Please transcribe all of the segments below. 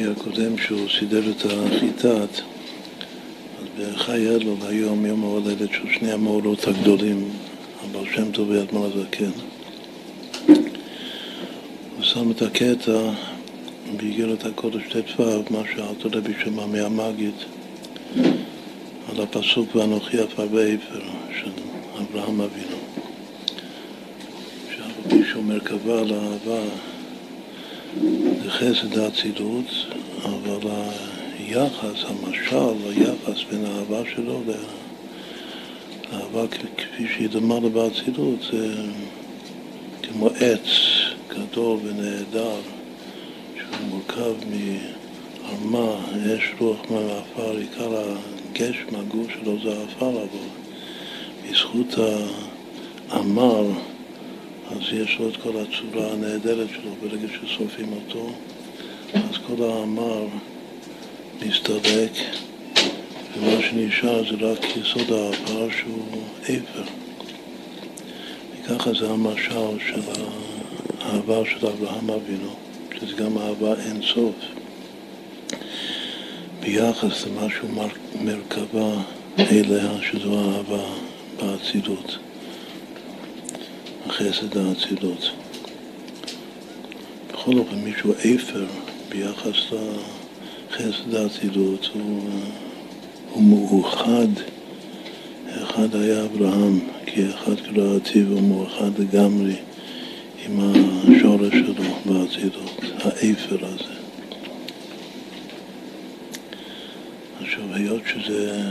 הרבי הקודם שהוא סידר את החיטת, אז בחי אלול היום יום ההולדת של שני המאורות הגדולים, הבעל שם טוב ואדמון הזקן. הוא שם את הקטע באיגרת הקודש ט"ו, מה שאלתו רבי שמע מהמגיד, על הפסוק ואנוכי עפר ואפר של אברהם אבינו. שהרבי שומר קבע זה חסד האצילות, אבל היחס, המשל, היחס בין האהבה שלו לאהבה כפי שהיא לו באצילות, זה כמו עץ גדול ונהדר, שהוא מורכב מערמה, אש, רוח, מעפר, עיקר הגשם, הגוף שלו זה העפר, אבל בזכות העמר אז יש לו את כל הצורה הנהדרת שלו ברגע ששורפים אותו, אז כל העמר מסתלק, ומה שנשאר זה רק יסוד העפר שהוא אפר. וככה זה המשל של האהבה של אברהם אבינו, שזה גם אהבה אינסוף, ביחס למשהו מרכבה אליה, שזו אהבה באצילות. חסד האצילות. בכל אופן, מישהו אפר ביחס לחסד האצילות, הוא, הוא מאוחד. אחד היה אברהם, כי אחד קראתי והוא מאוחד לגמרי עם השורש שלו באצילות, האפר הזה. עכשיו, היות שזה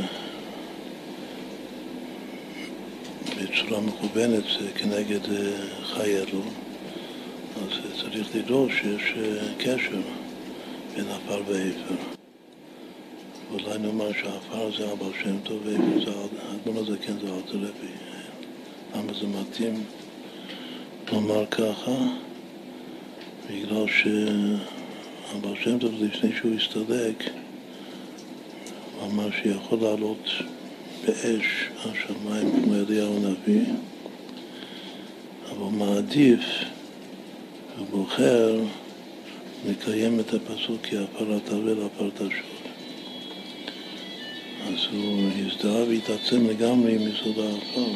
בצורה מכוונת כנגד אה, חי אלו, אז צריך לדרוש שיש אה, קשר בין עפר ואפר. ואולי נאמר שהעפר זה הבעל שם טוב ואפר זה האדמון כן זה אלתר רבי. למה זה מתאים לומר ככה? בגלל שהבעל שם טוב לפני שהוא הסתלק אמר שיכול לעלות באש השמיים כמו אליהו הנביא, אבל מעדיף ובוחר לקיים את הפסוק כי עפר תרבה לעפר תשוב. אז הוא הזדהה והתעצם לגמרי עם יסוד העפר.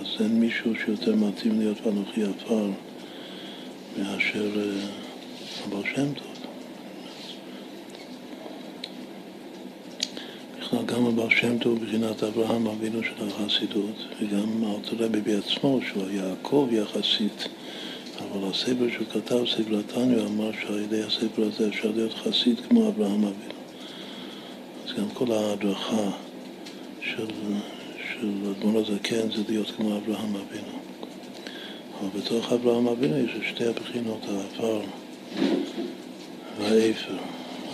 אז אין מישהו שיותר מתאים להיות אנוכי עפר מאשר הבעל שם טוב. בכלל גם הבעל שם טוב בבחינת אברהם אבינו של החסידות, וגם אלתר רבי בעצמו, שהוא יעקב יחסית, אבל הספר שהוא כתב, ספר התניא, אמר שעל ידי הספר הזה אפשר להיות חסיד כמו אברהם אבינו. אז גם כל ההדרכה של, של אדמון הזקן זה להיות כמו אברהם אבינו. אבל בתוך אברהם אבינו יש שתי הבחינות, העפר והאפר.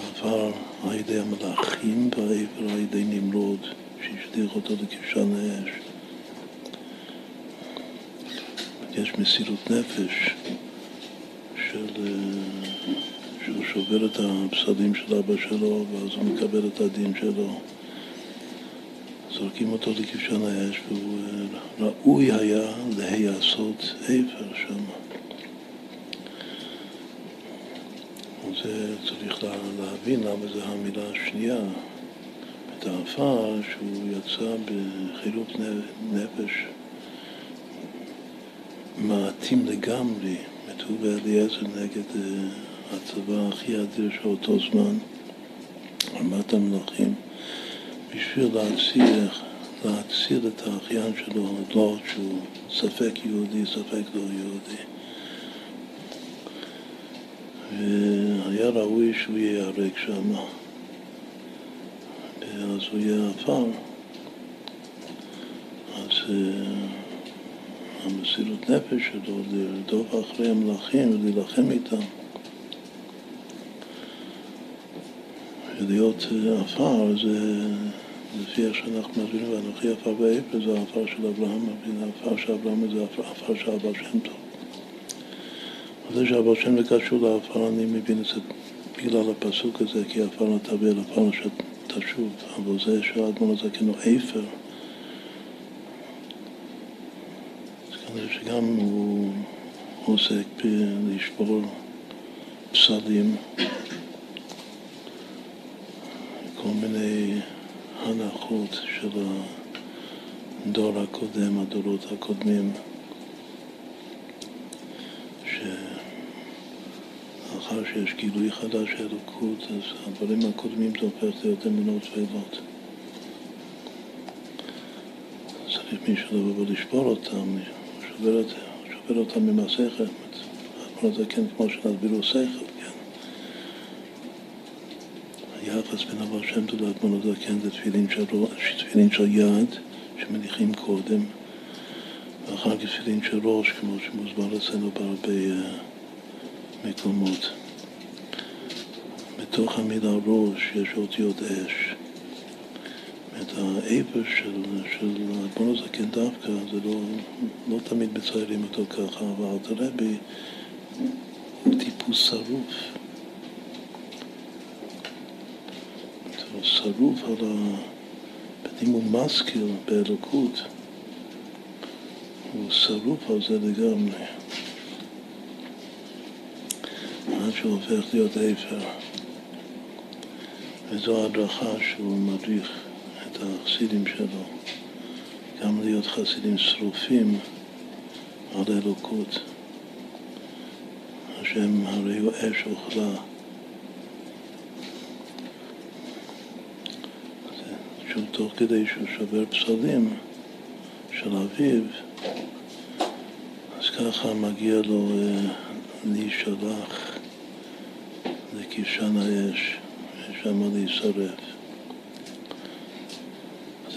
העפר על ידי המלאכים והעבר על ידי נמרוד, שהשליך אותו לכבשן האש. יש מסירות נפש של, שהוא שובר את הפסדים של אבא שלו ואז הוא מקבל את הדין שלו. זורקים אותו לכבשן האש והוא ראוי היה להיעשות עבר שם. זה צריך להבין למה זה המילה השנייה. את העפר שהוא יצא בחילוק נפש מעטים לגמרי, כתוב באליעזר נגד אה, הצבא הכי אדיר של אותו זמן, ארבעת המלכים, בשביל להציל, להציל את האחיין שלו, לוט, שהוא ספק יהודי, ספק לא יהודי. והיה ראוי שהוא ייהרג שם, אז הוא יהיה עפר. אז אה, המסירות נפש שלו לרדוף אחרי המלאכים ולהילחם איתם. ולהיות אה, עפר זה לפי איך שאנחנו מבינים, ואנוכי עפר ואפר זה העפר של אברהם אבינו, העפר של אברהם זה העפר של אברהם שם טוב. זה שהבר שם קשור לעפר, אני מבין את זה בגלל הפסוק הזה, כי עפר לא תביא לעפר שתשוב, אבל זה שהאדמון הזה כאילו אפר. שגם הוא עוסק בלשבור פסלים, כל מיני הנחות של הדור הקודם, הדורות הקודמים, שאחר שיש גילוי חדש של אלוקות, אז הדברים הקודמים זה הופך להיות אמונות ואיבות. צריך מישהו לבוא ולשבור אותם, שובר, שובר אותם ממסכת. אדמון הזקן כמו שנסבירו שכל, כן. היחס בין אבר שם טוב לאדמון הזקן זה תפילין של, תפילין של יד שמניחים קודם, ואחר כך תפילין של ראש, כמו שמוסבר אצלנו בהרבה אה, מקומות. בתוך המילה ראש יש אותיות אש. את האיבר של, של אדמון הזקן דווקא, זה לא, לא תמיד מציירים אותו ככה, אבל תראה בי הוא טיפוס שרוף. הוא שרוף על ה... אם הוא משכיל באלוקות, הוא שרוף על זה לגמרי. עד שהוא הופך להיות אפר. וזו ההדרכה שהוא מדריך את החסידים שלו, גם להיות חסידים שרופים על אלוקות. השם הרי הוא אש אוכלה. שהוא תוך כדי שהוא שובר פסלים של אביו, אז ככה מגיע לו אה, להישלח לכבשן האש, ושם להישרף.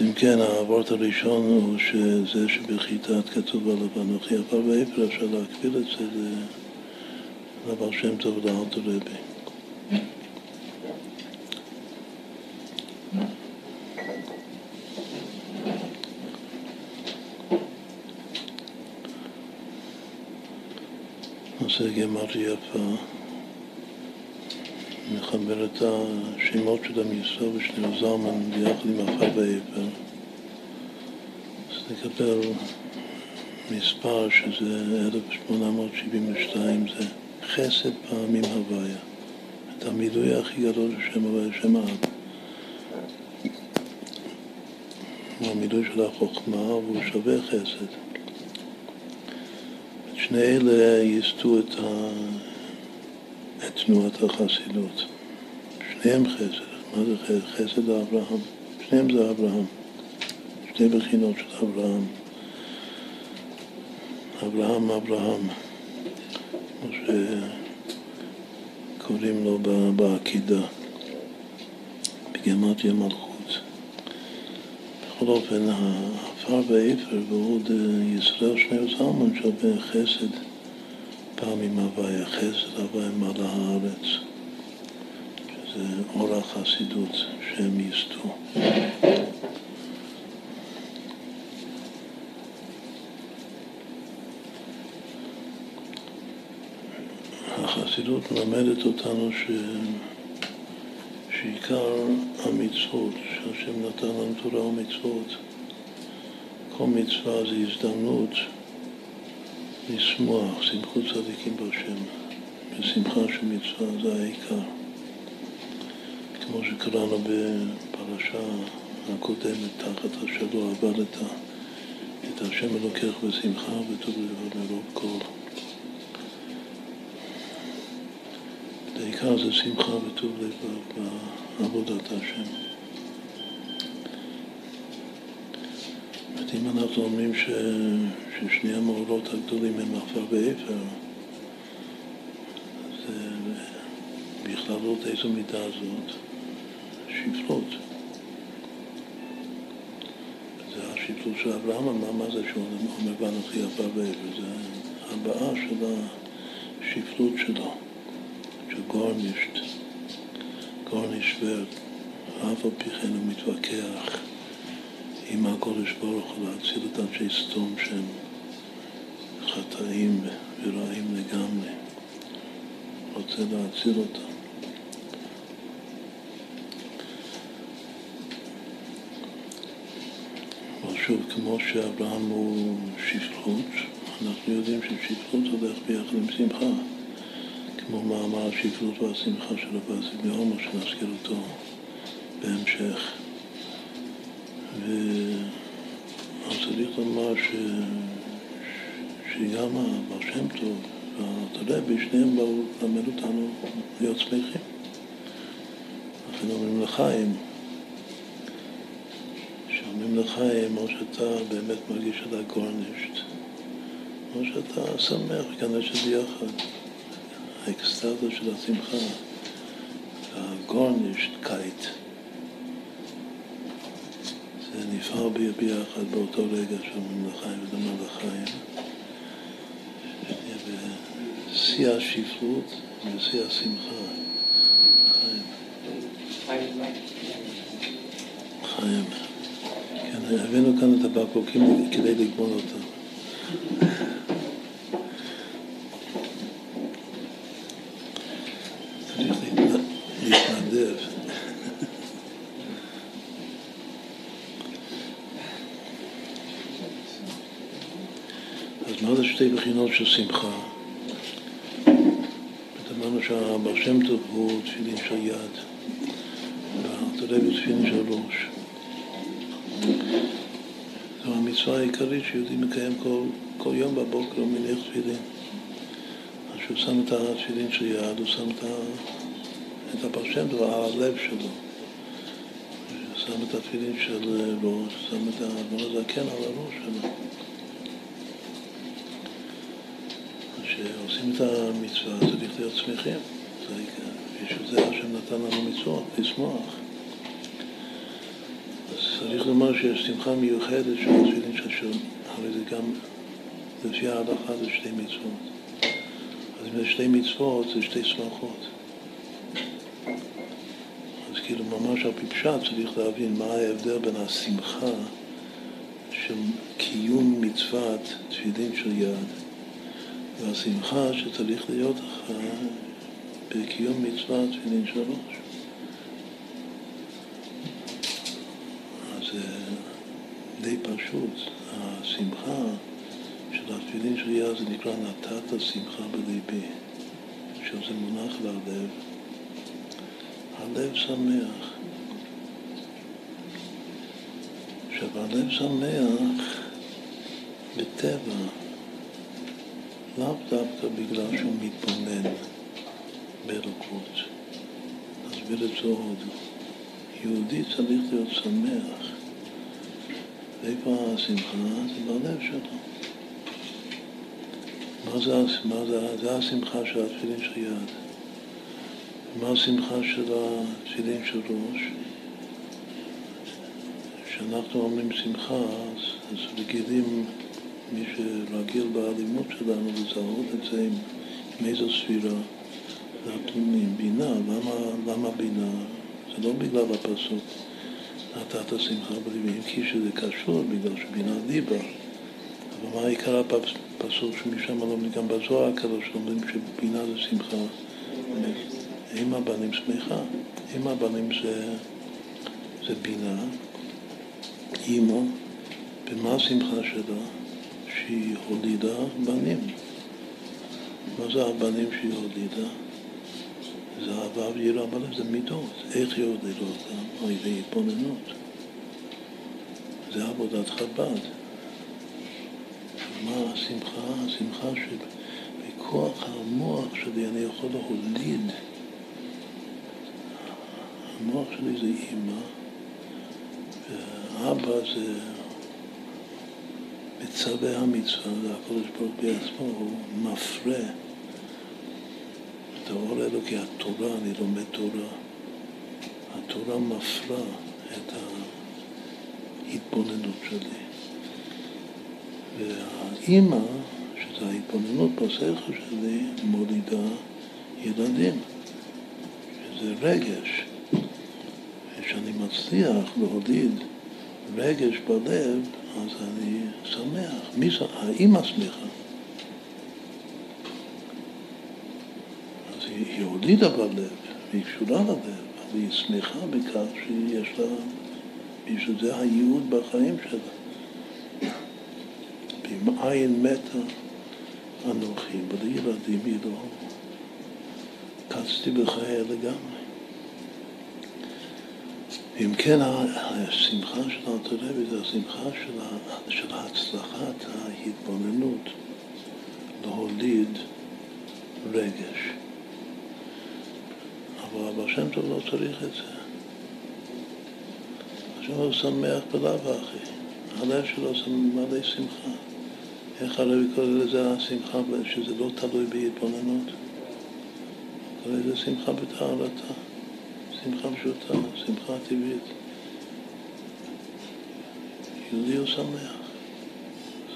אם כן, האבות הראשון הוא שזה שבחיטת כתוב עליו אנוכי עפר ואיפר, אפשר להקביל את זה לבעל שם טוב לאלתר רבי. זה גמרתי יפה, מחבר את השמות של המסור ושני זלמן ביחד עם עפר ואיפר. אז נקבל מספר שזה 1872, זה חסד פעמים הוויה. את המילוי הכי גדול של שם הוויה, שם האב. הוא המילוי של החוכמה והוא שווה חסד. שני אלה ייסדו את, ה... את תנועת החסידות. שניהם חסד. מה זה חסד? חסד לאברהם. שניהם זה אברהם. שני בחינות של אברהם. אברהם, אברהם. כמו שקוראים לו בעקידה, בגמטיה מלכות. בכל אופן, העפר והעפר ועוד אה, ישראל שני זלמן שווה חסד פעמים הוויה, חסד הוויה מעלה הארץ, שזה אור החסידות שהם ייסדו. החסידות מלמדת אותנו ש... שעיקר המצוות שהשם נתן לנו תורה ומצוות, כל מצווה זה הזדמנות לשמוח, שמחו צדיקים בשם, ושמחה של מצווה זה העיקר. כמו שקראנו בפרשה הקודמת, תחת השלוע עבדת את השם אלוקך בשמחה וטוב לבד מרוב כל. העיקר זה שמחה וטוב לב בעבודת השם. אם אנחנו אומרים ש... ששני המאורות הגדולים הם עפר ואפר, זה בכללות איזו מידה זאת? שפלות. זה השפלות של אברהם, מה, מה זה שהוא אומר ואנוכי עפר ואפר? זה הבעה של השפלות שלו. שגורנישט, גורנישט ורד, אף על פי כן הוא מתווכח עם הקודש ברוך הוא להציל את אנשי סתום שהם חטאים ורעים לגמרי. רוצה להציל אותם. אבל שוב, כמו שאברהם הוא שפלות, אנחנו יודעים ששפלות הולך ביחד עם שמחה. כמו מאמר השפלות והשמחה של הבאסי בעומר, שנזכיר אותו בהמשך. אז צריך לומר ש... שגם הבר שם טוב והרבי, שניהם באו ללמד אותנו להיות שמחים. לכן אומרים לחיים, לחיים, או שאתה באמת מרגיש שאתה גורנישט, או שאתה שמח, כנראה שזה יחד. האקסטזה של השמחה, הגורנישטקייט. זה נפער ביחד באותו רגע שאומרים לחיים ודומה לחיים. בשיא השפלות ובשיא השמחה. חיים. חיים. כן, הבאנו כאן את הבקבוקים כדי לגמול אותם. שתי בחינות של שמחה. אמרנו שהבר שם טוב הוא תפילין של יד, והתראה בתפילין של ראש. זו המצווה העיקרית שיהודי מקיים כל, כל יום בבוקר, הוא מניח תפילין. אז שהוא שם את התפילין של יד, הוא שם את, את הבר שם טוב על הלב שלו. הוא שם את התפילין של ראש, שם את האדמון הזקן על הראש שלו. כשעושים את המצווה צריך להיות שמחים. בשביל זה השם נתן לנו מצוות, לשמוח. אז צריך לומר שיש שמחה מיוחדת של של שם, הרי זה גם, לפי ההלכה זה שתי מצוות. אז אם זה שתי מצוות, זה שתי שמחות. אז כאילו ממש על פי פשט צריך להבין מה ההבדל בין השמחה של קיום מצוות תפילין של יד והשמחה שצריך להיות לך בקיום מצוות תפילין שלוש. אז זה די פשוט. השמחה של התפילין של יד זה נקרא נתת שמחה בליבי. עכשיו זה מונח ללב. הלב שמח. עכשיו הלב שמח בטבע. לאו דווקא בגלל שהוא מתבונן באלוקות. נסביר את זה עוד. יהודי צריך להיות שמח. ואיפה השמחה? זה בלב שלו. מה זה, מה זה, זה השמחה של התפילין של יד. מה השמחה של התפילין של ראש? כשאנחנו אומרים שמחה, אז, אז רגילים מי שרגיל באלימות שלנו לזהות את זה עם, עם איזו ספירה, זה הפנימי, בינה. למה, למה בינה? זה לא בגלל הפסוק נתת שמחה בליבי, אם כי שזה קשור, בגלל שבינה ליבה. אבל מה עיקר הפסוק שמשם לומדים גם בזוהר הקדוש, אומרים שבינה זה שמחה. עם הבנים שמחה, עם הבנים זה, זה בינה, אימו, ומה השמחה שלה? שהיא הולידה בנים. מה זה הבנים שהיא הולידה? זה אהבה ויראה בלב, זה מידות. איך הולידה אותם? על ידי התבוננות. זה עבודת חב"ד. מה השמחה? השמחה שבכוח המוח שלי אני יכול להוליד. המוח שלי זה אימא, ואבא זה מצווה המצווה, זה הקדוש ברוך הוא בעצמו, הוא מפרה האור האלוקי, התורה, אני לומד תורה. התורה מפרה את ההתבוננות שלי. והאימא, שזו ההתבוננות בשכל שלי, מולידה ילדים, שזה רגש. וכשאני מצליח להוליד רגש בלב, אז אני שמח. האימא שמחה. אז היא, היא הולידה בלב, והיא קשורה ללב, אבל היא שמחה בכך שיש לה, שזה הייעוד בחיים שלה. ואם עין מתה אנוכי, בלי ילדים היא לא... קצתי בחיי לגמרי. אם כן, השמחה של אלתרעבי זה השמחה של, של הצלחת ההתבוננות להוליד רגש. אבל הבעל שם טוב לא צריך את זה. עכשיו הוא שמח בלאו הכי, הלב שלו מלא שמחה. איך הרבי קורא לזה השמחה, שזה לא תלוי בהתבוננות? קורא לזה שמחה בטהרתה, שמחה פשוטה, שמחה טבעית. יהודי הוא שמח.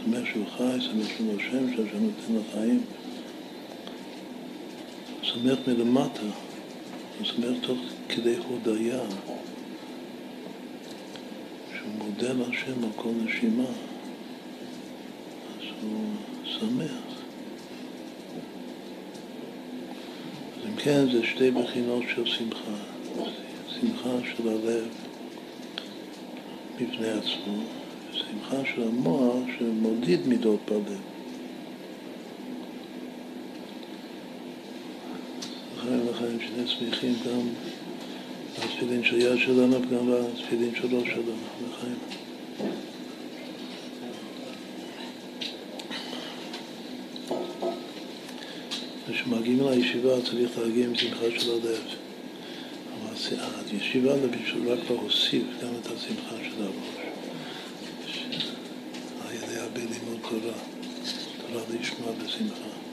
שמח שהוא חי, שמח שהוא נושם, שהשם נותן לחיים. שמח מלמטה, הוא שמח תוך כדי הודיה, שהוא מודה להשם על כל נשימה. הוא שמח. אז אם כן, זה שתי בחינות של שמחה. שמחה של הלב בפני עצמו, ושמחה של המוח שמודיד מידות בלב. לכן לכן שני שמחים גם בתפילין של יד שלנו וגם בתפילין של ראש שלנו. לחיים. כשמגיעים לישיבה צריך להגיע עם שמחה של. אבל הישיבה זה בשביל רק להוסיף גם את השמחה של הראש. על ידי הרבה לימוד תורה, תורה לשמוע בשמחה.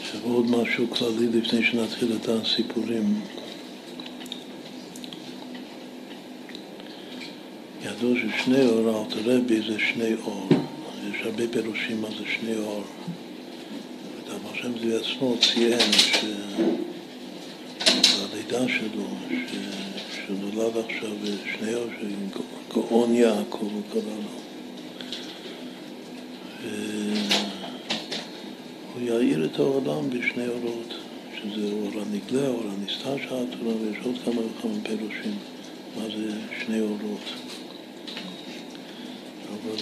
עכשיו עוד משהו כללי לפני שנתחיל את הסיפורים. ידוע ששני אור, אלתרעבי זה שני אור. יש הרבה פירושים מה זה שני אור. אבל השם זה עצמו ציין שהלידה שלו, שנולד עכשיו שני אור, גאון יעקב הוא קרא לו. הוא יאיר את העולם בשני אורות, שזה אור הנגלה, אור הנסתר של התורה, ויש עוד כמה וכמה פירושים מה זה שני אורות. אבל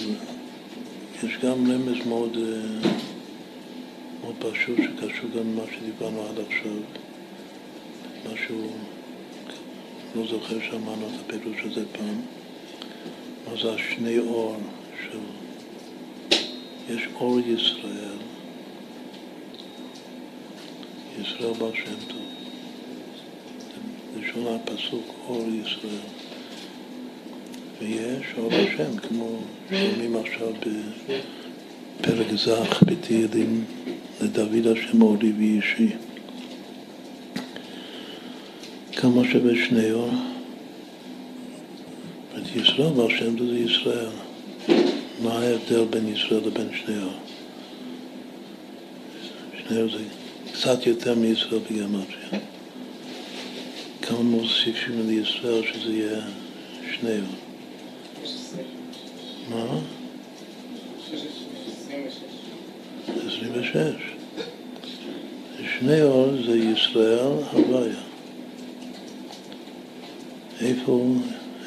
יש גם רמז מאוד, אה, מאוד פשוט שקשור גם למה שדיברנו עד עכשיו, משהו, לא זוכר שאמרנו את הפירוש הזה פעם, מה זה השני אור של... יש אור ישראל, ישראל בר שם טוב, לשון הפסוק אור ישראל. ויש אור השם, כמו שומעים עכשיו בפרק זך בתהילים לדוד השם אורי ואישי. כמה שווה שני אור? את ישראל והשם זה ישראל. מה ההבדל בין ישראל לבין שני אור? שני אור זה קצת יותר מישראל בגמטריה. כמה מוסיפים לישראל שזה יהיה שני אור? מה? 26. שני אור זה ישראל הוויה. איפה,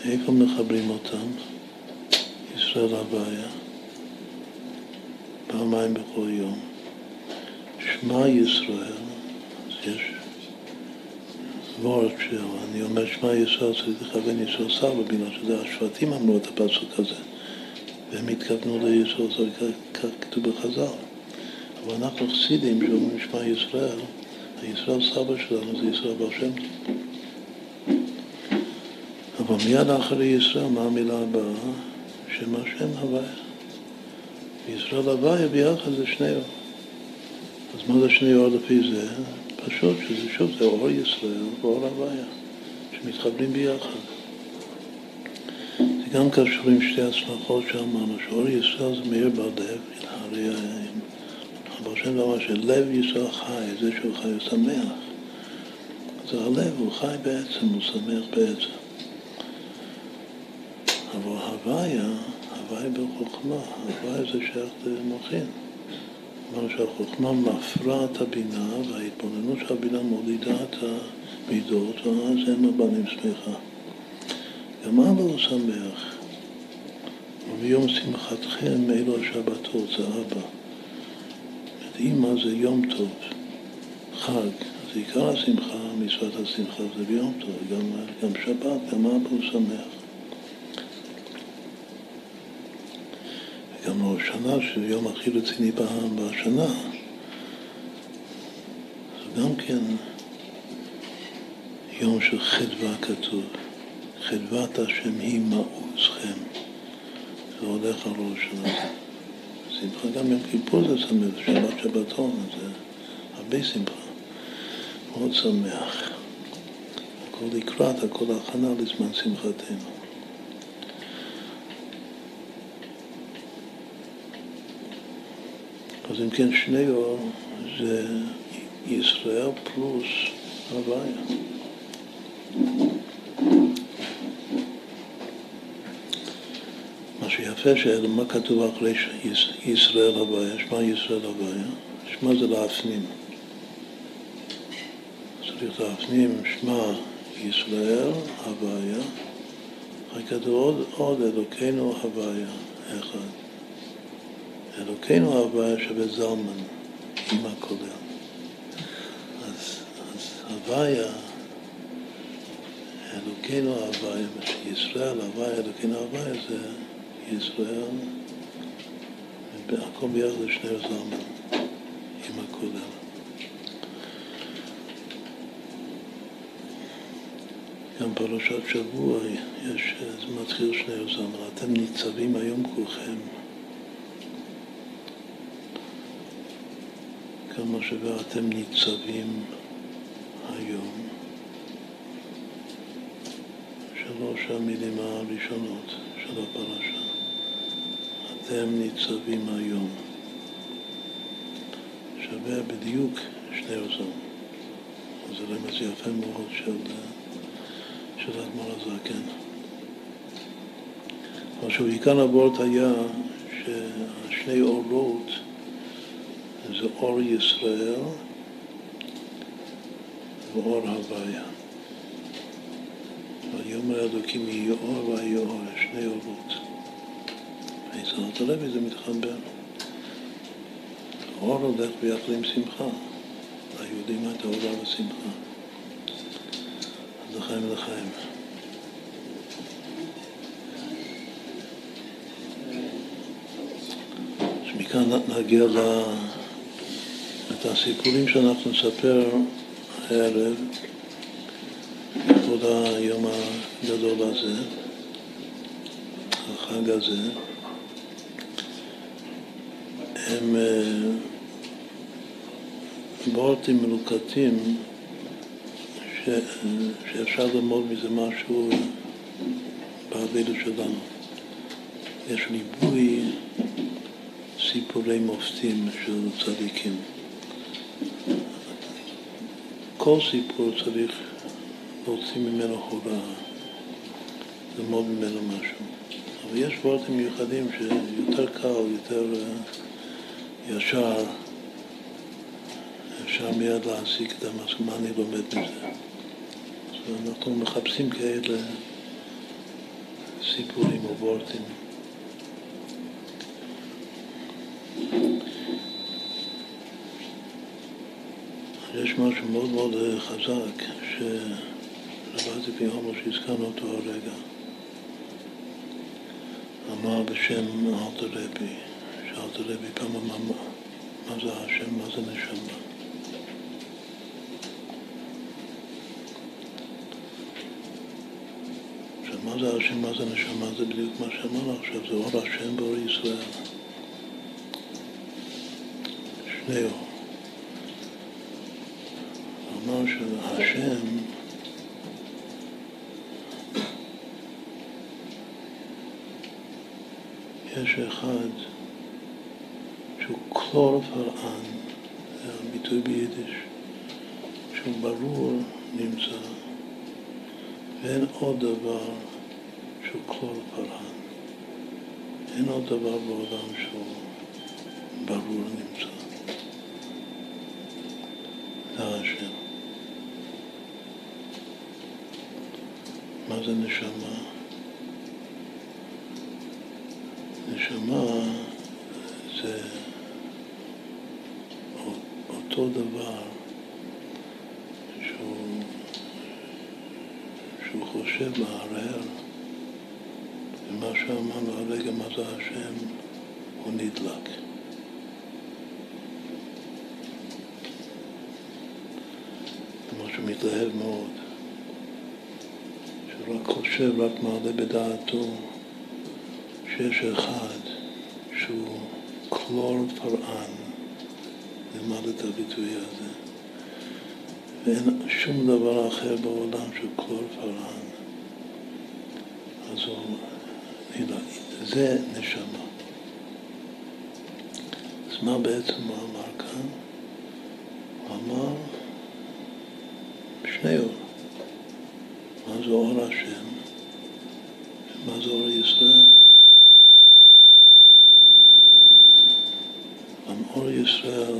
איפה מחברים אותם? ישראל הוויה. פעמיים בכל יום. שמע ישראל, יש וורט של, אני אומר שמע ישראל צריך לכוון ישראל סבא, בגלל שזה השבטים אמרו את הפסוק הזה. והם התכוונו לישראל, זה כך כתוב בחז"ל. אבל אנחנו חסידים שאומרים נשמע ישראל, הישראל סבא שלנו זה ישראל בר שם אבל מיד אחרי ישראל, מה המילה הבאה? שם השם הוויה. וישראל הוויה ביחד זה שני אור. אז מה זה שני אור לפי זה? פשוט שזה שוב, זה אור ישראל ואור הוויה, שמתחברים ביחד. זה גם קשור עם שתי הצלחות שאמרנו, שאור ישראל זה מאיר בלב, הרי אבל השם דבר שלב ישראל חי, זה שהוא חי הוא שמח. זה הלב, הוא חי בעצם, הוא שמח בעצם. אבל הוויה, הוויה בחוכמה, הוויה זה שייך למוחין. אמרנו שהחוכמה מפרה את הבינה וההתבוננות של הבינה מולידה את המידות, ואז הם הבנים שמחה. גם אבא הוא שמח. הוא ויום שמחתכם אלו השבתות, זה אבא. אימא זה יום טוב, חג. אז עיקר השמחה, מצוות השמחה זה ביום טוב, גם, גם שבת, גם אבא הוא שמח. וגם ראש שנה, שהוא יום הכי רציני בשנה, זה גם כן יום של חדווה כתוב. חדוות השם היא מעוזכם. זה הולך על ראש שנה. שמחה גם יום כיפור זה שמח, שבת שבתון, זה הרבה שמחה. מאוד שמח. הכל לקראת, הכל הכנה לזמן שמחתנו. אז אם כן, שני אור זה ישראל פלוס הוויה. יפה שמה כתוב אחרי ישראל הוויה, שמע ישראל הוויה, שמע זה להפנים. צריך להפנים שמע ישראל הוויה, אחרי כתוב עוד, עוד אלוקינו הוויה אחד. אלוקינו הוויה שווה זלמן עם הכולל. אז, אז הוויה, אלוקינו הוויה, ישראל הוויה, אלוקינו הוויה זה ישראל, הכל ביחד זה שני זלמן עם הכולל. גם פרשת שבוע יש, זה מתחיל שני זלמן, אתם ניצבים היום כולכם. כמה שווה אתם ניצבים היום. שלוש המילים הראשונות של הפרשה. אתם ניצבים היום. שווה בדיוק שני עוזרים. זה רמז יפה מאוד של, של אדמו"ר הזקן. עכשיו, עיקר הבורט היה שהשני אורות זה אור ישראל ואור הוויה. ויאמר אלוקים יהיו אור ויהיו אור, שני אורות. מסערת הלוי זה מתחבר. אור הולך ביחד עם שמחה. היהודים הייתה אורה ושמחה. אז לחיים ולחיים. מכאן נגיע את הסיפורים שאנחנו נספר הערב, לכבוד היום הגדול הזה, החג הזה. הם וורטים אה, מלוקטים ש... שאפשר ללמוד מזה משהו בעבידה שלנו. יש ריבוי סיפורי מופתים של צדיקים. כל סיפור צריך להוציא ממנו הוראה, ללמוד ממנו משהו. אבל יש וורטים מיוחדים שיותר קל, יותר... Uh, ישר אפשר מיד להסיק את המסקנה, מה אני לומד מזה. אז אנחנו מחפשים כאלה סיפורים או וורטים. יש משהו מאוד מאוד חזק שרבתי פיהומו שהזכרנו אותו הרגע. אמר בשם אלתר רבי שאלת רבי כמה מה, מה זה השם, מה זה נשמה. עכשיו, מה זה השם, מה זה נשמה, זה בדיוק מה שאמרנו עכשיו, זה אור השם באור ישראל. שני אור. אמר שהשם יש אחד שהוא קלור פרען, זה הביטוי ביידיש, שהוא ברור נמצא, ואין עוד דבר שהוא קלור פרען. אין עוד דבר בעולם שהוא ברור נמצא. זה השם. מה זה נשמה? נשמה זה אותו דבר שהוא, שהוא חושב להרהר ומה שאמרנו הרגע מה זה השם הוא נדלק. כלומר שהוא מתלהב מאוד, רק חושב, רק מעלה בדעתו שיש אחד שהוא קלור פרען, נלמד את הביטוי הזה, ואין שום דבר אחר בעולם שהוא קלור פרען. אז הוא, זה נשמה. אז מה בעצם הוא אמר כאן? הוא אמר שני אור. מה זה אור השם? מה זה אור ישראל? אור ישראל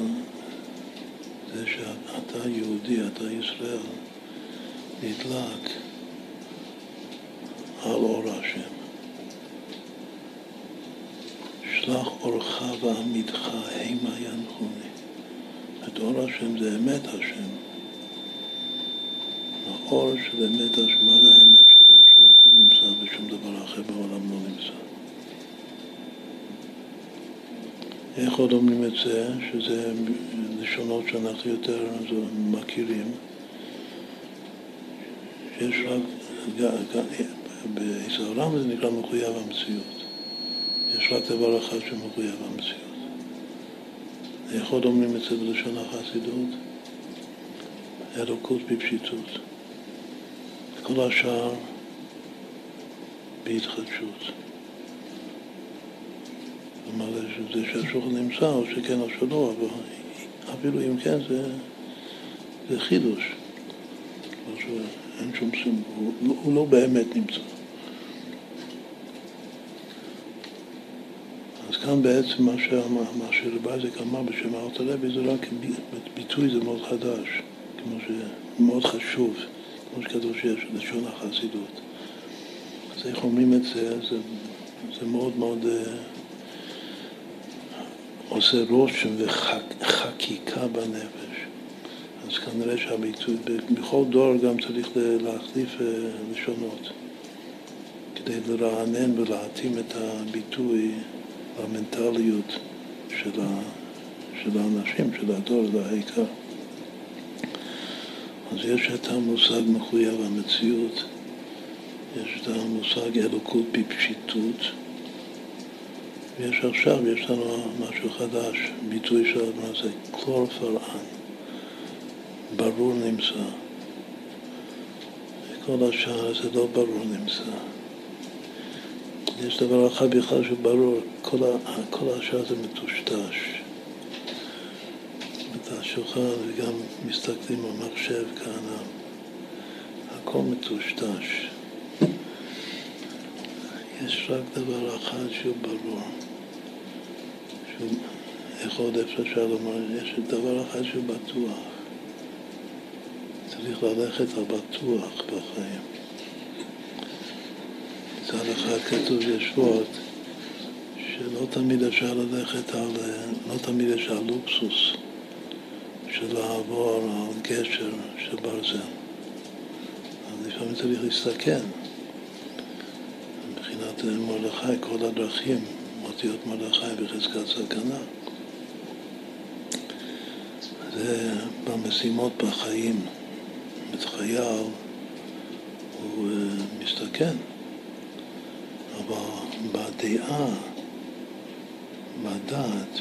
זה שאתה יהודי, אתה ישראל, נדלק על אור השם. שלח אורך ועמיתך המה ינחוני. את אור השם זה אמת השם. האור של אמת השם, מה זה האמת שלו? של הכל נמצא ושום דבר אחר בעולם לא נמצא. איך עוד אומרים את זה, שזה שאנחנו יותר מכירים, יש רק, באיזה העולם זה נקרא מחויב המציאות. יש רק דבר אחד שמחויב המציאות. איך עוד אומרים את זה בלשון החסידות? אלוקות בפשיטות. כל השאר בהתחדשות. כלומר, זה שהשולחן נמצא, או שכן או שלא, אבל אפילו אם כן, זה, זה חידוש. אין שום סיום, הוא, הוא לא באמת נמצא. אז כאן בעצם מה, שאמר, מה שרבייזק אמר בשם הארץ הלוי זה רק ביטוי, זה מאוד חדש, כמו ש... מאוד חשוב, כמו שכתוב שיש לשון החסידות. אז איך אומרים את זה, זה, זה מאוד מאוד... Uh, עושה רושם וחקיקה בנפש. אז כנראה שהביטוי, בכל דור גם צריך להחליף אה, לשונות, כדי לרענן ולהתאים את הביטוי למנטליות של, ה, של האנשים, של הדור, זה העיקר. אז יש את המושג מחויב המציאות, יש את המושג אלוקות בפשיטות, ויש עכשיו, יש לנו משהו חדש, ביטוי של מה זה קלורפרען, ברור נמצא. וכל השאר זה לא ברור נמצא. יש דבר אחד בכלל שברור, כל, כל השאר זה מטושטש. את השולחן וגם מסתכלים על מחשב כאן, הכל מטושטש. יש רק דבר אחד שהוא ברור. איך עוד אפשר לומר, יש דבר אחד שהוא בטוח. צריך ללכת על בטוח בחיים. מצד אחד כתוב יש וורט שלא תמיד אפשר ללכת על, לא תמיד יש הלוקסוס של לעבור על גשר של ברזל. אז לפעמים צריך להסתכן. מבחינת מרדכי, כל הדרכים מוציאות מרדכי בחזקת סכנה. זה במשימות בחיים. את חייל הוא אה, מסתכן, אבל בדעה, בדעת,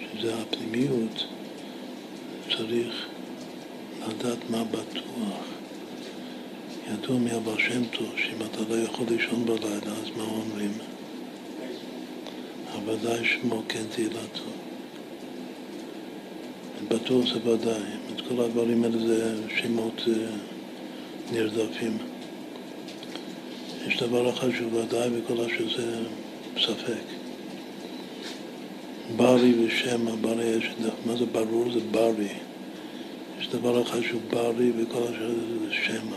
שזה הפנימיות, צריך לדעת מה בטוח. ידוע מהבר שם טוב, שאם אתה לא יכול לישון בלילה, אז מה אומרים? הוודאי שמו כן תהילתו. בטוח זה ודאי. את כל הדברים האלה זה שמות אה, נרדפים. יש דבר אחד שהוא ודאי וכל השאר זה ספק. ברי ושמע, ברי יש, מה זה ברור? זה ברי. יש דבר אחד שהוא ברי וכל השאר זה שמע.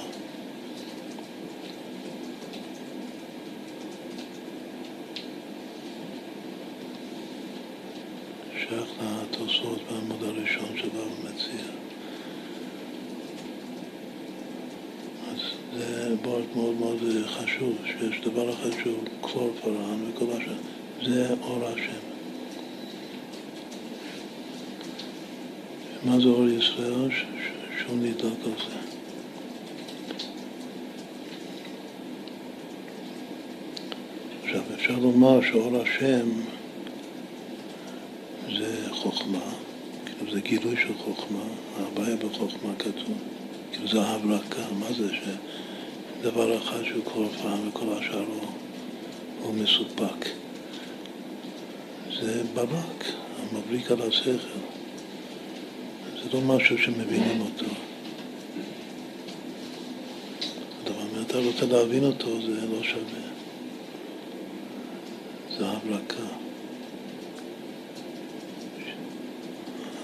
שייך בעמוד הראשון של בבא מציע. אז זה בורט מאוד מאוד חשוב, שיש דבר אחד שהוא קלור פרען וכל השאר, זה אור השם. מה זה אור ישראל? שהוא נדלק על זה. עכשיו, אפשר לומר שאור השם זה חוכמה, כאילו זה גילוי של חוכמה, הבעיה בחוכמה כתוב, כאילו זה הברקה, מה זה שדבר אחד שהוא כל פעם וכל השאר הוא, הוא מסופק. זה ברק, המבריק על השכל. זה לא משהו שמבינים אותו. אבל אם אתה רוצה להבין אותו, זה לא שווה. זה הברקה.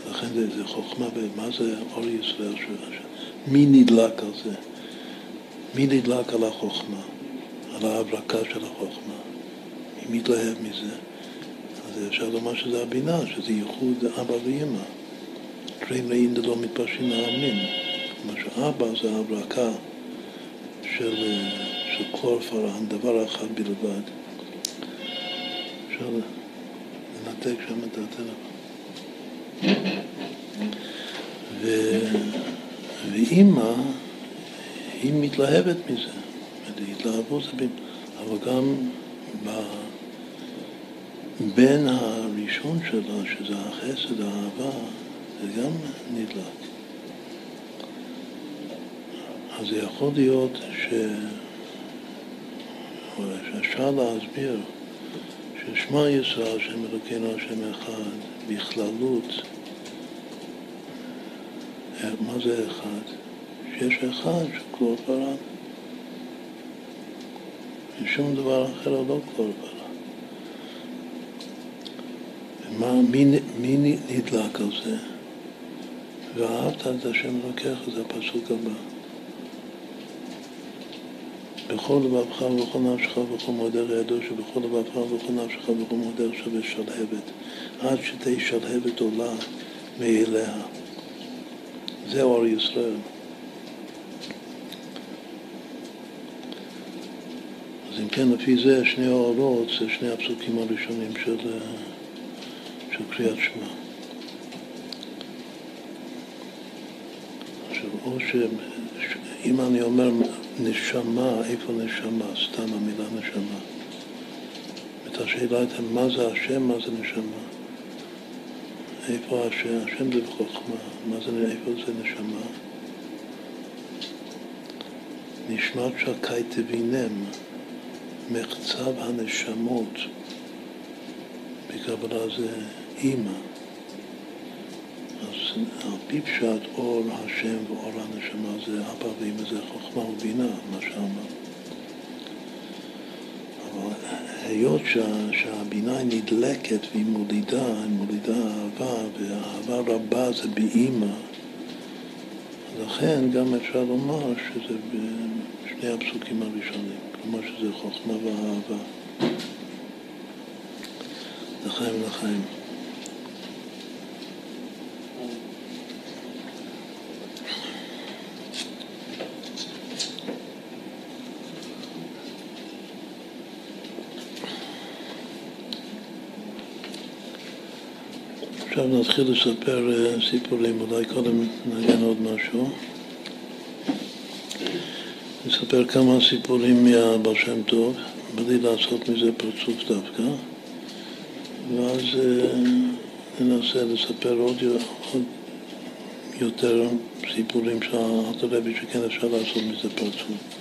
לכן זה, זה חוכמה, ומה זה אור ישראל? מי נדלק על זה? מי נדלק על החוכמה? על ההברקה של החוכמה? מי מתלהב מזה? אז אפשר לומר שזה הבינה, שזה ייחוד אבא ואמא. תראים ראין לא מתפשרים להאמין. כלומר שאבא זה הברקה של, של קלור פרען, דבר אחד בלבד. אפשר לנתק שם את הטלפון. ו... ואימא, היא מתלהבת מזה. התלהבות זה... אבל גם ב... בין הראשון שלה, שזה החסד, האהבה, זה גם נדלק. אז זה יכול להיות ש... שאפשר להסביר ששמע ישראל, שם אלוקינו השם אחד, בכללות, זה אחד? שיש אחד שכלול פרן. ושום דבר אחר לא כלול פרן. ומה, מי, מי נדלק על זה? ואהבת את השם אלוקיך, זה הפסוק הבא. בכל לבבך ובכל נפשך ובכל מודר ידו שבכל לבבך ובכל נפשך ובכל מודר שווה שלהבת עד שתהי שלהבת עולה מאליה. זה אור ישראל. אז אם כן, לפי זה שני האורות זה שני הפסוקים הראשונים של, של קריאת שמע. עכשיו, או שאם אני אומר נשמה, איפה נשמה? סתם המילה נשמה. את השאלה הייתה מה זה השם, מה זה נשמה. איפה השם? השם זה בחוכמה, מה זה, איפה זה נשמה? נשמת שקי תבינם, מחצב הנשמות, בקבלה זה אימא. על פי פשט אור השם ואור הנשמה זה אבא ואמא זה חוכמה ובינה, מה שאמר. אבל היות שה, שהבינה היא נדלקת והיא מולידה, היא מולידה אהבה, ואהבה רבה זה באימא, לכן גם אפשר לומר שזה בשני הפסוקים הראשונים, כלומר שזה חוכמה ואהבה. לחיים לחיים. נתחיל לספר אה, סיפורים, אולי קודם נגן עוד משהו. נספר כמה סיפורים מהבר שם טוב, בלי לעשות מזה פרצוף דווקא, ואז אה, ננסה לספר עוד, עוד יותר סיפורים של הרבי שכן אפשר לעשות מזה פרצוף.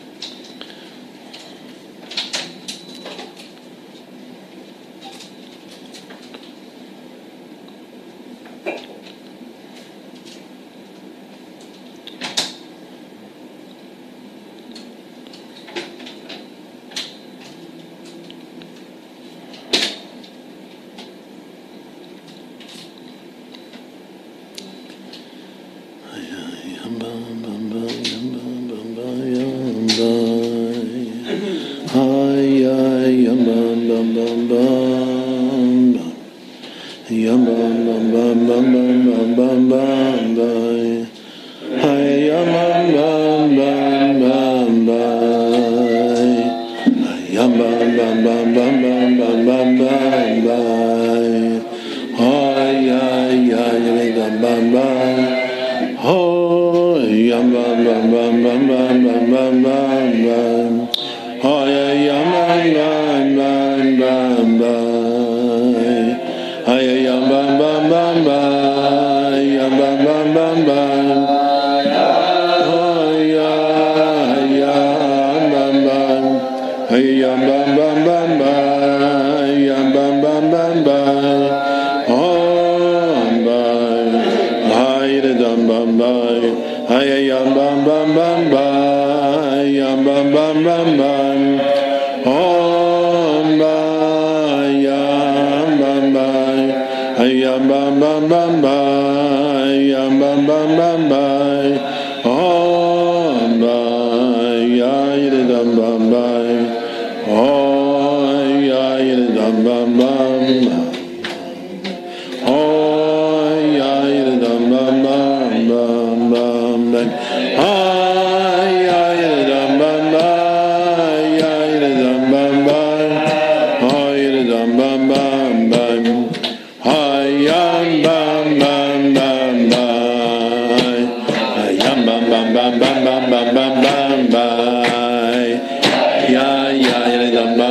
and not.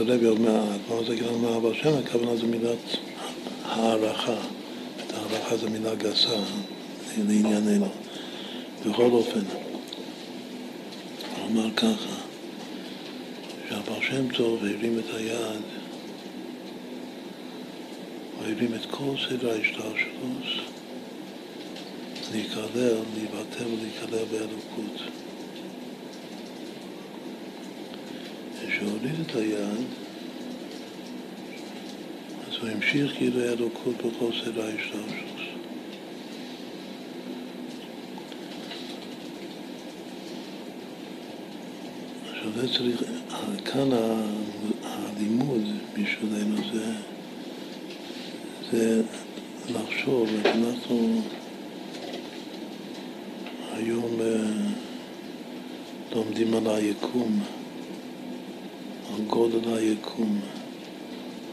וורד שהארתרבי אומר, מה זה אומר עליו השם, הכוונה זה מילת הערכה. הערכה זו מילה גסה לענייננו. בכל אופן, הוא אמר ככה, שהבר שם טוב הרים את היד, הוא הרים את כל סדר ההשתלשלות, להיכלל, להיבטל ולהיכלל באלוקות. כשהוא הוריד את היד, אז הוא המשיך כאילו אלוקות בכל סדר ההשתלשלות. זה צריך, כאן הלימוד בשבילנו זה, זה לחשוב, אנחנו היום אה, לומדים על היקום, גודל היקום,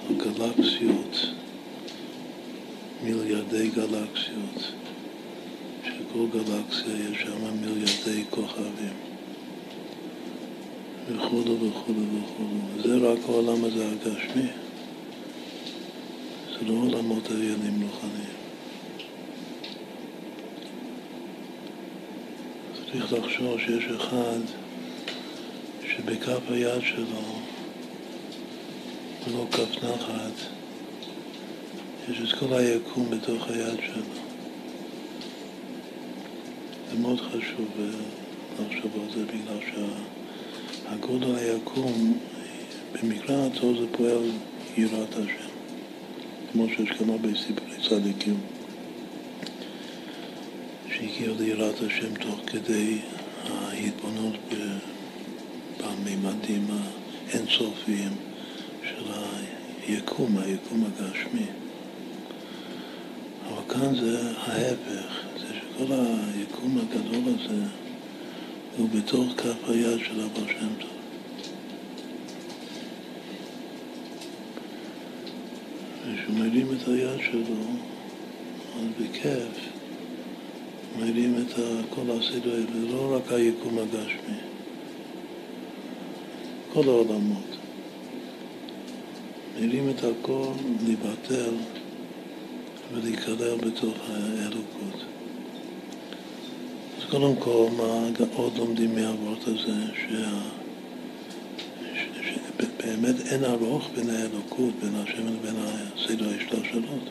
על גלקסיות, מיליארדי גלקסיות, שכל גלקסיה יש שם מיליארדי כוכבים. וכולו וכולו וכולו. זה רק העולם הזה הגשמי. זה לא עולמות העניינים רוחניים. צריך לחשוב שיש אחד שבכף היד שלו, ולא כף נחת, יש את כל היקום בתוך היד שלו. זה מאוד חשוב אה, לחשוב על זה בגלל שה... הגודל היקום, במקרא הטוב זה פועל יראת השם, כמו שיש כמה בסיפורי צדיקים שהגיעו ליראת השם תוך כדי ההתבוננות בממדים האינסופיים של היקום, היקום הגשמי. אבל כאן זה ההפך, זה שכל היקום הגדול הזה הוא בתוך כף היד של אבא שם טוב. וכשהוא מרים את היד שלו, אז בכיף מרים את כל הסדר, ולא רק היקום הגשמי, כל העולמות. מרים את הכל להיבטל ולהיכלל בתוך האלוקות. קודם כל, מה עוד לומדים מהוורט הזה? שה... שבאמת אין ארוך בין האלוקות, בין השם לבין סדר ההשתלשלות.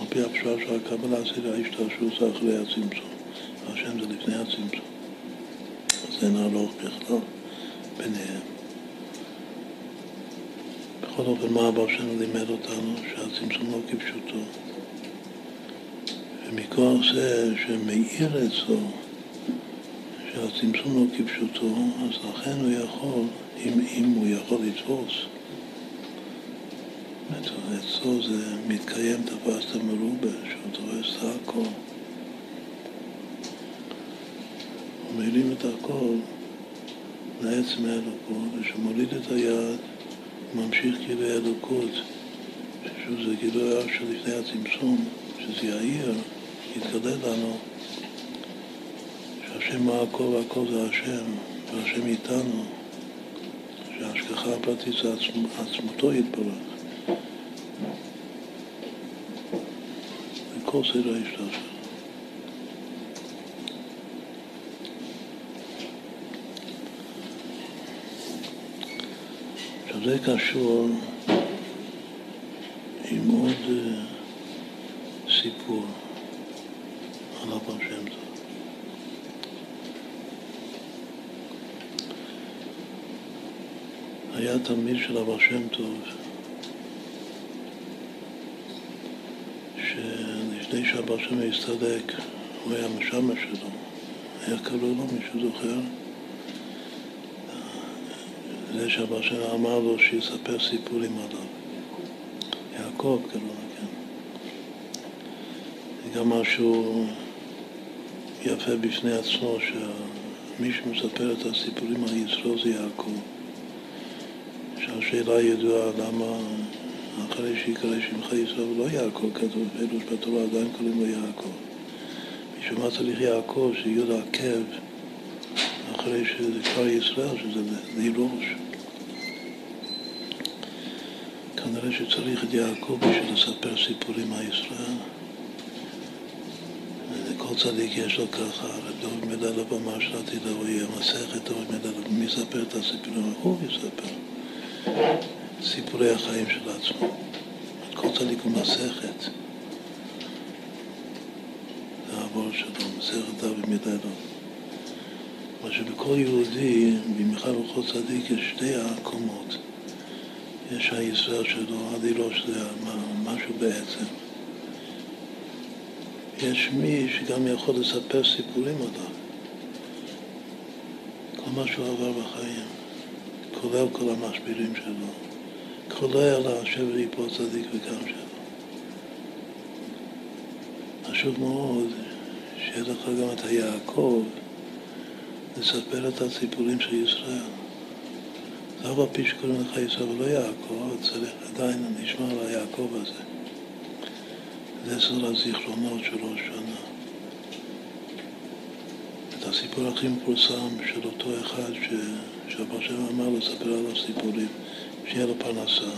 על פי הפשרה של הקבלה, סדר ההשתלשלות זה אחרי הצמצום. השם זה לפני הצמצום. אז אין ארוך בכלל ביניהם. בכל אופן, מה הבא שם לימד אותנו? שהצמצום לא כפשוטו. ומכוח זה שמאיר אצלו שהצמצום לא כפשוטו, אז לכן הוא יכול, אם, אם הוא יכול לתפוס, אצלו זה מתקיים תפסת מרובה, שהוא תופס את הכל. הוא מרים את הכל לעצם האלוקות, וכשמוריד את היד, ממשיך כאילו האלוקות, שזה כאילו היה שלפני הצמצום, שזה יאיר. יתגלה לנו שהשם מהכל והכל זה השם, והשם איתנו, שההשגחה הפרטית זה עצמ, עצמותו יתברך. וכל סדר ההשתלשלות. זה קשור עם עוד אה, סיפור. על אבא שם טוב. היה תלמיד של אבא שם טוב, שלפני שאבא שם הסתדק, הוא היה משמש שלו. איך קראו לו? מישהו זוכר? זה שאבא שם אמר לו שיספר סיפורים עליו. יעקב קראו לו. גם משהו יפה בפני עצמו, שמי שמספר את הסיפורים על יצרו זה יעקב. שהשאלה ידועה למה אחרי שיקרא שמך ישראל ולא יעקב, כתוב פירוש בתורה עדיין קוראים לו יעקב. בשביל מה צריך יעקב, שיהיו עקב אחרי שזה כבר ישראל, שזה לירוש. כנראה שצריך את יעקב בשביל לספר סיפורים על ישראל. כל צדיק יש לו ככה, דוד מדלב אמר שלעתיד הוא יהיה מסכת דוד מדלב, מי יספר את הסיפורים? הוא יספר. סיפורי החיים של עצמו. כל צדיק הוא מסכת. זה העבור שלו, מסכת דוד מדלב. מה שבכל יהודי, במיוחד בכל צדיק, יש שתי הקומות. יש הישראל שלו, הדילו שזה משהו בעצם. יש מי שגם יכול לספר סיפורים עליו. כל מה שהוא עבר בחיים, כולל כל המשברים שלו, כולל השבת ליפול צדיק וגם שלו. חשוב מאוד שיהיה לך גם את היעקב לספר את הסיפורים של ישראל. זה אף על פי שקוראים לך ישראל ולא יעקב, צריך עדיין לשמוע על היעקב הזה. זה סדר הזיכרונות של ראש שנה. את הסיפור הכי מפורסם של אותו אחד ש... שהבר שם אמר לספר עליו סיפורים, שיהיה לו פרנסה.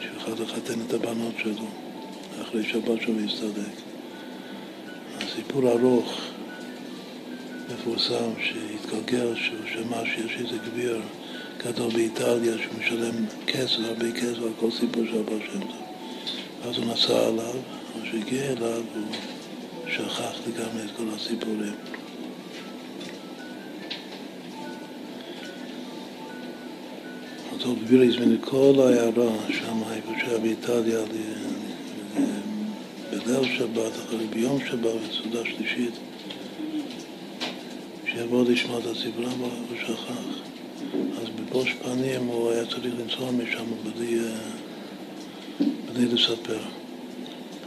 שיוכל לחתן את הבנות שלו אחרי שבת שלו יסתדק. הסיפור ארוך, מפורסם, שהתגלגל, שהוא שמע שיש איזה גביר גדול באיטליה שמשלם כסף, הרבה כסף על כל סיפור של הבעל שם טוב. ואז הוא נסע עליו, אז כשהגיע אליו הוא שכח לגמרי את כל הסיפורים. אותו גביר הזמין את כל העיירה שם, איפה שהיה באיטליה, בליל שבת, אחרי ביום שבת, בסעודה שלישית, שיבוא לשמוע את אבל הוא שכח. אז בבוש פנים הוא היה צריך לנסוע משם בלי, בלי לספר.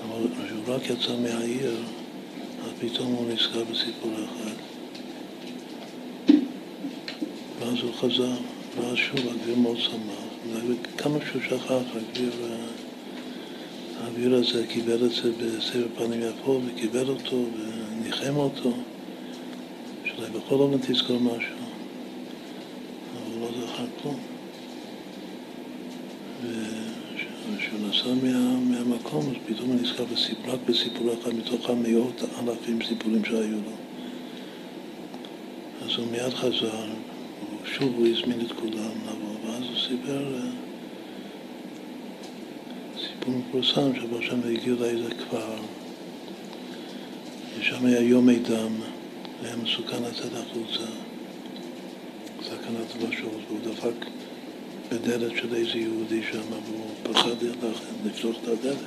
אבל כשהוא רק יצא מהעיר, אז פתאום הוא נזכר בסיפור אחד. ואז הוא חזר, ואז שוב הגביר מאוד שמח. כמה שהוא שכח, הגביר, הגביר הזה קיבל את זה בסבר פנים יפו, וקיבל אותו, וניחם אותו. שאולי בכל אופן תזכור משהו. כלום. וכשהוא נסע מה, מהמקום, אז פתאום הוא נזכר רק בסיפור אחד מתוך המאות אלפים סיפורים שהיו לו. אז הוא מיד חזר, ושוב הוא הזמין את כולם לבוא, ואז הוא סיפר אה, סיפור מפורסם, שבו שם הגיעו לאיזה כפר, ושם היה יומי דם, והיה מסוכן לצאת החוצה. סכנת בשורת, והוא דפק בדלת של איזה יהודי שם, והוא פחד לפתוח את הדלת.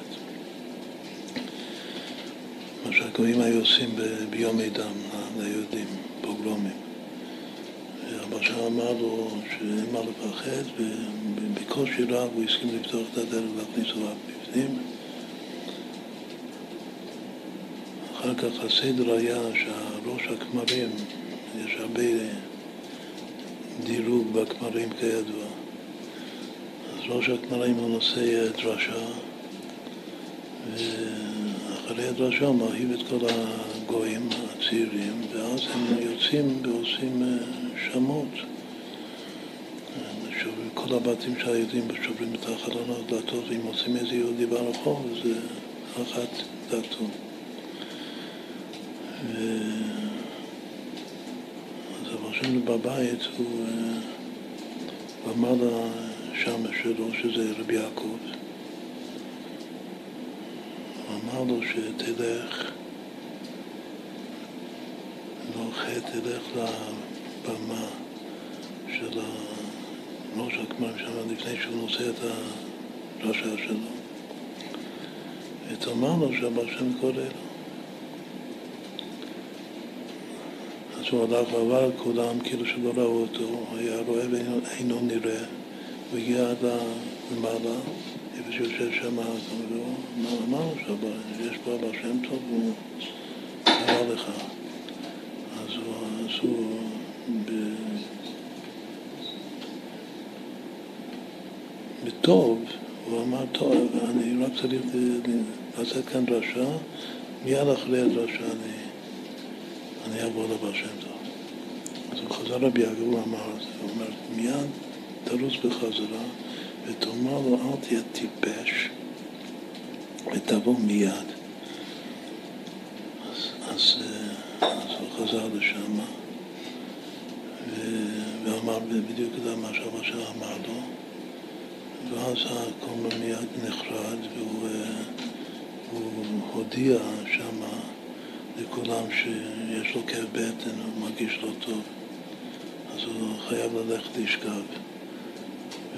מה שהגויים היו עושים ביום דם ליהודים, פוגרומים. אבא שם אמר לו שאין מה לפחד, ובקושי רב הוא הסכים לפתוח את הדלת ולהכניס אותו בפנים. אחר כך הסדר היה שהראש הכמרים, יש הרבה דירוג בכמרים כידוע. אז ראש הכמרים הוא נושא דרשה, ואחרי הדרשה הוא מרהיב את כל הגויים הצעירים, ואז הם יוצאים ועושים אה, שמות. כל הבתים של היהודים שוברים את החלונות, דלתות, ואם עושים איזה יהודי ברחוב, זה אחת דתו. ו... שלנו בבית, הוא, אה, הוא אמר לשם שלו, שזה רבי יעקב, הוא אמר לו שתלך, לא חטא, תלך לבמה של ראש הכמרים שם לפני שהוא נושא את הדרשה שלו. ותאמר לו שהבא שם קורא לו. שהוא הלך ועבר כולם כאילו שלא ראו אותו, היה רואה ואינו נראה, הוא הגיע עד למעלה, איפה שיושב שם, אמרנו שיש פה הבא שם טוב, הוא קרא לך. אז הוא, הוא ב... בטוב, הוא אמר, טוב, אני רק צריך לעשות כאן דרשה, מיד אחרי הדרשה אני, אני אעבור לבא שם טוב. אז הוא חזר רבי יעקב, הוא אמר את זה, הוא אומר, מיד תרוץ בחזרה ותאמר לו, אל תהיה טיפש ותבוא מיד. אז, אז, אז הוא חזר לשם ואמר בדיוק את מה שהרבא שלו אמר לו ואז הכומר מיד נחרד והוא הודיע שמה לכולם שיש לו כאב בטן, הוא מרגיש לא טוב, אז הוא חייב ללכת לשכב.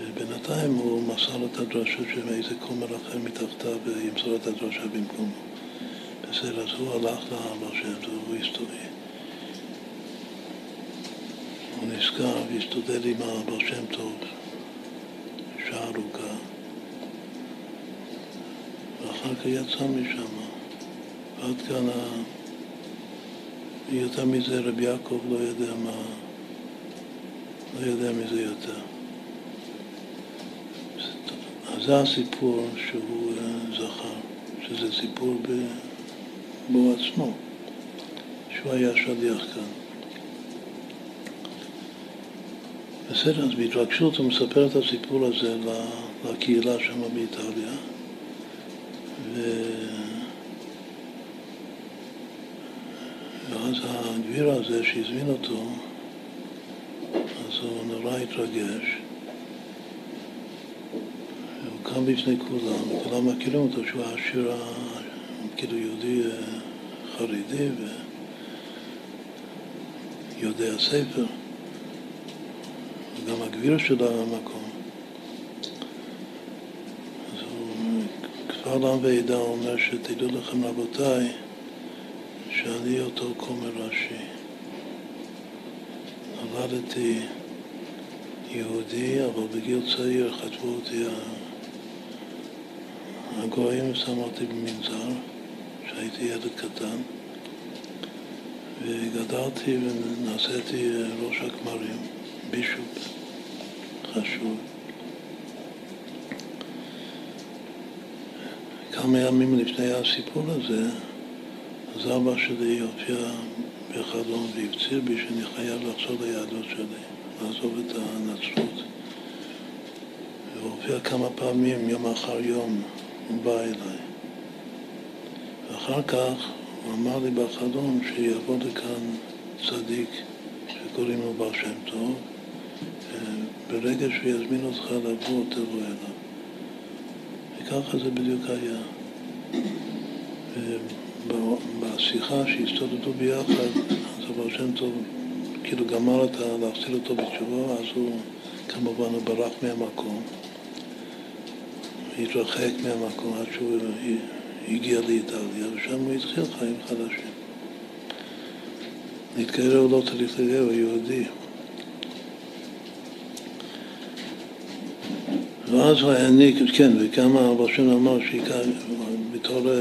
ובינתיים הוא מסר לו את הדרשות של איזה כומר אחר מתחתיו וימסור את הדרשה במקומו. בסדר, אז הוא הלך לאבא שם טוב, הוא הסתובב. הוא נזכר והסתודד עם האבא שם טוב שעה ארוכה, ואחר כך יצא משם. עד כאן, יותר מזה רבי יעקב לא יודע מה, לא יודע מזה יותר. אז זה הסיפור שהוא אה, זכר, שזה סיפור בו עצמו, שהוא היה שליח כאן. בסדר, אז בהתרגשות הוא מספר את הסיפור הזה לקהילה שם באיטליה, ו... ואז הגביר הזה שהזמין אותו, אז הוא נורא התרגש, והוא קם בפני כולם, וכולם מכירים אותו שהוא העשיר, כאילו יהודי אה, חרדי ויודע ספר, וגם הגביר של המקום. אז הוא קבל עם ועדה אומר שתדעו לכם רבותיי שאני אותו כומר ראשי. נולדתי יהודי, אבל בגיל צעיר חטפו אותי הגויים ושמו אותי במנזר, כשהייתי ילד קטן, וגדלתי ונעשיתי ראש הכמרים, בישופ חשוב. כמה ימים לפני הסיפור הזה, אבא שלי הופיע בחלום והפציר בי שאני חייב לחזור ליהדות שלי, לעזוב את הנצרות. והוא הופיע כמה פעמים, יום אחר יום, הוא בא אליי. ואחר כך הוא אמר לי בחלום שיבוא לכאן צדיק שקוראים לו בר שם טוב, ברגע שהוא יזמין אותך לבוא, תבוא אליו. וככה זה בדיוק היה. בשיחה שהסתודדו ביחד, אז הבר שם טוב כאילו גמר את ה... להחזיר אותו בתשובה, אז הוא כמובן הוא ברח מהמקום, התרחק מהמקום עד שהוא הגיע לאיטליה, ושם הוא התחיל חיים חדשים. הוא לא צריך להתגייר, הוא יהודי. ואז הוא העניק, כן, וגם הראשון אמר שבתור אה,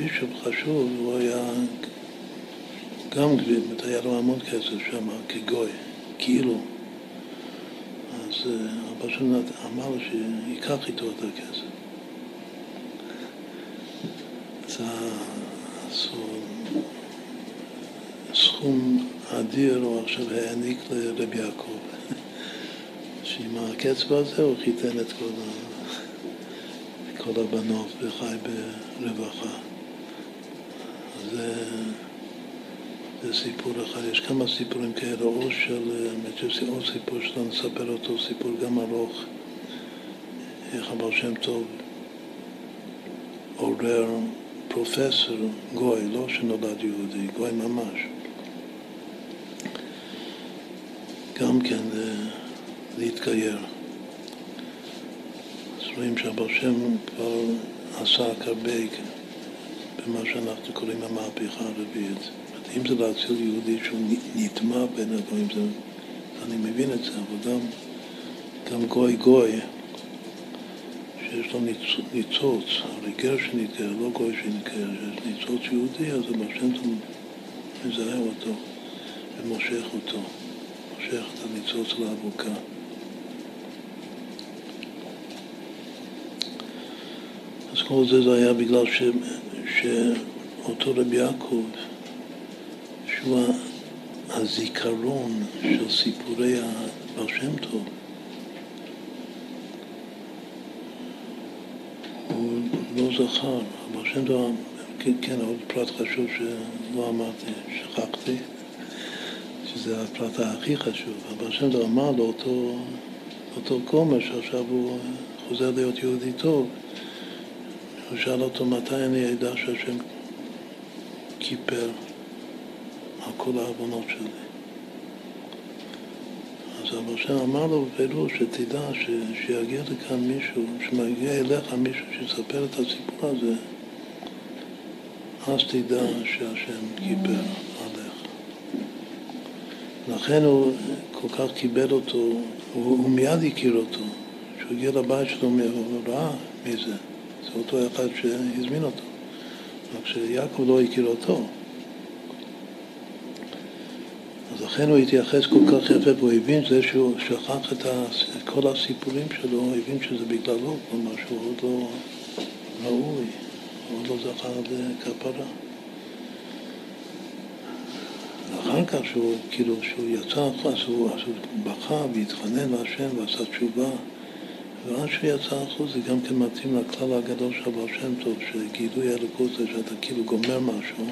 בישוף חשוב, הוא היה גם גביל, היה לו המון כסף שם, כגוי, כאילו. אז אה, אמר לו שייקח איתו את הכסף. אז סכום אדיר הוא עכשיו העניק לרבי יעקב. שעם הקצב הזה הוא חיתן את כל, ה... כל הבנות וחי ברווחה. זה, זה סיפור אחד. יש כמה סיפורים כאלה, או של, או סיפור שלנו נספר אותו, סיפור גם ארוך, איך הבעל שם טוב עורר פרופסור גוי, לא שנולד יהודי, גוי ממש. גם כן להתגייר. אז רואים שהבר שם כבר עסק הרבה במה שאנחנו קוראים המהפכה הרביעית. אם זה להציל יהודי שהוא נטמע בין הגויים, אני מבין את זה, אבל גם, גם גוי גוי, שיש לו ניצוץ, הרי גר שנתגר, לא גוי שנתגר, שיש ניצוץ יהודי, אז הבעל שם טוב מזהה אותו ומושך אותו, מושך את הניצוץ לאבוקה. אז כל זה זה היה בגלל ש, שאותו רבי יעקב, שהוא הזיכרון של סיפורי הבעל שם טוב, הוא לא זכר, אבל שם טוב, כן, כן, עוד פרט חשוב שלא אמרתי, שכחתי, שזה הפרט הכי חשוב, אבל שם טוב אמר לו אותו, אותו כומר שעכשיו הוא חוזר להיות יהודי טוב, הוא שאל אותו מתי אני אדע שהשם כיפר על כל העוונות שלי. אז אבו שם אמר לו בפירוש שתדע ש, שיגיע לכאן מישהו, שמגיע אליך מישהו שיספר את הסיפור הזה, אז תדע שהשם כיפר עליך. לכן הוא כל כך כיבד אותו, הוא, הוא מיד הכיר אותו. כשהוא הגיע לבית שלו, הוא ראה מי זה. זה אותו אחד שהזמין אותו. רק שיעקב לא הכיר אותו. אז לכן הוא התייחס כל כך יפה, והוא הבין זה שהוא שכח את, כל הסיפורים שלו, הוא הבין שזה בגללו, כלומר שהוא עוד לא ראוי, הוא עוד לא זכר לכפרה. ואחר כך שהוא, כאילו, שהוא יצא, אז הוא, אז הוא בכה והתחנן להשם ועשה תשובה. ואז שהוא יצא החוץ זה גם כן מתאים לכלל הגדול של הבעל שם טוב, שגילוי אלוקות זה שאתה כאילו גומר משהו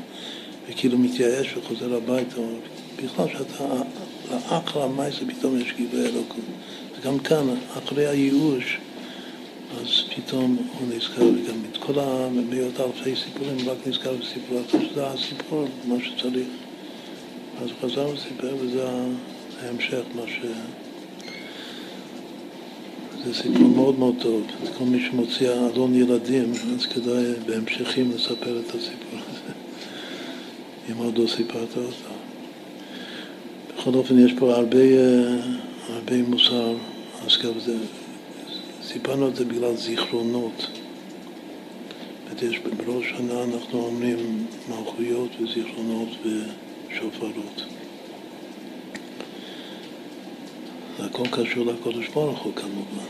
וכאילו מתייאש וחוזר הביתה, בכלל שאתה, לאחר המעשה פתאום יש גילוי אלוקות. וגם כאן, אחרי הייאוש, אז פתאום הוא נזכר, וגם את כל המאות אלפי סיפורים, רק נזכר בסיפור אחר, שזה הסיפור, מה שצריך. אז חזר וסיפר, וזה ההמשך, מה ש... זה סיפור מאוד מאוד טוב. כל מי שמוציא אלון ילדים, אז כדאי בהמשכים לספר את הסיפור הזה, אם עוד לא סיפרת אותו. בכל אופן, יש פה הרבה, הרבה מוסר, אז גם זה, סיפרנו את זה בגלל זיכרונות. יש, בראש שנה אנחנו אומרים מלכויות וזיכרונות ושופרות. זה הכל קשור לקודש ברוך הוא כמובן.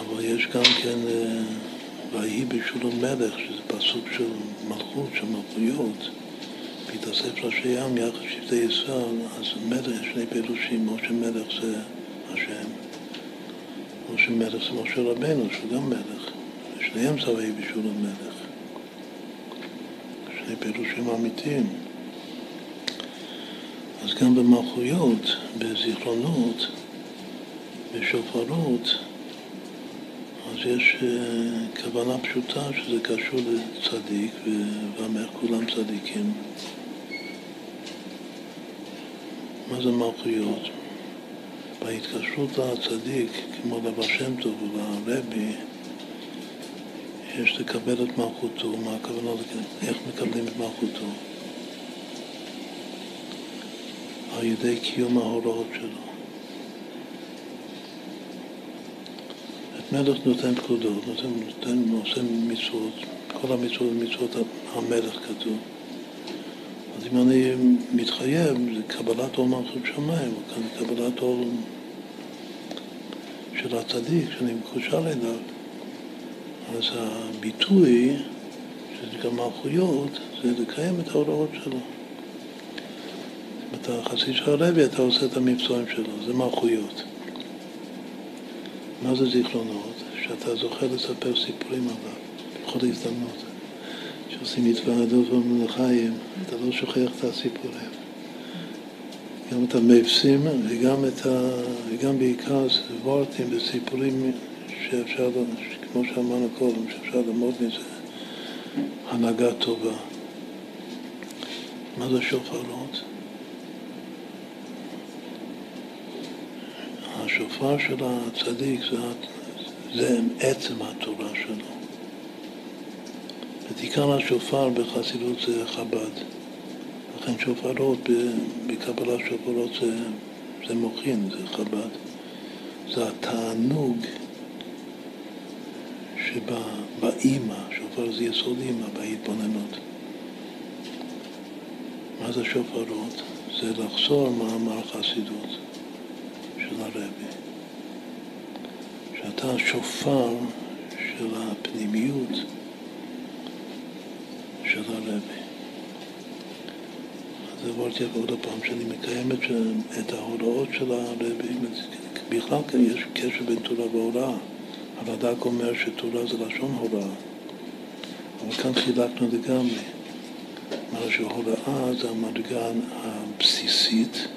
אבל יש גם כן, אה, ויהי בשולם מלך, שזה פסוק של מלכות, של מלכויות, בהתאסף ראשי ים יחד שבטי ישראל, אז מלך, יש שני פירושים, משה מלך זה השם, משה מלך זה משה רבנו, שהוא גם מלך, שניהם זה ויהי בשולם מלך. שני פירושים אמיתיים. אז גם במלכויות, בזיכרונות, בשופרות, אז יש אה, כוונה פשוטה שזה קשור לצדיק, ואומר כולם צדיקים. מה זה מלכויות? בהתקשרות לצדיק, כמו לבא שם טוב ולרבי, יש לקבל את מלכותו, מה הכוונה, איך מקבלים את מלכותו? על ידי קיום ההוראות שלו. את מלך נותן פקודות, נותן, נותן, עושה מצוות, כל המצוות מצוות המלך כתוב. אז אם אני מתחייב, זה קבלת עול מלכות שמיים, כאן קבלת עול של הצדיק, שאני מקושר אליו. אז הביטוי, שזה גם מלכויות, זה לקיים את ההוראות שלו. אתה חסיד של הרבי, אתה עושה את המבצועים שלו, זה מלכויות. מה זה זיכרונות? שאתה זוכר לספר סיפורים עליו, בכל הזדמנות. כשעושים התוועדות במלאכיים, אתה לא שוכח את הסיפורים. גם את המבשים וגם, את ה... וגם בעיקר וורטים וסיפורים שאפשר, כמו שאמרנו קודם, שאפשר ללמוד מזה הנהגה טובה. מה זה שופרות? השופר של הצדיק זה, זה עצם התורה שלו. ותיקן השופר בחסידות זה חב"ד. לכן שופרות, בקבלת שופרות זה, זה מוחין, זה חב"ד. זה התענוג שבאימא, שופר זה יסוד אימא, בהתבוננות. מה זה שופרות? זה לחזור מאמר חסידות של הרבי. שאתה השופר של הפנימיות של הרבי. אז אמרתי עוד פעם, שאני מקיים את ההוראות של הרבי, בכלל יש קשר בין תורה והוראה. הרד"ק אומר שתורה זה לשון הוראה, אבל כאן חילקנו לגמרי. מה שהוראה זה המדרגה הבסיסית,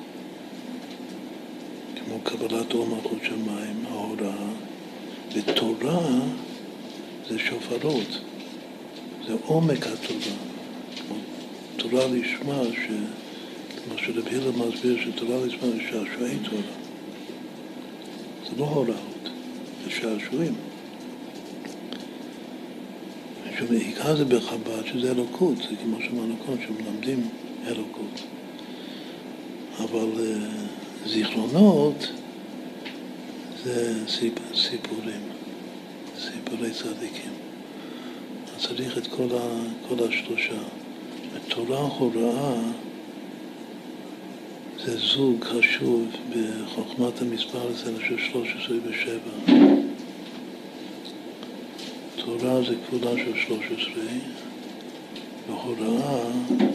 כמו קבלת עול מלכות שמיים, ההוראה, ותורה זה שופרות, זה עומק התורה. תורה לשמה, כמו שרבי הילר מסביר, שתורה לשמה זה שעשועי תורה. זה לא הוראות, זה שעשועים. שבעיקר זה בחב"ד, שזה אלוקות, זה כמו שאמרנו קודם, שמלמדים אלוקות. אבל uh, זיכרונות זה סיפ, סיפורים, סיפורי צדיקים. אז צריך את כל, ה, כל השלושה. תורה הוראה זה זוג חשוב בחוכמת המספר הזה, אני חושב 13 ו-7. תורה זה כבודה של 13, והוראה זה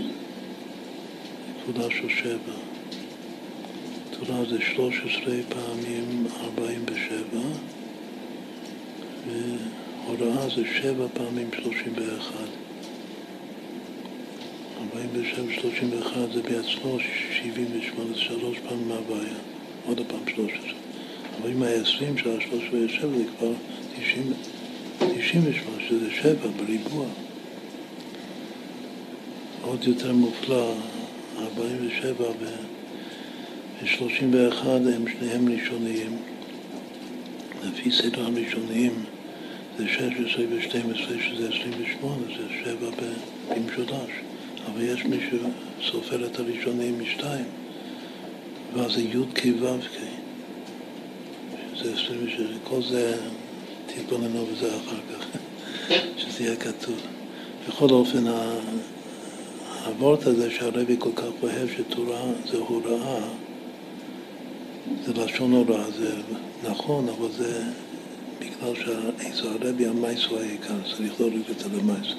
כבודה של 7. תורה זה 13 פעמים 47, והוראה זה 7 פעמים 31. 47, 31 זה בעצמו 78, זה שלוש פעמים מהבעיה, עוד פעם 13. אבל אם היה 20 שעה, 13 ו-7 זה כבר 90, 98, שזה 7 בריבוע. עוד יותר מופלא, 47 ו-31 הם שניהם ראשוניים. לפי סדר הראשוניים זה 16 ו-12 שזה 28, זה 7 במשולש. אבל יש מי שסופר את הראשונים משתיים, ואז זה י' כ' ו' כ', שזה 26, כל זה תתבוננו בזה אחר כך, שזה יהיה כתוב. בכל אופן, הוורט הזה שהרבי כל כך אוהב שתורה זה הוראה, זה לשון הוראה, זה נכון, אבל זה בגלל שהרבי המייסו העיקר, צריך להוריד את זה למייסו.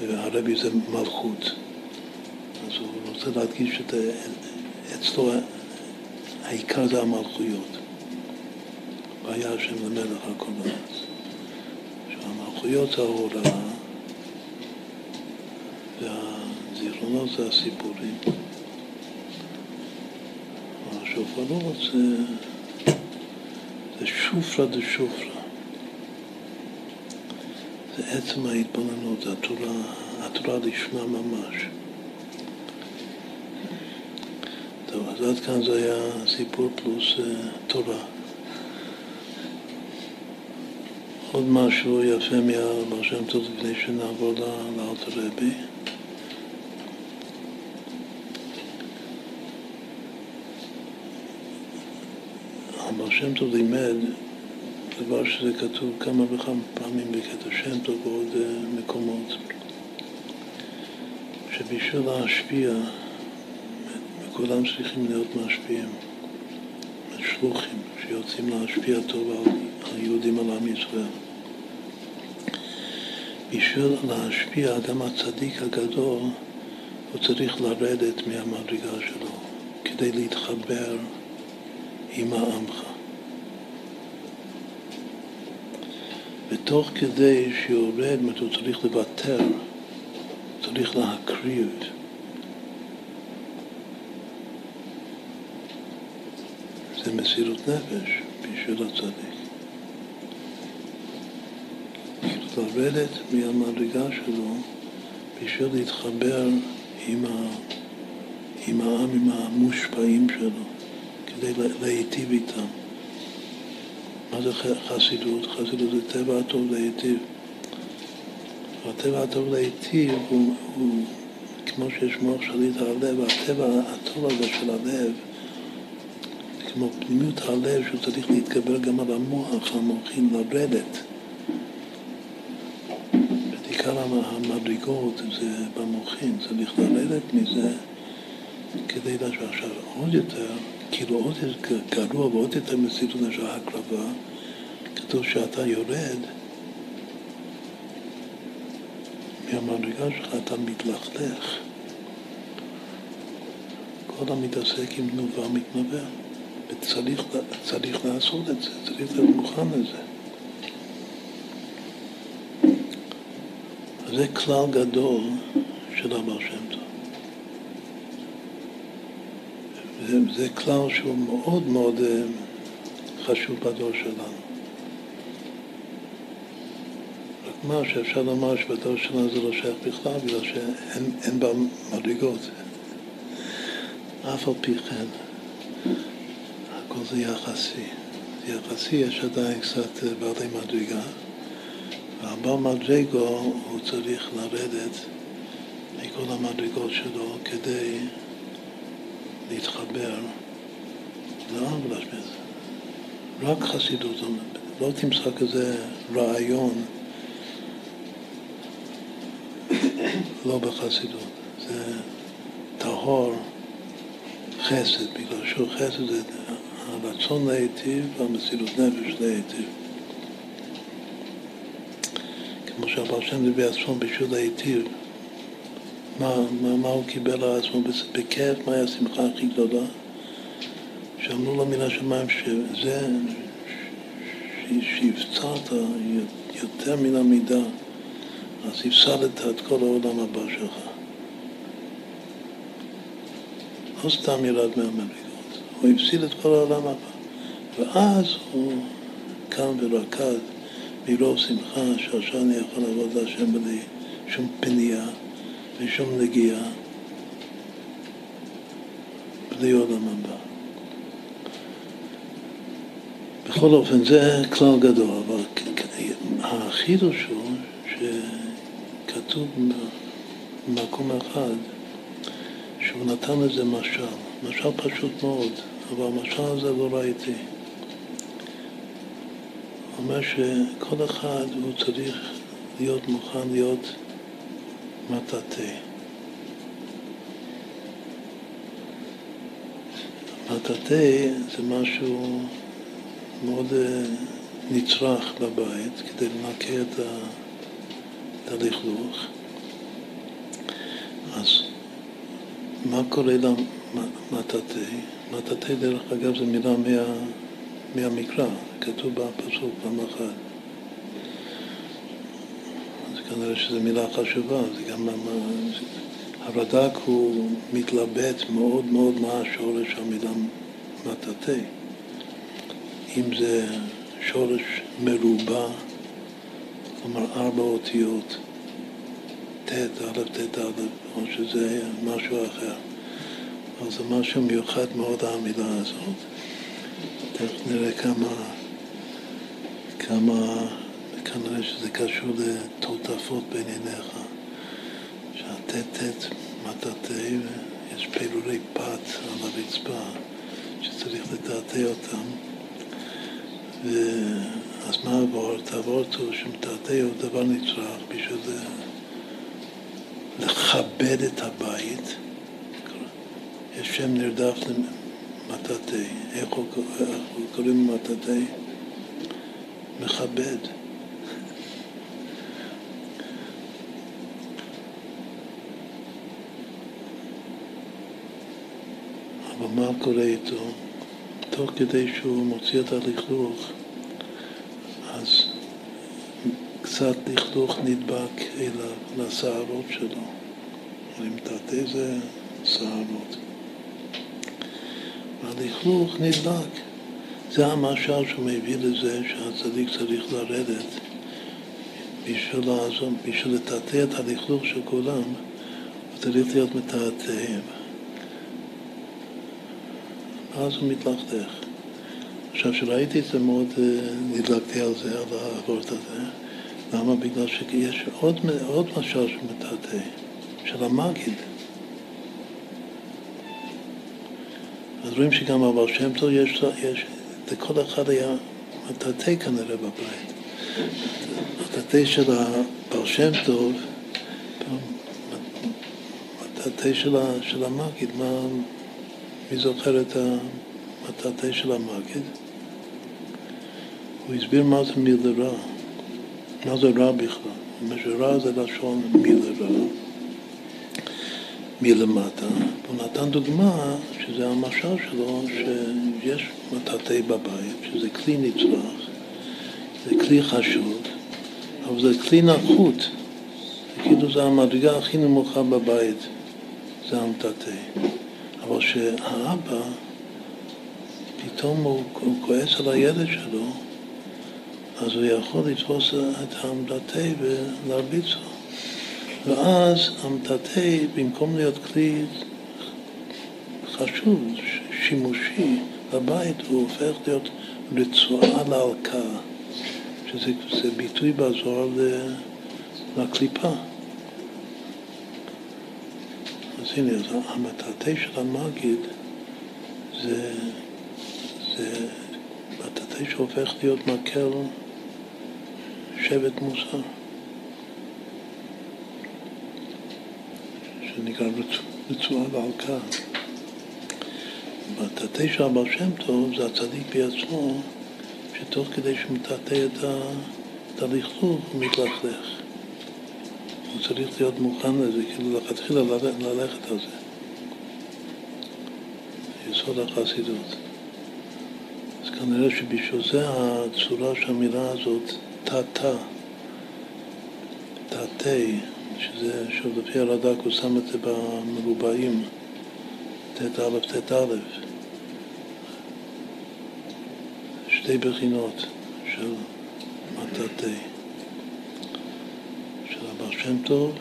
והרבי זה מלכות. אז הוא רוצה להדגיש את אצלו העיקר זה המלכויות. והיה השם למלך על כל הארץ. שהמלכויות זה ההוראה והזיכרונות זה הסיפורים. השופרות זה, זה שופרא דשופרא. זה עצם ההתבוננות, זה התורה, התורה לשמה ממש. טוב, אז עד כאן זה היה סיפור פלוס uh, תורה. עוד משהו יפה מהבר שם טוב לפני שנעבור לאלתר רבי. הבר שם טוב לימד דבר שזה כתוב כמה וכמה פעמים בקטע שם טוב ועוד אה, מקומות, שבשביל להשפיע, וכולם צריכים להיות משפיעים, שלוחים שיוצאים להשפיע טוב על היהודים על עם ישראל. בשביל להשפיע, אדם הצדיק הגדול, הוא צריך לרדת מהמדרגה שלו כדי להתחבר עם העמך. ותוך כדי שיורד, הוא צריך לוותר, צריך להקריב. זה מסירות נפש בשביל הצדיק. לרדת מהמדרגה שלו בשביל להתחבר עם, ה, עם העם, עם המושפעים שלו, כדי להיטיב איתם. מה זה חסידות? חסידות זה טבע הטוב להיטיב. הטבע הטוב להיטיב הוא, הוא כמו שיש מוח שליט על הלב, הטבע הטוב הזה של הלב, כמו פנימיות הלב שהוא צריך להתגבר גם על המוח, המוחים לרדת. עיקר המדרגות זה במוחים, צריך לרדת מזה כדי לדעת עכשיו עוד יותר, כאילו עוד גרוע ועוד יותר מסירות של ההקרבה, כתוב שאתה יורד מהמדרגה שלך, אתה מתלכלך. כל המתעסק עם תנובה מתנבא, וצריך לעשות את זה, צריך להיות מוכן לזה. זה כלל גדול של הבעל שם טוב. זה, כלל שהוא מאוד מאוד אה, חשוב בדור שלנו. רק מה שאפשר לומר שבדור שלנו זה לא שייך בכלל, בגלל שאין בה מדרגות. אף על פי כן, הכל זה יחסי. יחסי, יש עדיין קצת אה, בעלי מדרגה. והבעל מדרגו הוא צריך לרדת מכל המדרגות שלו כדי להתחבר לעם ולהשמיע רק חסידות, לא תמצא כזה רעיון לא בחסידות, זה טהור חסד, בגלל שהוא חסד זה הרצון להיטיב והמסירות נפש להיטיב. כמו שהבר שם דיבר עצמו בשביל להיטיב, מה, מה, מה הוא קיבל על עצמו בכיף, מהי השמחה הכי גדולה? שאמרו לו מן השמיים שזה שהפצרת יותר מן המידה, אז הפסדת את כל העולם הבא שלך. לא סתם ירד מהמדרגות, הוא הפסיד את כל העולם הבא. ואז הוא קם ורקד מרוב שמחה שעכשיו אני יכול לעבוד להשם בלי שום פנייה ושום נגיעה, בלי עולם הבא. בכל אופן, זה כלל גדול, אבל החידוש הוא שכתוב במקום אחד שהוא נתן לזה משל, משל פשוט מאוד, אבל המשל הזה לא ראיתי. אומר שכל אחד הוא צריך להיות מוכן להיות מטאטא. מטאטא זה משהו מאוד אה, נצרך בבית כדי לנקה את הלכלוך. אז מה קורה למטאטא? מטאטא דרך אגב זה מילה מה, מהמקרא, כתוב בפסוק פעם אחת. אז כנראה שזו מילה חשובה, זה גם הרד"ק הוא מתלבט מאוד מאוד מה השורש המילה מטאטא. אם זה שורש מרובע, כלומר ארבע אותיות, ט', א', ט', א', או שזה משהו אחר. אבל זה משהו מיוחד מאוד המילה הזאת. תכף נראה כמה, כמה, כנראה שזה קשור לתותפות בענייניך, שהטטט מטאטא ויש פירורי פת על הרצפה שצריך לטאטא אותם. אז מה עבור? תעבור אותו שמטאטא הוא דבר נצרך בשביל לכבד את הבית. יש שם נרדף מטאטא. איך הוא קוראים מטאטא? מכבד. אבל מה קורה איתו? תוך כדי שהוא מוציא את הלכלוך, אז קצת לכלוך נדבק אליו, לשערות שלו. אם תעתה זה שערות. והלכלוך נדלק. זה המשל שהוא מביא לזה שהצדיק צריך לרדת בשביל לעזור, בשביל לטאטא את הלכלוך של כולם, הוא צריך להיות מתעתע. אז הוא מתלכלך. עכשיו, כשראיתי את זה מאוד, אה, נדלקתי על זה, על העבורת הזה. למה? בגלל שיש עוד, עוד משל שמתעתע, של המגיד. אז רואים שגם הבעל שם טוב יש, יש לכל אחד היה מטאטא כנראה בבית. מטאטא של הבעל שם טוב, מטאטא של, של המגיד, מה, מי זוכר את המטאטא של המגיד? הוא הסביר מה זה מילה רע, מה זה רע בכלל. מה שרע זה לשון מילה רע. מלמטה, הוא נתן דוגמה שזה המשל שלו שיש מטאטא בבית, שזה כלי נצרך, זה כלי חשוב, אבל זה כלי נחות, כאילו זה המדרגה הכי נמוכה בבית, זה המטאטא. אבל שהאבא, פתאום הוא, הוא כועס על הילד שלו, אז הוא יכול לתפוס את המטאטא ולהרביץ לו. ואז המטאטא, במקום להיות כלי חשוב, שימושי בבית, הוא הופך להיות רצועה להלקה, שזה ביטוי בעזור לקליפה. אז הנה, אז המטאטא של המגיד זה, זה מטאטא שהופך להיות מקל שבט מוסר. שנקרא רצועה והלקה. מטאטא של הבעל שם טוב זה הצדיק בעצמו, שתוך כדי שהוא מטאטא את הלכלוך הוא מתלכלך. הוא צריך להיות מוכן לזה, כאילו לכתחילה ללכת על זה. יסוד החסידות. אז כנראה שבשביל זה הצורה של המילה הזאת, תתא, תתי, שזה, שוב, לפי הרד"ק הוא שם את זה במרובעים, ט"א, ט"א. שתי בחינות של הבעל שם טוב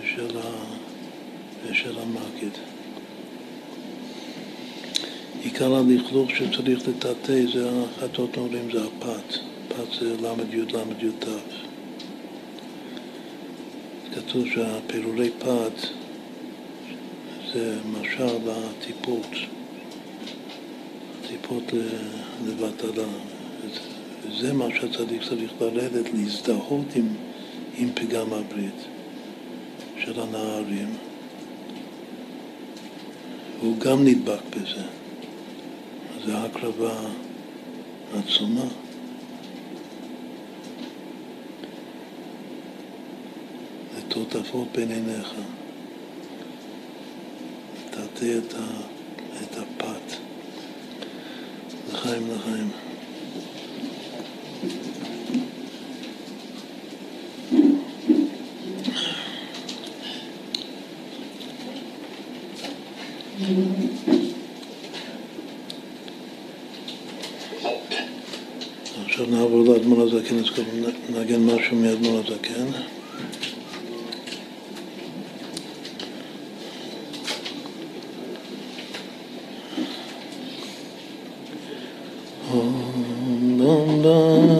ושל, ה... ושל המגיד. עיקר הלכלוך שצריך לטאטא זה החטאות נעולים, זה הפת. פת זה ל"י ל"י ת'. כתוב שהפירורי פת זה משל לטיפות, טיפות לבטלה. זה מה שהצדיק צריך לרדת, להזדהות עם, עם פגם הברית של הנערים. הוא גם נדבק בזה. זו הקרבה עצומה. תוטפות בין עיניך. ה, את הפת. לחיים לחיים. מאדמו"ר הזקן, אז כאילו נגן משהו מאדמו"ר הזקן. Om Dam Dam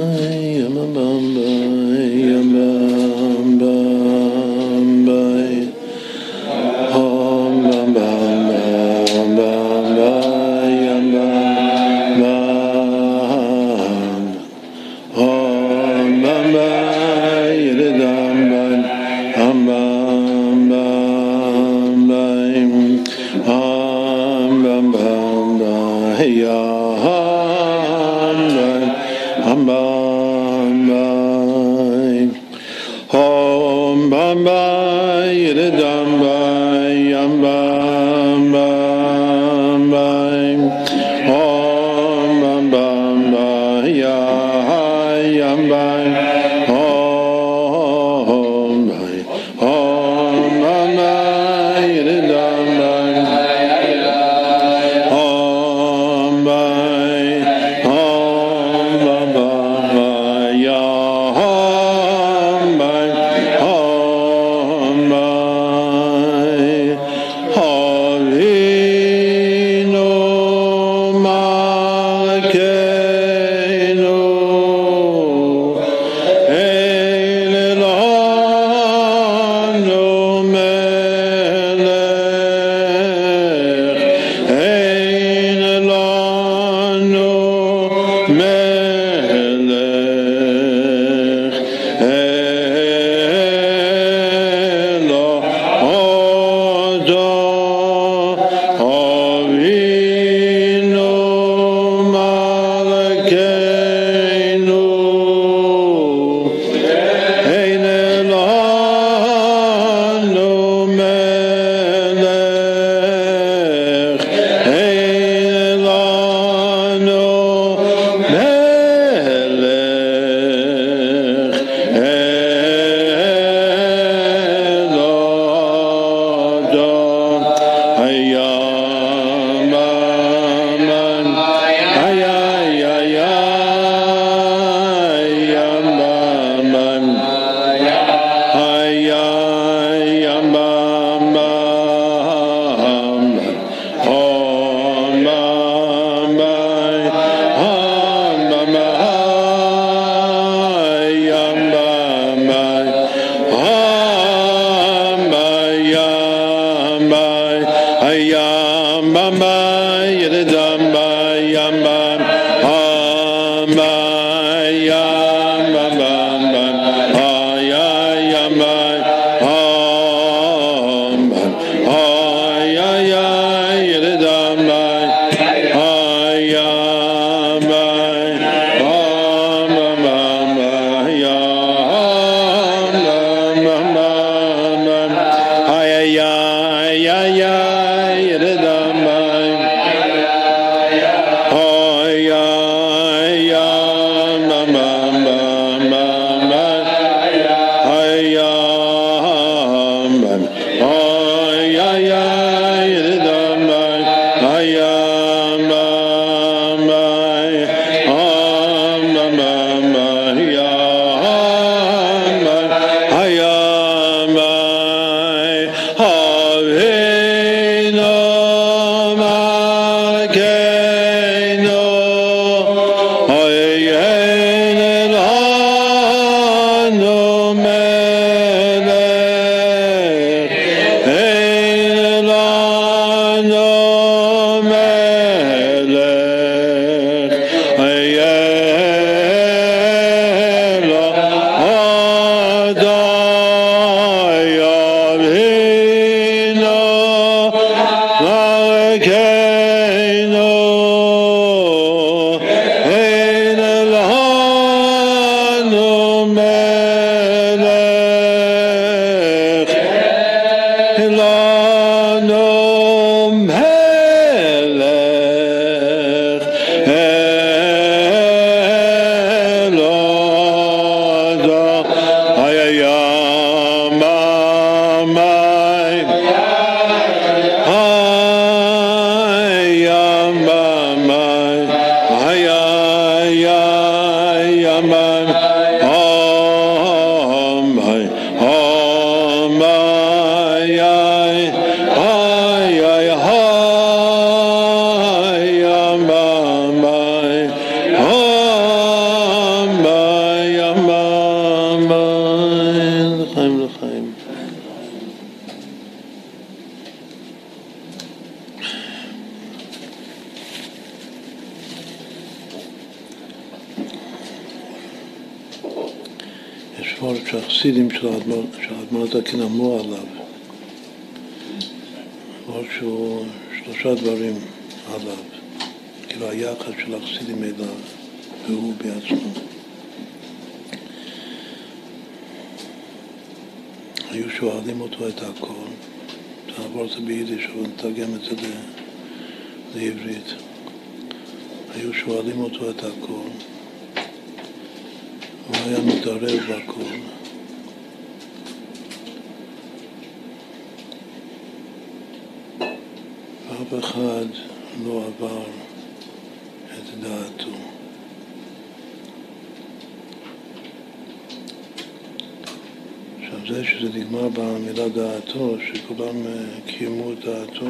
זה שזה נגמר במילה דעתו, שכולם אה, קיימו את דעתו,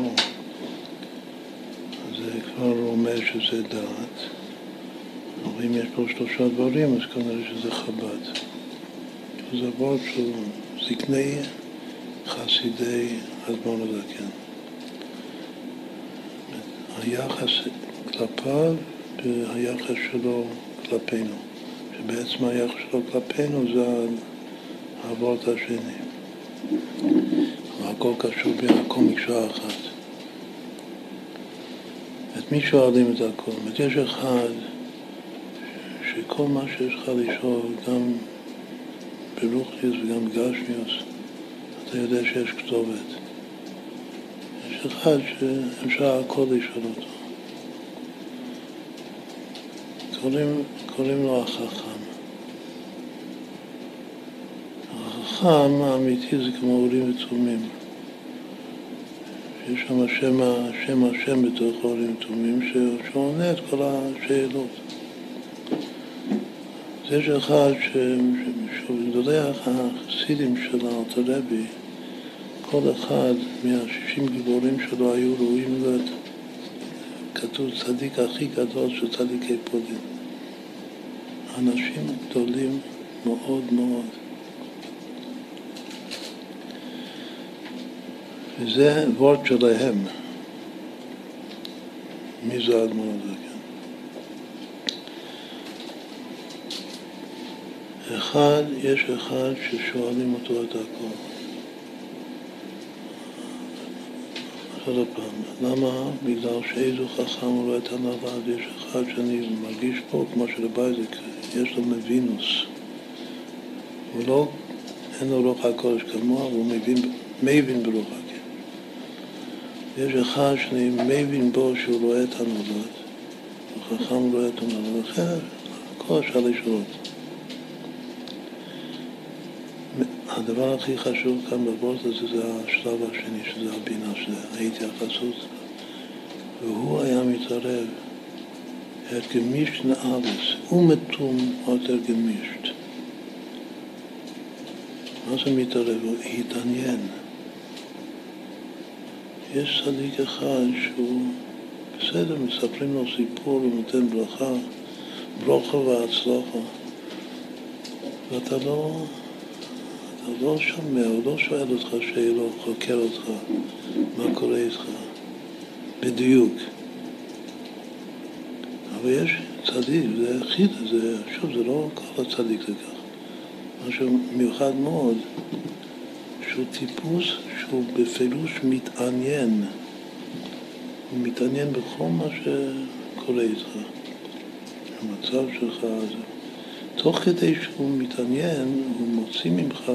זה כבר אומר שזה דעת. אם יש פה שלושה דברים, אז כנראה שזה חב"ד. זה וורד של זקני חסידי אדמון הזקן. היחס כלפיו והיחס שלו כלפינו. שבעצם היחס שלו כלפינו זה הוורד השני. והכל קשור בהכל מקשה אחת. את מי שואלים את הכל? יש אחד שכל מה שיש לך לשאול, גם ברוכניוס וגם בגשמיוס, אתה יודע שיש כתובת. יש אחד שאפשר הכל לשאול אותו. קוראים, קוראים לו החכם. החכם האמיתי זה כמו אורים ותומים. יש שם שם, שם השם בתוך אורים ותומים שעונה את כל השאלות. אז יש אחד שגדולי החסידים של האלתרבי, כל אחד מהשישים גיבורים שלו היו ראויים להיות, כתוב צדיק הכי גדול של צדיקי פולין. אנשים גדולים מאוד מאוד. וזה וורד שלהם. מי זה האדמו"ר הזה? אחד, יש אחד ששואלים אותו את הכל. עוד פעם, למה? בגלל שאיזו חכם הוא לא הייתה נולד, יש אחד שאני מרגיש פה, כמו שלבייזק, יש לו מבינוס. הוא לא, אין לו רוח הקודש כמוה, והוא מבין, מבין ברוח הקודש. יש אחד שאני מבין בו שהוא רואה את הנולד, וחכם רואה את הנולד, לכן הכל אפשר אותו. הדבר הכי חשוב כאן בבורט הזה זה השלב השני, שזה הבינה, שזה ההתייחסות. והוא היה מתערב, את גמישט נאבס, ומתום יותר גמישט. מה זה מתערב? הוא התעניין. יש צדיק אחד שהוא בסדר, מספרים לו סיפור, הוא נותן ברכה, ברכה והצלחה, ואתה לא... הוא לא שומע, הוא לא שואל אותך שאלות, חוקר אותך, מה קורה איתך, בדיוק. אבל יש צדיק, זה חידה, זה, שוב, זה לא כל הצדיק זה ככה. משהו מיוחד מאוד, שהוא טיפוס שהוא בפירוש מתעניין. הוא מתעניין בכל מה שקורה איתך. המצב שלך, זה... תוך כדי שהוא מתעניין, הוא מוציא ממך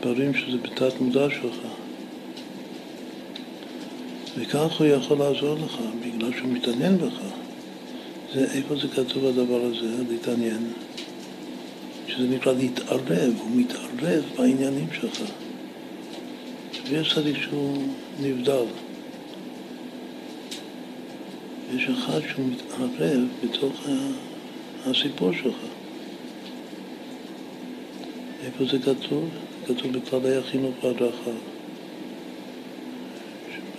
דברים שזה בתת מודע שלך. וכך הוא יכול לעזור לך, בגלל שהוא מתעניין בך. זה, איפה זה כתוב הדבר הזה, להתעניין? שזה נקרא להתערב, הוא מתערב בעניינים שלך. ויש צדיק שהוא נבדל. יש אחד שהוא מתערב בתוך הסיפור שלך. איפה זה כתוב? כתוב בכללי החינוך והדרכה.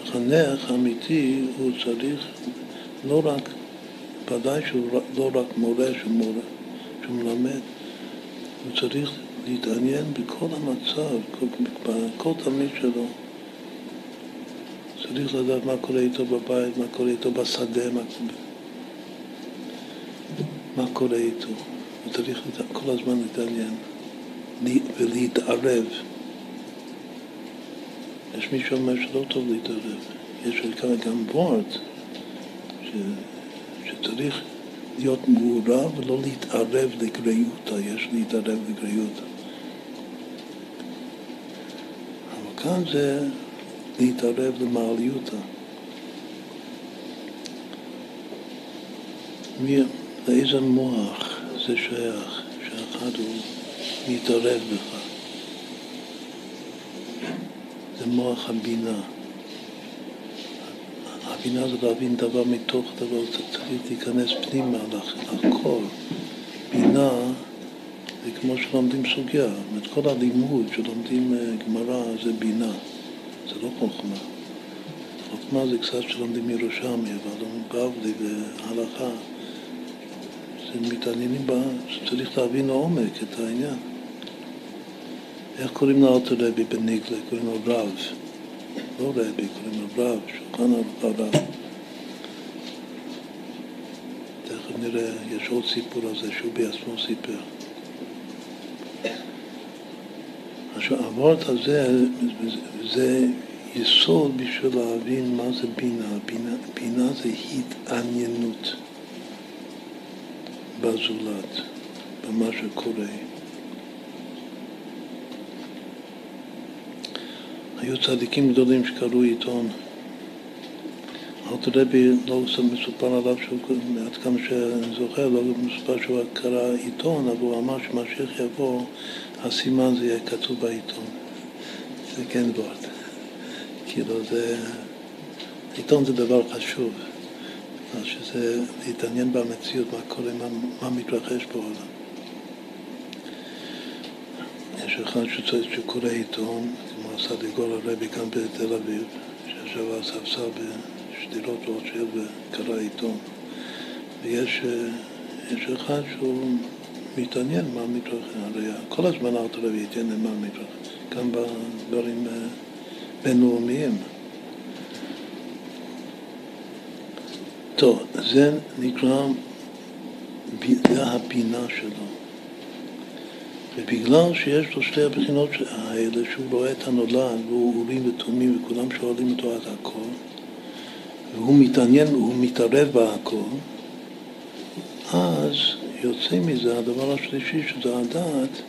מחנך אמיתי הוא צריך לא רק, ודאי שהוא לא רק מורה שהוא מורה, שהוא מלמד, הוא צריך להתעניין בכל המצב, בכל תלמיד שלו. צריך לדעת מה קורה איתו בבית, מה קורה איתו בשדה, מה, מה קורה איתו. הוא צריך כל הזמן להתעניין. ולהתערב. יש מי שאומר שלא טוב להתערב. יש גם וורד ש... שצריך להיות מעורב ולא להתערב לגריותא, יש להתערב לגריותא. אבל כאן זה להתערב למעליותא. לאיזה מוח זה שייך, שאחד הוא מתערב בך. זה מוח הבינה. הבינה זה להבין דבר מתוך דבר, צריך להיכנס פנימה, לחקור. כמו שלומדים סוגיה, זאת כל הלימוד שלומדים אה, גמרא זה בינה, זה לא חוכמה. חוכמה זה קצת שלומדים ירושלמי, אבל בבלי והלכה. זה מתעניינים בה, שצריך להבין לעומק את העניין. איך קוראים לאלתר רבי בניגלה? קוראים לו רב. לא רבי, קוראים לו רב, שולחן הרב. תכף נראה, יש עוד סיפור על זה שהוא בעצמו סיפר. עכשיו, הוורט הזה זה יסוד בשביל להבין מה זה בינה. בינה, בינה זה התעניינות בזולת, במה שקורה. היו צדיקים גדולים שקראו עיתון. אלתר רבי לא מסופר עליו, שהוא, עד כמה שאני זוכר, לא מסופר שהוא קרא עיתון, אבל הוא אמר שמשיח יבוא, הסימן זה יהיה כתוב בעיתון. זה כן וורט. כאילו זה... עיתון זה דבר חשוב, שזה להתעניין במציאות, מה קורה, מה, מה מתרחש בעולם. יש אחד שקורא עיתון, הסדיגור הרבי כאן בתל אביב, שישב על ספסל בשדרות רוטשילד וקרא עיתון. ויש יש אחד שהוא מתעניין מה מתרחש, הרי כל הזמן תל התעניין מה מתרחש, גם בדברים אה, בינלאומיים. טוב, זה נקרא, זה הבינה שלו. ובגלל שיש לו שתי הבחינות האלה, שהוא רואה את הנולד, והוא אורים ותומים וכולם שואלים אותו על הכל, והוא מתעניין והוא מתערב בהכל, אז יוצא מזה הדבר השלישי, שזה הדעת,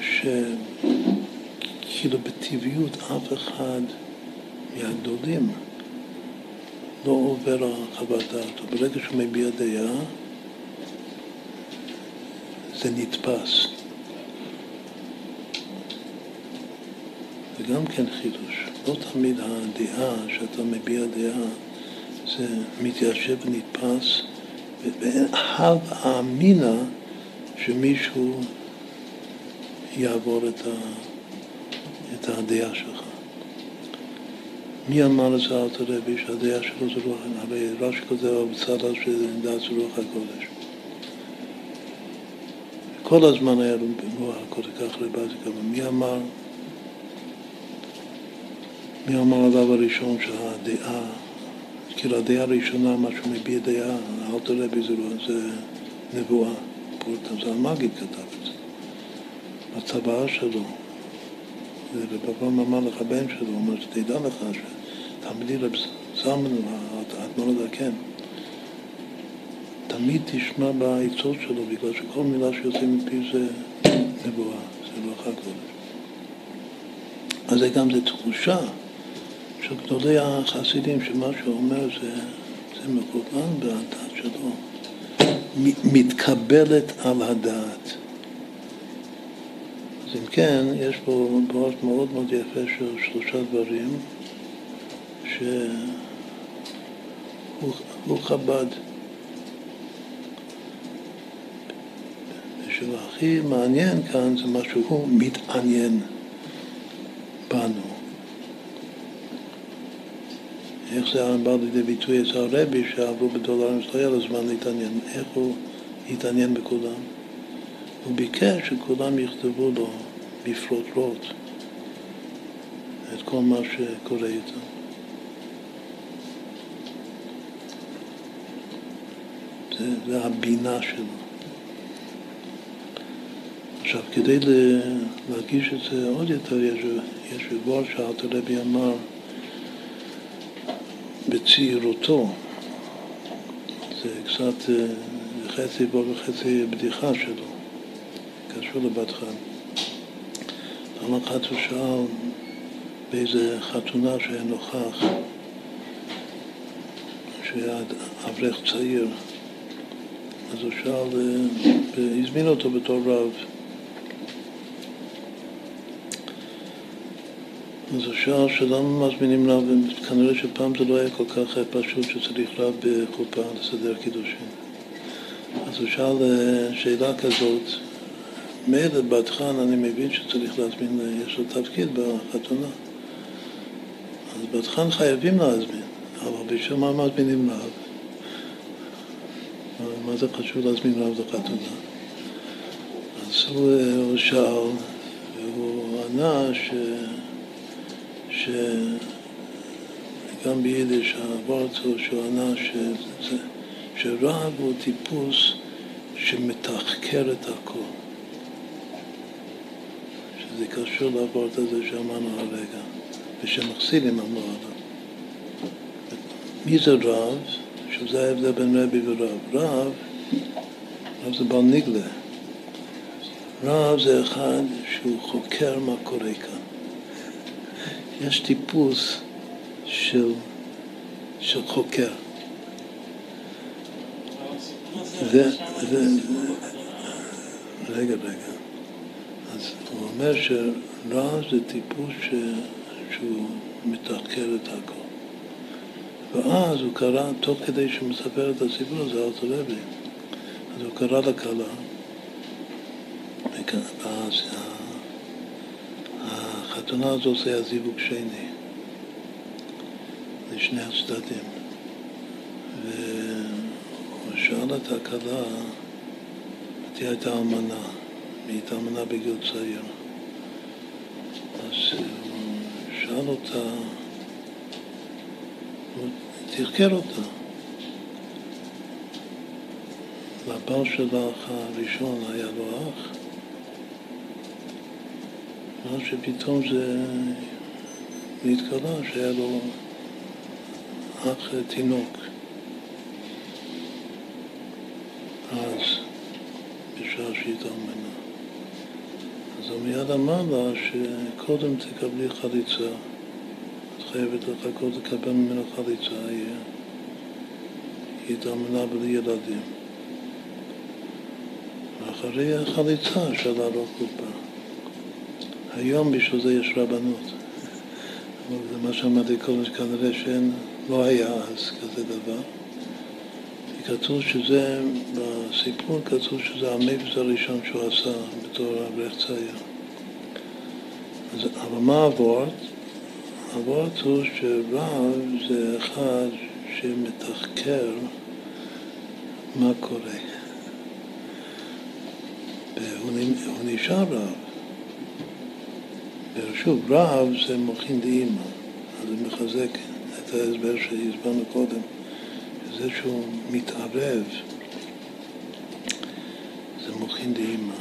שכאילו בטבעיות אף אחד מהגדולים לא עובר על חוות דעת. ברגע שהוא מביע דעה, זה נתפס. זה גם כן חידוש. לא תמיד הדעה, שאתה מביע דעה, זה מתיישב ונתפס, ואין הווה אמינא שמישהו יעבור את, ה, את הדעה שלך. מי אמר לזה אל תרבי שהדעה שלו זה רוח, הרי רש"י כותב בצד הזה דעת זה רוח הקודש. כל הזמן היה לו במוח הקודש, כך רבזי כמה. מי אמר, מי אמר עליו הראשון שהדעה, כאילו הדעה הראשונה, מה שהוא מביע דעה, אל תראה בזה, זה נבואה. פורטם, זה המגיד כתב את זה. בצוואה שלו. ורב אמר לך בן שלו, הוא אומר שתדע לך שתלמידי רב זלמן, האדמו"ר הדקן, תמיד תשמע בעצות שלו, בגלל שכל מילה שיוצא מפי זה נבואה, זה לא אחת קודש. אז זה גם זה תחושה של גדולי החסידים, שמה שהוא אומר זה, זה מכוון בדעת שלו, מתקבלת על הדעת. אז אם כן, יש פה פרט מאוד מאוד יפה של שלושה דברים שהוא חב"ד. שהכי מעניין כאן זה מה שהוא מתעניין בנו. איך זה בא לידי ביטוי אצל הרבי שעברו בדולרים שלא היה לו זמן להתעניין, איך הוא התעניין בכולם? הוא ביקש שכולם יכתבו לו בפרוטרוט את כל מה שקורה איתו. זה, זה הבינה שלו. עכשיו, כדי להרגיש את זה עוד יותר, יש, יש ריבוע שאלתר רבי אמר בצעירותו, זה קצת אה, חצי בו וחצי בדיחה שלו, קשור לבת חן. פעם אחת הוא שאל באיזה חתונה שהיה נוכח, שהיה אברך צעיר, אז הוא שאל, והזמין אותו בתור רב. הוא שאל שלמה מזמינים רב, וכנראה שפעם זה לא היה כל כך פשוט שצריך רב בחופה לסדר קידושין. אז הוא שאל שאלה כזאת, מילא בת חן אני מבין שצריך להזמין, יש לו תפקיד בחתונה. אז בת חייבים להזמין, אבל בשביל מה מזמינים רב? מה זה חשוב להזמין רב לחתונה? אז אה, הוא שאל, והוא ענה ש... שגם ביידיש הוורט הוא שהוא ענה שזה, שרב הוא טיפוס שמתחקר את הכל. שזה קשור לוורט הזה שאמרנו הרגע, ושמחסילים אמרו עליו. מי זה רב? שזה ההבדל בין רבי ורב. רב, רב זה בעל ניגלה. רב זה אחד שהוא חוקר מה קורה כאן. יש טיפוס של, של חוקר. זה, זה, רגע, רגע. אז הוא אומר שרע זה טיפוס ש, שהוא מתחקר את הכל. ואז הוא קרא, תוך כדי שהוא מספר את הסיפור הזה, אלתר רבי, אז הוא קרא לכלה, החתונה הזאת זה הזיווג שני, לשני הצדדים. והוא שאל את הכלה, היא הייתה אמנה, היא הייתה אמנה בגיל צעיר. אז הוא שאל אותה, הוא תחקר אותה. לבעל שלך הראשון היה לו אח, ואז שפתאום זה נתגלה שהיה לו אח תינוק. אז, בשעה שהתאמנה. אז הוא מיד אמר לה שקודם תקבלי חליצה. את חייבת לחכות לקבל ממנו חליצה, היא התאמנה בלי ילדים. ואחרי החליצה אפשר לערוך קופה. היום בשביל זה יש רבנות. אבל זה מה שאמרתי קודם, שכנראה שאין, לא היה אז כזה דבר. כתוב שזה, בסיפור כתוב שזה המקווה הראשון שהוא עשה בתור אברך צעיר. אז, אבל מה הוורט? הוורט הוא שרב זה אחד שמתחקר מה קורה. והוא נשאר רב. ושוב, רב זה מוכין דאימא, אז זה מחזק את ההסבר שהסברנו קודם, זה שהוא מתערב, זה מוכין דאימא.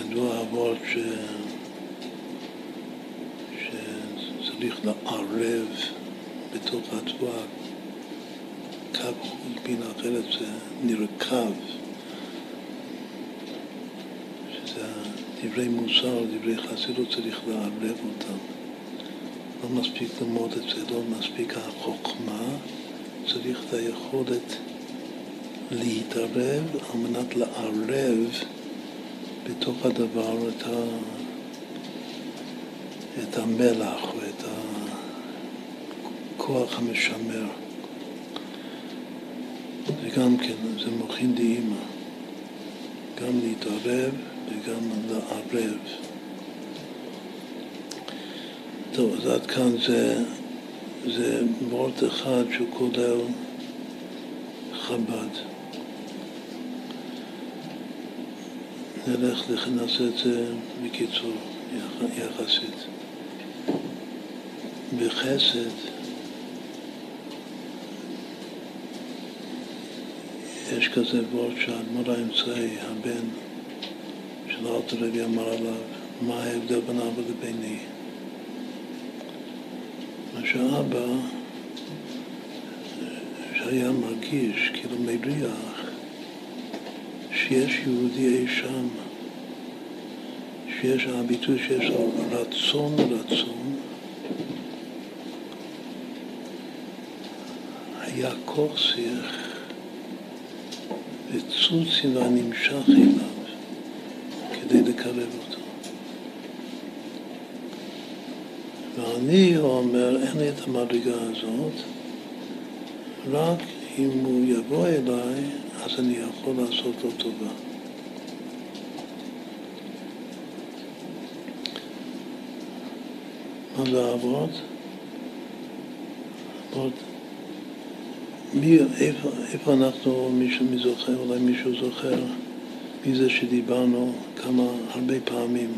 ידוע אבות ש... שצריך לערב בתוך התבואה קו, בינה אחרת זה נרקב. דברי מוסר, דברי חסידות, צריך לערב אותם. לא מספיק ללמוד את זה, לא מספיק החוכמה, צריך את היכולת להתערב על מנת לערב בתוך הדבר את, ה... את המלח או את הכוח המשמר. וגם כן, זה מוכין דאימא. גם להתערב וגם לערב. טוב, אז עד כאן זה, זה וורט אחד שהוא כולל חב"ד. נלך, נעשה את זה בקיצור, יחסית. בחסד יש כזה וורד שהאדמו"ר האמצעי, הבן של אלתר רבי אמר עליו, מה ההבדל בין אבא לביני. מה שאבא, שהיה מרגיש כאילו מריח שיש יהודי אי שם, שיש, הביטוי שיש רצון רצון, היה כוסך וצוצי והנמשך אליו כדי לקרב אותו. ואני אומר, אין לי את המדרגה הזאת, רק אם הוא יבוא אליי, אז אני יכול לעשות לו טובה. מה זה אבות? אבות איפה, איפה אנחנו, מישהו מי זוכר, אולי מישהו זוכר, מי זה שדיברנו כמה, הרבה פעמים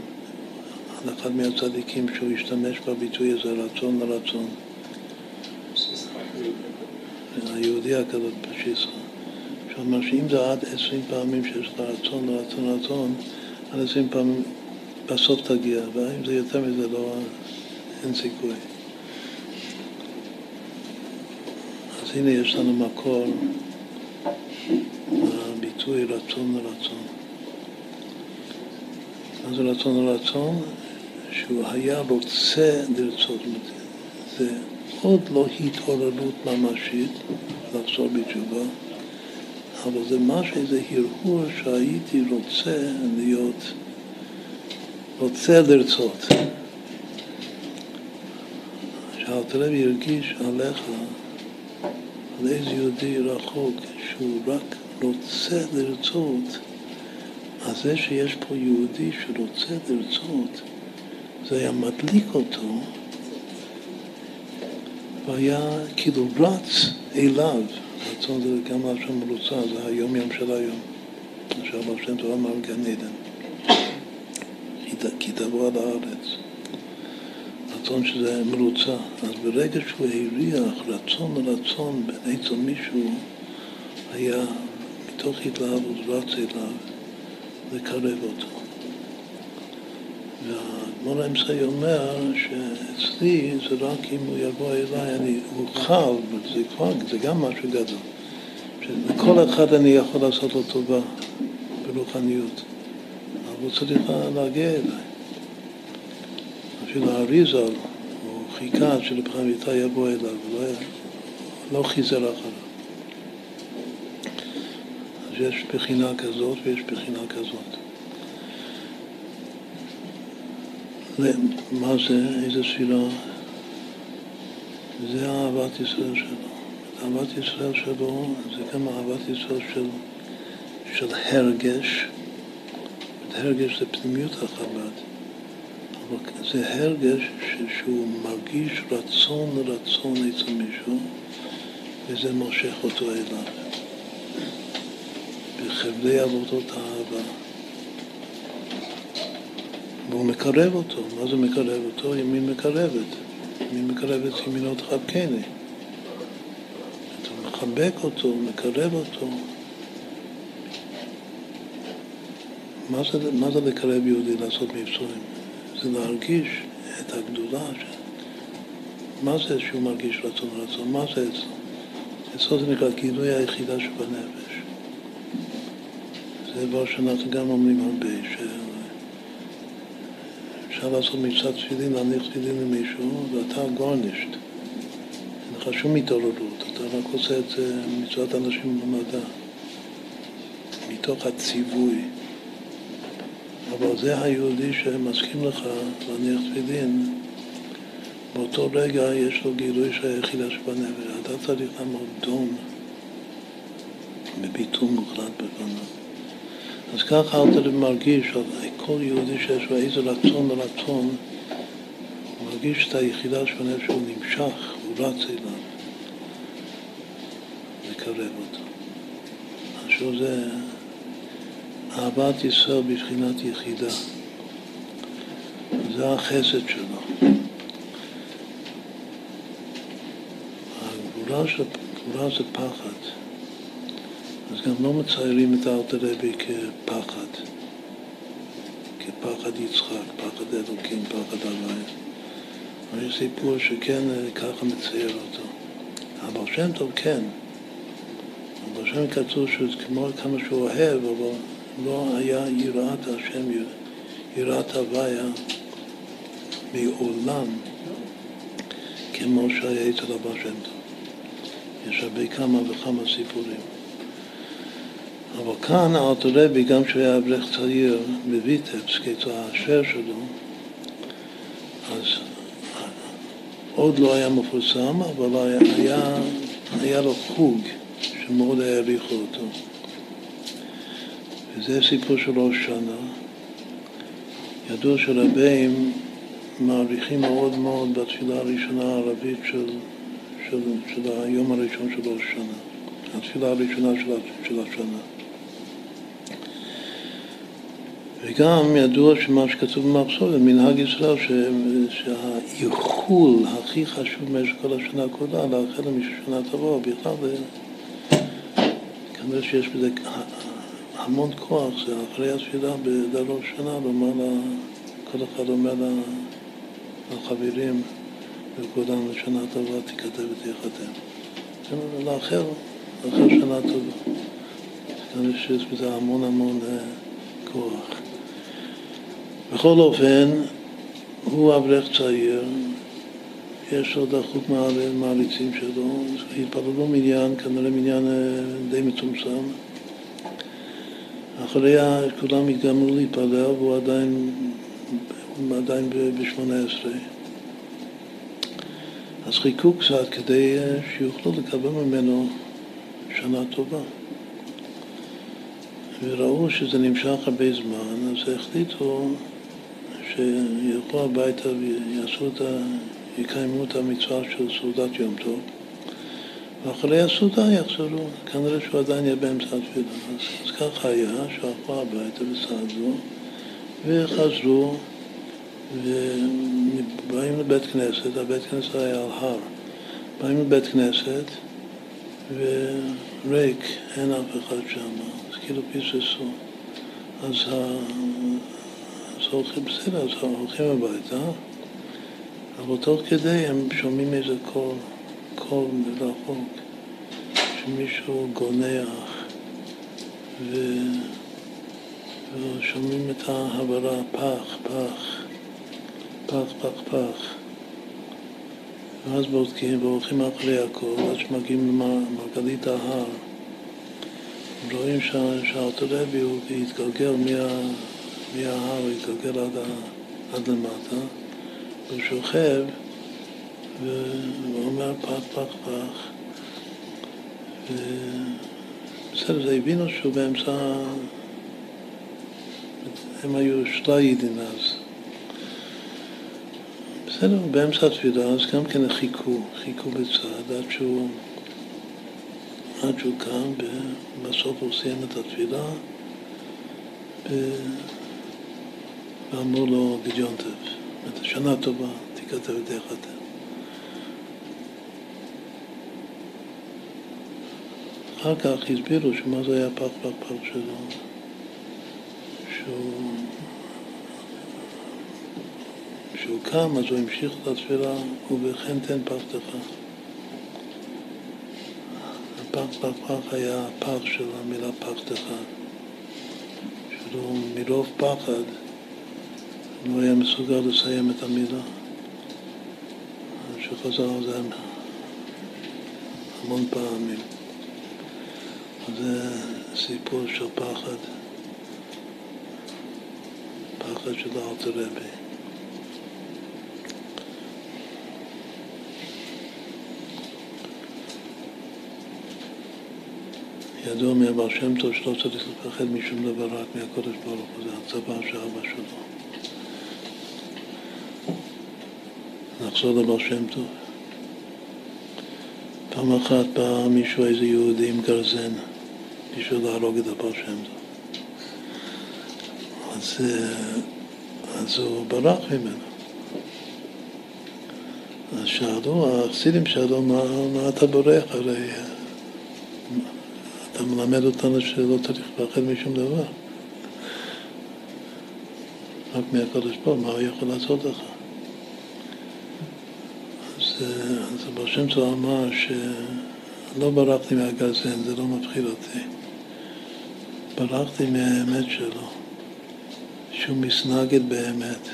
על אחד מהצדיקים שהוא השתמש בביטוי הזה, רצון לרצון. היהודי הקדוש פשיסה, שאומר שאם זה עד עשרים פעמים שיש לך רצון לרצון לרצון, עד עשרים פעמים בסוף תגיע, ואם זה יותר מזה לא, אין סיכוי. אז הנה יש לנו מקור לביטוי רצון לרצון. מה זה רצון לרצון? שהוא היה רוצה לרצות. זה עוד לא התעוררות ממשית לחזור בתשובה, אבל זה משהו, איזה הרהור שהייתי רוצה להיות, רוצה לרצות. שאלתרעבי הרגיש עליך על איזה יהודי רחוק שהוא רק רוצה לרצות, אז זה שיש פה יהודי שרוצה לרצות, זה היה מדליק אותו, והיה כאילו רץ אליו, רצון זה גם לשון מרוצה, זה היום יום של היום, עכשיו השם טוב אמר גן עדן, כי תבוא על הארץ. רצון שזה מרוצה. אז ברגע שהוא הריח רצון לרצון אצל מישהו, היה מתוך התלהבות רץ אליו לקרב אותו. והגמור האמצעי אומר שאצלי זה רק אם הוא יבוא אליי, אני אוכל, זה כבר, זה גם משהו גדול. שלכל אחד אני יכול לעשות לו טובה ברוחניות, אבל הוא צריך להגיע אליי. אפילו האריזל, הוא חיכה חיים איתה יבוא אליו, לא, לא חיזר אחריו. אז יש בחינה כזאת ויש בחינה כזאת. מה זה? איזה ספירה? זה אהבת ישראל שלו. אהבת ישראל שלו זה גם אהבת ישראל של, של הרגש. הרגש זה פנימיות החב"ד. זה הרגש שהוא מרגיש רצון לרצון אצל מישהו, וזה מושך אותו אליו. בחבלי עבודות האהבה. והוא מקרב אותו. מה זה מקרב אותו? ימין מקרבת. ימין מקרבת ימינו תחבקני. אתה מחבק אותו, מקרב אותו. מה זה, מה זה לקרב יהודי לעשות מבצועים? זה להרגיש את הגדולה. ש... מה זה שהוא מרגיש רצון ורצון? מה זה אצלו? אצלו זה נקרא גילוי היחידה שבנפש. זה דבר שאנחנו גם אומרים הרבה, שאפשר לעשות מצוות תפילין, להניח תפילין למישהו, ואתה גורנישט. אין לך שום התעוררות, אתה רק עושה את זה מצוות אנשים במדע, מתוך הציווי. אבל זה היהודי שמסכים לך להניח תפילין, באותו רגע יש לו גילוי של היחידה שבנפש. אתה צריך לעמוד דום בביטול מוחלט בפניו. אז ככה אל תראה מרגיש כל יהודי שיש לו איזה רצון לרצון, הוא מרגיש את היחידה שבנפש שהוא נמשך, הוא רץ אליו, לקרב אותו. עכשיו זה אהבת ישראל בבחינת יחידה. זה החסד שלו. הגבורה, של, זה פחד. אז גם לא מציירים את האלתר רבי כפחד, כפחד יצחק, פחד אלוקים, פחד הוואי. אבל יש סיפור שכן ככה מצייר אותו. אבל שם טוב כן. אבל שם כתוב שכמו כמה שהוא אוהב, אבל לא היה יראת השם, יראת הוויה מעולם, כמו שהיה אצל הבא שם טוב. יש הרבה כמה וכמה סיפורים. אבל כאן אלתר רבי, גם כשהוא היה אברך צעיר בביטבסק, אצל האשר שלו, אז עוד לא היה מפורסם, אבל היה, היה, היה לו חוג שמאוד העריכו אותו. וזה סיפור של ראש שנה. ידוע שרבים מעריכים מאוד מאוד בתפילה הראשונה הערבית של, של, של היום הראשון של ראש שנה, התפילה הראשונה של, של השנה. וגם ידוע שמה שכתוב במחסור זה מנהג ישראל שהאיחול הכי חשוב במשך כל השנה כולה, לאחל למישהו שנה תבוא, בכלל כנראה שיש בזה המון כוח, זה אחרי התפילה בדרוש שנה, לומר לה, כל אחד אומר לחברים וכולם לשנה טובה תיכתב ותיחתם. לאחר, לאחר שנה טובה. כנראה שיש בזה המון המון אה, כוח. בכל אופן, הוא אברך צעיר, יש לו דחוק מעריצים שלו, התפללו מניין, כנראה מניין אה, די מצומצם. אחרי כולם התגמרו להתפלל והוא עדיין, עדיין ב-18. אז חיכו קצת כדי אה, שיוכלו לקבל ממנו שנה טובה. וראו שזה נמשך הרבה זמן, אז החליטו שילכו הביתה ויעשו את ה... יקיימו את המצווה של סעודת יום טוב, ואחרי הסעודה יחזרו, כנראה שהוא עדיין יהיה באמצע התפילה. אז, אז ככה היה, שהלכו הביתה וסעדו, וחזרו, ובאים לבית כנסת, הבית כנסת היה על הר, באים לבית כנסת, וריק, אין אף אחד שם, אז כאילו פיססו. אז הולכים בסדר, אז הולכים הביתה, אבל תוך כדי הם שומעים איזה קול, קול מרחוק, שמישהו גונח, ו... ושומעים את ההעברה פח, פח, פח, פח, פח. ואז בודקים והולכים אחרי הכל, עד שמגיעים למרגלית ההר. רואים שהאוטורבי הוא התגלגל מה... מההר, הוא התגלגל עד, עד למטה, הוא שוכב ואומר פח פח פח בסדר, זה הבינו שהוא באמצע, הם היו שליידים אז. בסדר, באמצע התפילה, אז גם כן חיכו, חיכו בצד עד שהוא, עד שהוא קם, ובסוף הוא סיים את התפילה. ואמרו לו גדיון טוב, שנה טובה, תיכתב את יחד. אחר כך הסבירו שמה זה היה פח פח פח שלו, שהוא, שהוא קם אז הוא המשיך את התפילה ובכן תן פחתך. הפח פח פח היה הפח של המילה פחתך, שלו מרוב פחד לא היה מסוגל לסיים את המילה. שחזר על זה המון פעמים. זה סיפור של פחד, פחד של אלתר רבי. ידוע מהבר שם טוב שלא צריך לפחד משום דבר רק מהקודש ברוך הוא, זה הצבא של אבא שלו. נחזור לבר שם טוב. פעם אחת בא מישהו, איזה יהודי עם גרזן, בשביל להרוג את הבר שם טוב. אז, אה, אז הוא ברח ממנו. אז שאלו, החסידים שאלו, מה, מה אתה בורח? הרי, אתה מלמד אותנו שלא צריך לפחד משום דבר. רק מהקדוש ברוך מה הוא יכול לעשות לך? אז, אז הבעל שם טוב אמר שלא ברחתי מהגזן, זה לא מפחיד אותי. ברחתי מהאמת שלו, שהוא מסנגד באמת.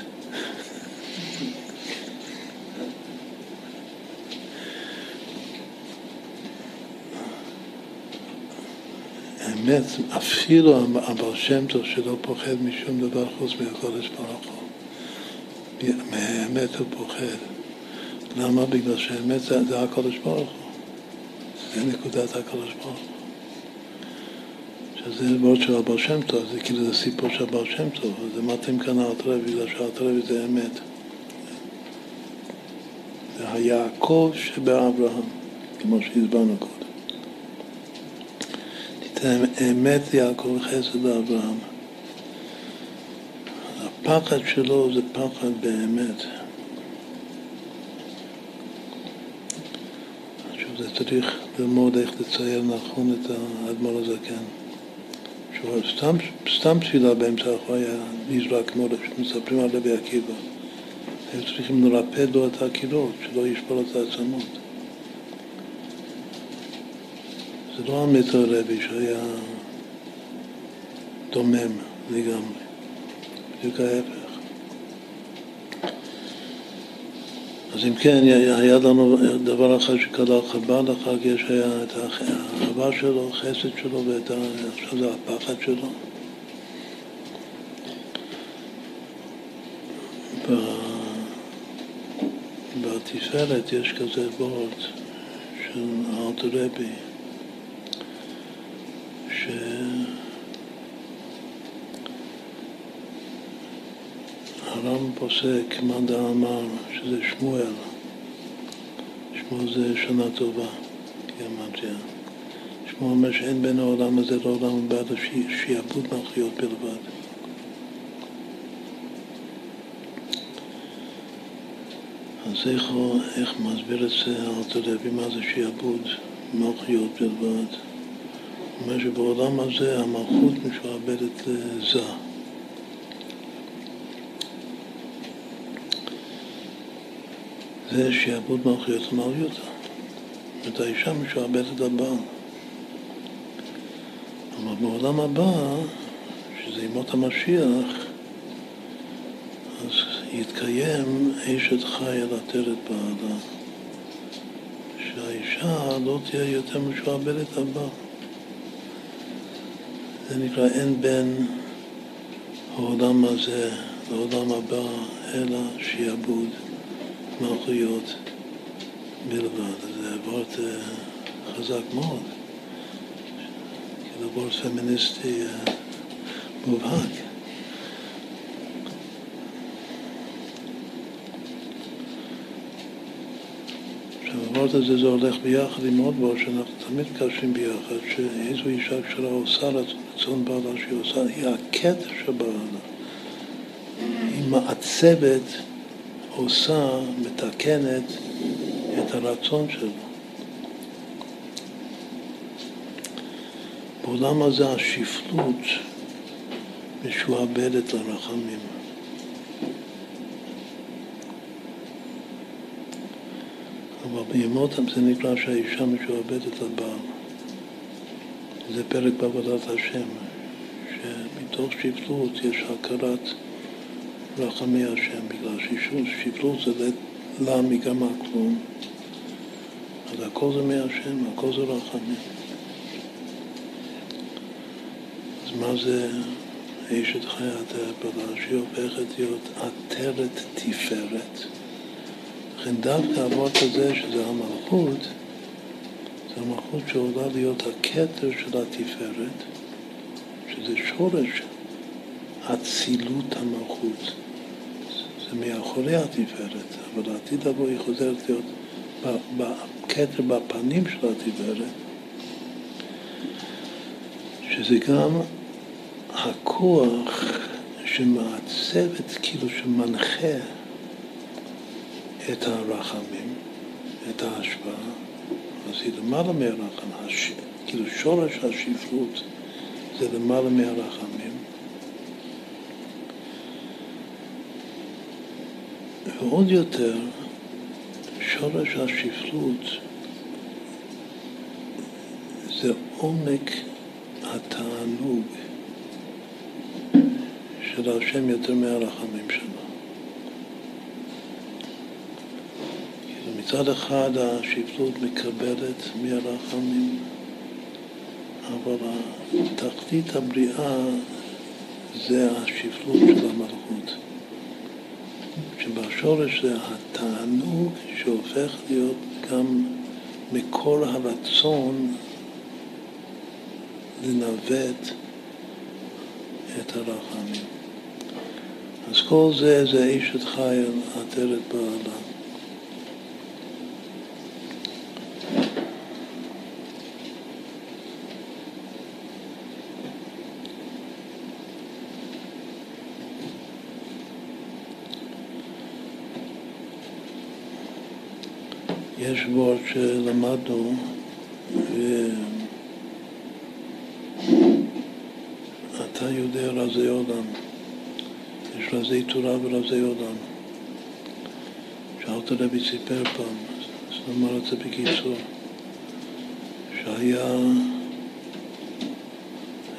האמת, אפילו הבעל שם טוב שלא פוחד משום דבר חוץ מהקודש ברוך הוא. מהאמת הוא פוחד. למה? בגלל שהאמת זה, זה הקודש ברוך הוא. זה נקודת הקודש ברוך הוא. שזה וורד של הבעל שם טוב, זה כאילו זה סיפור של הבעל שם טוב, זה מתאים כאן האלתרעבי, בגלל שהאלתרעבי זה אמת. זה היעקב שבאברהם, כמו שהסברנו קודם. תיתן אמת יעקב חסד לאברהם. הפחד שלו זה פחד באמת. עכשיו זה צריך ללמוד איך לצייר נכון את האדמו"ר הזקן. שהוא סתם, סתם תפילה באמצע החו היה נזרק כמו שמספרים על רבי עקיבא. היו צריכים לרפד לו את הקירות, שלא ישבור את העצמות. זה לא המטר רבי שהיה דומם לגמרי, בדיוק ההפך. אז אם כן, היה לנו דבר אחד שקרה חב"ד, אחר כך יש היה את האהבה שלו, החסד שלו, ועכשיו זה הפחד שלו. בתפארת יש כזה וורט של האלטר שהר"ם פוסק, מאן דאמר, שזה שמואל, שמואל זה שנה טובה, גימטריה. שמואל אומר שאין בין העולם הזה לעולם הבא שיעבוד מלכויות בלבד. אז איך, איך מסביר את זה אלתר רבי, מה זה שיעבוד מלכויות בלבד? הוא אומר שבעולם הזה המלכות משועבדת לזה. זה שיעבוד מלכויות למעליותה. זאת האישה משועבדת לבעל. אבל בעולם הבא, שזה ימות המשיח, אז יתקיים אשת חי על עטרת בעלה. שהאישה לא תהיה יותר משועבדת לבעל. זה נקרא אין בין העולם הזה לעולם הבא, אלא שיעבוד מלכויות בלבד. זה וורט אה, חזק מאוד, כאילו וורט פמיניסטי אה, מובהק. הוורט הזה זה הולך ביחד עם עוד וורט שאנחנו תמיד מקשרים ביחד, שאיזו אישה כשרה עושה רצון בעלה שהיא עושה, היא הכתר של בעלה. היא מעצבת, עושה, מתקנת את הרצון שלו. בעולם הזה השפלות משועבדת לרחמים. אבל בימות זה נקרא שהאישה משועבדת לבעל. זה פרק בעבודת השם, שמתוך שפלות יש הכרת רחמי השם, בגלל שפלות זה לה מגמה כלום, אז הכל זה מהשם, הכל זה רחמים. אז מה זה אשת חיית העבודה? שהיא הופכת להיות עטרת תפארת. לכן דווקא אבות הזה, שזה המלכות, זה המלכות שעולה להיות הכתר של התפארת, שזה שורש אצילות המלכות. מאחורי התפארת, אבל לעתיד לבוא היא חוזרת להיות בכתר בפנים של התפארת, שזה גם הכוח שמעצב את, כאילו שמנחה את הרחמים, את ההשפעה, אז היא למעלה מהרחם, הש... כאילו שורש השפלות זה למעלה מהרחמים. ועוד יותר, שורש השפלות זה עומק התענוג של השם יותר מהרחמים שלו. כאילו מצד אחד השפלות מקבלת מהרחמים, אבל תכלית הבריאה זה השפלות של המלכות. שבשורש זה התענוג שהופך להיות גם מקור הרצון לנווט את הרחמים. אז כל זה זה אשת חיל עטרת בעלה. וורד שלמדנו ואתה יודע רזי עולם. יש רזי תורה ורזי עולם. שאלת רבי סיפר פעם, אז נאמר את זה בקיצור, שהיה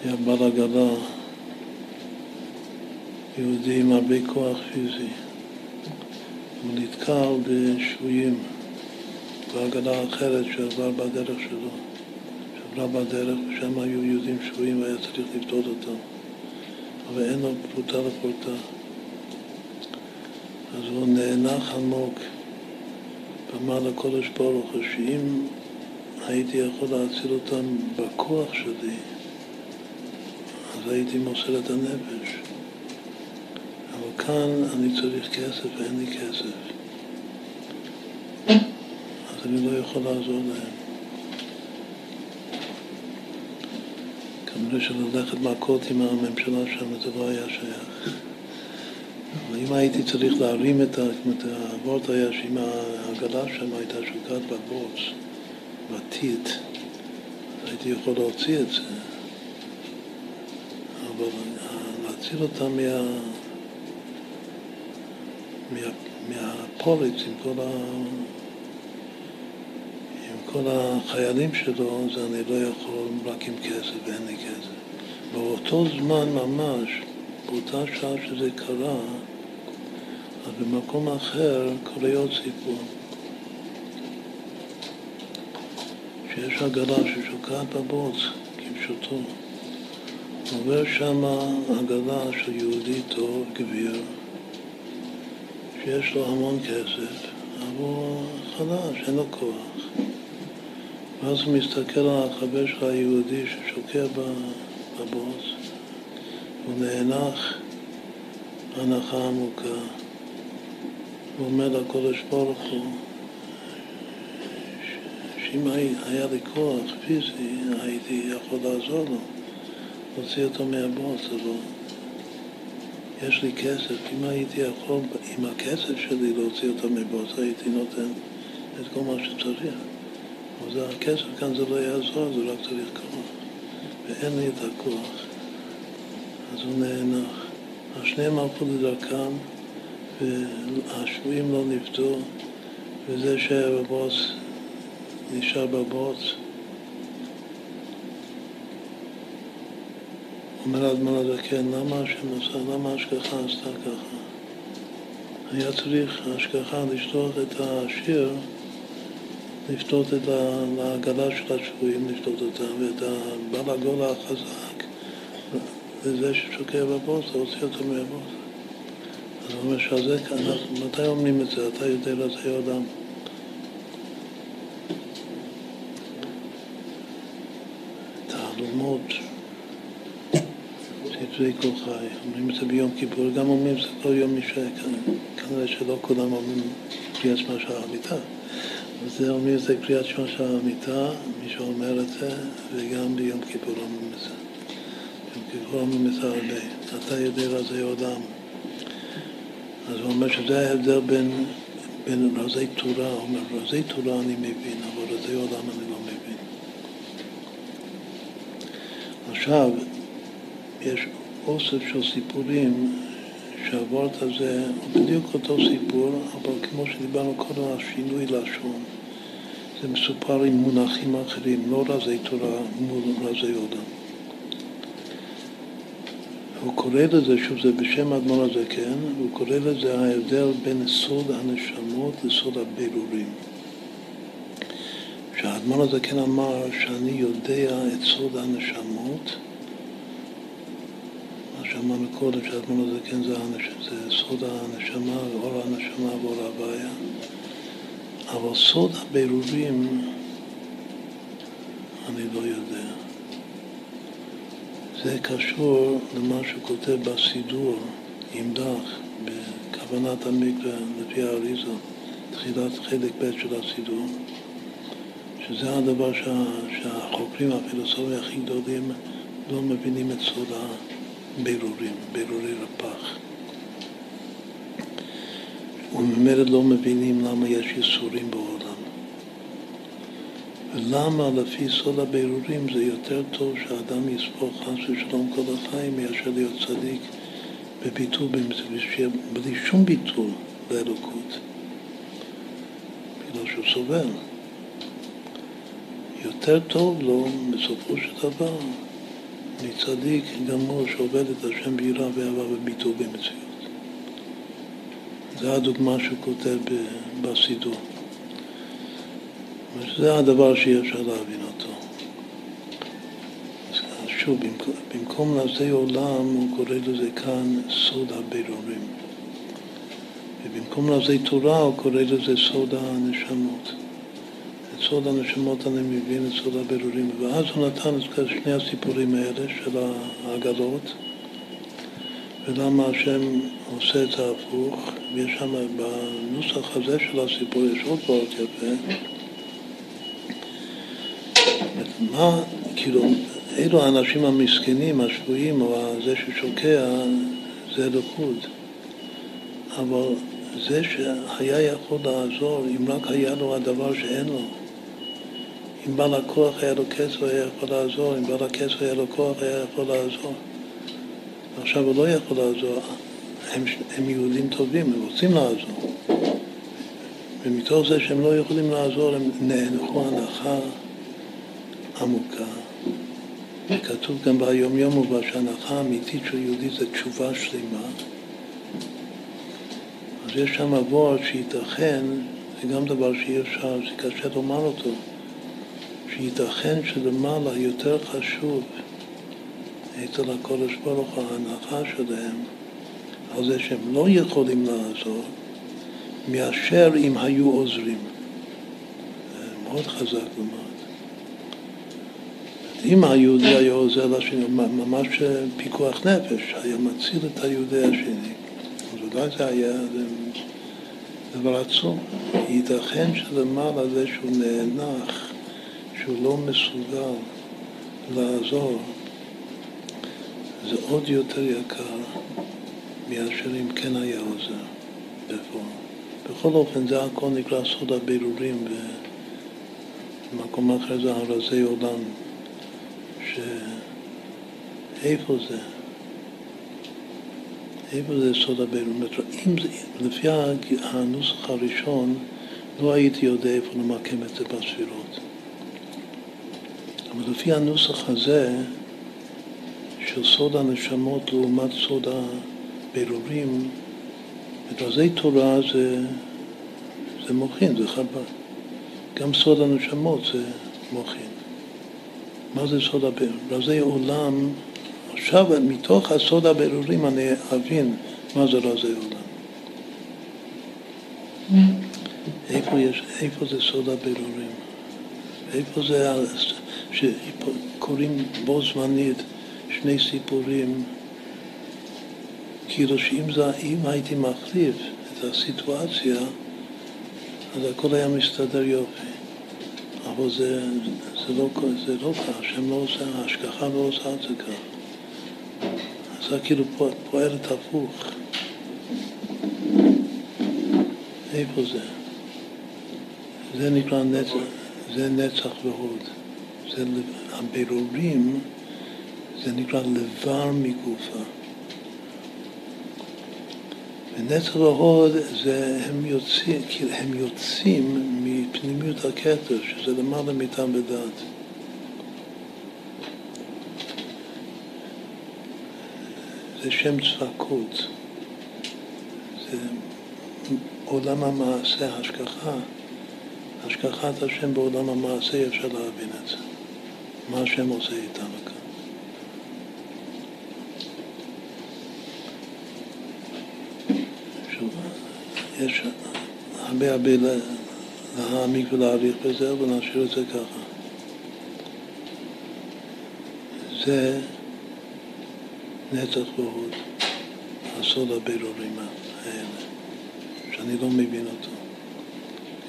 היה בעל עגלה יהודי עם הרבה כוח פיזי. הוא נתקל בשבויים. בעגלה אחרת שעבר בדרך שלו, שעברה בדרך, ושם היו יהודים שבויים והיה צריך לפתות אותם, אבל אין לו פרוטה לפרוטה. אז הוא נאנח עמוק ואמר לקודש ברוך הוא שאם הייתי יכול להציל אותם בכוח שלי, אז הייתי מוסר את הנפש. אבל כאן אני צריך כסף ואין לי כסף. אני לא יכול לעזור להם. כנראה שללכת מכות עם הממשלה שם זה לא היה שייך. אבל אם הייתי צריך להרים את האבות היה שאם העגלה שם הייתה שוקעת בבוץ, בטיט, הייתי יכול להוציא את זה. אבל להציל אותם מה... מה... מהפוליץ עם כל ה... כל החיילים שלו, אז אני לא יכול רק עם כסף ואין לי כסף. באותו זמן ממש, באותה שעה שזה קרה, אז במקום אחר קורה עוד סיפור. שיש עגלה ששוקעת בבוץ, כפשוטו. עובר שם עגלה של יהודי טוב, גביר, שיש לו המון כסף, אבל הוא חלש, אין לו כוח. ואז הוא מסתכל על החבר שלך היהודי ששוקע בבוץ, הוא נאנח הנחה עמוקה. הוא אומר לקודש ברוך הוא, שאם היה לי כוח פיזי, הייתי יכול לעזור לו, להוציא אותו מהבוץ, אבל יש לי כסף, אם הייתי יכול עם הכסף שלי להוציא אותו מהבוץ, הייתי נותן את כל מה שצריך. אז הכסף כאן זה לא יעזור, זה רק צריך כוח. ואין לי את הכוח. אז הוא נאנח. השניהם הלכו לדרכם, והשבויים לא נפתו, וזה שהיה בבוץ נשאר בבוץ. אומר האדמון הזקן, למה השם עשה, למה ההשגחה עשתה ככה? היה צריך ההשגחה לשלוח את השיר לפתות את העגלה של השבויים, לפתות אותם, ואת הבעל הגול החזק, וזה ששוקע בבוס, להוציא אותו מהבוס. אז הוא אומר שזה כאן, מתי אומרים את זה? אתה יודע לזה עולם. תעלומות, ספרי כל חי, אומרים את זה ביום כיפור, גם אומרים את זה כל יום משעה, כנראה שלא כולם אומרים קריאת שמע של המיטה. וזה אומר, זה קריאת שמע של המיטה, מי שאומר את זה, וגם ביום כיפור אומרים את זה. ביום כיפור אומרים את זה הרבה. אתה יודע רזי עולם. אז הוא אומר שזה ההבדל בין, בין רזי תורה, הוא אומר, רזי תורה אני מבין, אבל לזה עולם אני לא מבין. עכשיו, יש אוסף של סיפורים שהוורט הזה הוא בדיוק אותו סיפור, אבל כמו שדיברנו קודם על שינוי לשון. זה מסופר עם מונחים אחרים, לא רזי תורה מול רזי עולם. הוא קורא לזה, שוב זה בשם האדמו"ר הזה, כן, הוא קורא לזה ההבדל בין סוד הנשמות לסוד הבירורים. שהאדמו"ר הזה כן אמר שאני יודע את סוד הנשמות, שאמרנו קודם, שהאדמו"ר הזה כן זה, זה סוד הנשמה, אור הנשמה ואור הבעיה. אבל סוד הבירורים אני לא יודע. זה קשור למה שהוא כותב בסידור עם דח, בכוונת המקווה לפי האריזה, תחילת חלק ב' של הסידור, שזה הדבר שה, שהחוקרים הפילוסופיים הכי גדולים לא מבינים את סוד הבירורים, בירורי רפ"ח. וממילא לא מבינים למה יש ייסורים בעולם. ולמה לפי סוד הבירורים זה יותר טוב שהאדם יסבור חס ושלום כל החיים מאשר להיות צדיק בביטול, בלי שום ביטול לאלוקות, בגלל שהוא סובל. יותר טוב לו בסופו של דבר מצדיק גמור שעובד את השם ביראה ואהבה וביטול במציאות. זה הדוגמה שהוא כותב בסידור. זה הדבר שאי אפשר להבין אותו. אז שוב, במקום, במקום לזה עולם, הוא קורא לזה כאן סוד הבירורים. ובמקום לזה תורה, הוא קורא לזה סוד הנשמות. את סוד הנשמות אני מבין, את סוד הבירורים. ואז הוא נתן את שני הסיפורים האלה של העגלות. ולמה השם עושה את ההפוך, ויש שם בנוסח הזה של הסיפור, יש עוד מאוד יפה. מה, כאילו, אלו האנשים המסכנים, השבויים, או זה ששוקע, זה לחוד. אבל זה שהיה יכול לעזור, אם רק היה לו הדבר שאין לו. אם בעל הכוח היה לו כסף, היה יכול לעזור, אם בעל הכסף היה לו כוח, היה יכול לעזור. עכשיו הוא לא יכול לעזור, הם, הם יהודים טובים, הם רוצים לעזור. ומתוך זה שהם לא יכולים לעזור, הם נאנחו הנחה עמוקה. כתוב גם ביום יום ובה שהנחה האמיתית של יהודי זה תשובה שלמה. אז יש שם עבור שייתכן, זה גם דבר שאי אפשר, זה קשה לומר אותו, שייתכן שלמעלה יותר חשוב אצל הקודש ברוך הוא ההנחה שלהם על זה שהם לא יכולים לעזור, מאשר אם היו עוזרים. זה מאוד חזק לומר. אם היהודי היה עוזר לשני, ממש פיקוח נפש, היה מציל את היהודי השני, אז אולי זה היה דבר עצום. ייתכן שלמעלה זה שהוא נאנח, שהוא לא מסוגל לעזור, זה עוד יותר יקר מאשר אם כן היה עוזר בפועל. בכל אופן, זה הכל נקרא סוד הבירורים, ובמקום אחר זה הרזי עולם, שאיפה זה? איפה זה סוד הבירורים? אם לפי הנוסח הראשון, לא הייתי יודע איפה למקם את זה בספירות. אבל לפי הנוסח הזה, של סוד הנשמות לעומת סוד הבירורים, רזי תורה זה, זה מוחין, זה חב"ד. גם סוד הנשמות זה מוחין. מה זה סוד הבירורים? רזי עולם, עכשיו מתוך הסוד הבירורים אני אבין מה זה רזי עולם. איפה, יש, איפה זה סוד הבירורים? איפה זה שקוראים בו זמנית שני סיפורים, כאילו שאם זה, הייתי מחליף את הסיטואציה, אז הכל היה מסתדר יופי. אבל זה, זה לא, לא כך, השם לא עושה, ההשגחה לא עושה את זה כך. זה כאילו פועלת הפוך. איפה זה? זה נקרא נצח, זה נצח והוד. זה הבירורים, זה נקרא לבר מגופה. ונצח והוד זה הם יוצאים, הם יוצאים מפנימיות הכתר, שזה למעלה מטעם ודעת. זה שם צפקות. זה עולם המעשה, השגחה. השגחת השם בעולם המעשה אפשר להבין את זה. מה השם עושה איתנו כאן. יש הרבה הרבה להעמיק ולהעריך בזה, אבל נשאיר את זה ככה. זה נצח והוד, הסוד הבירורים האלה, שאני לא מבין אותו.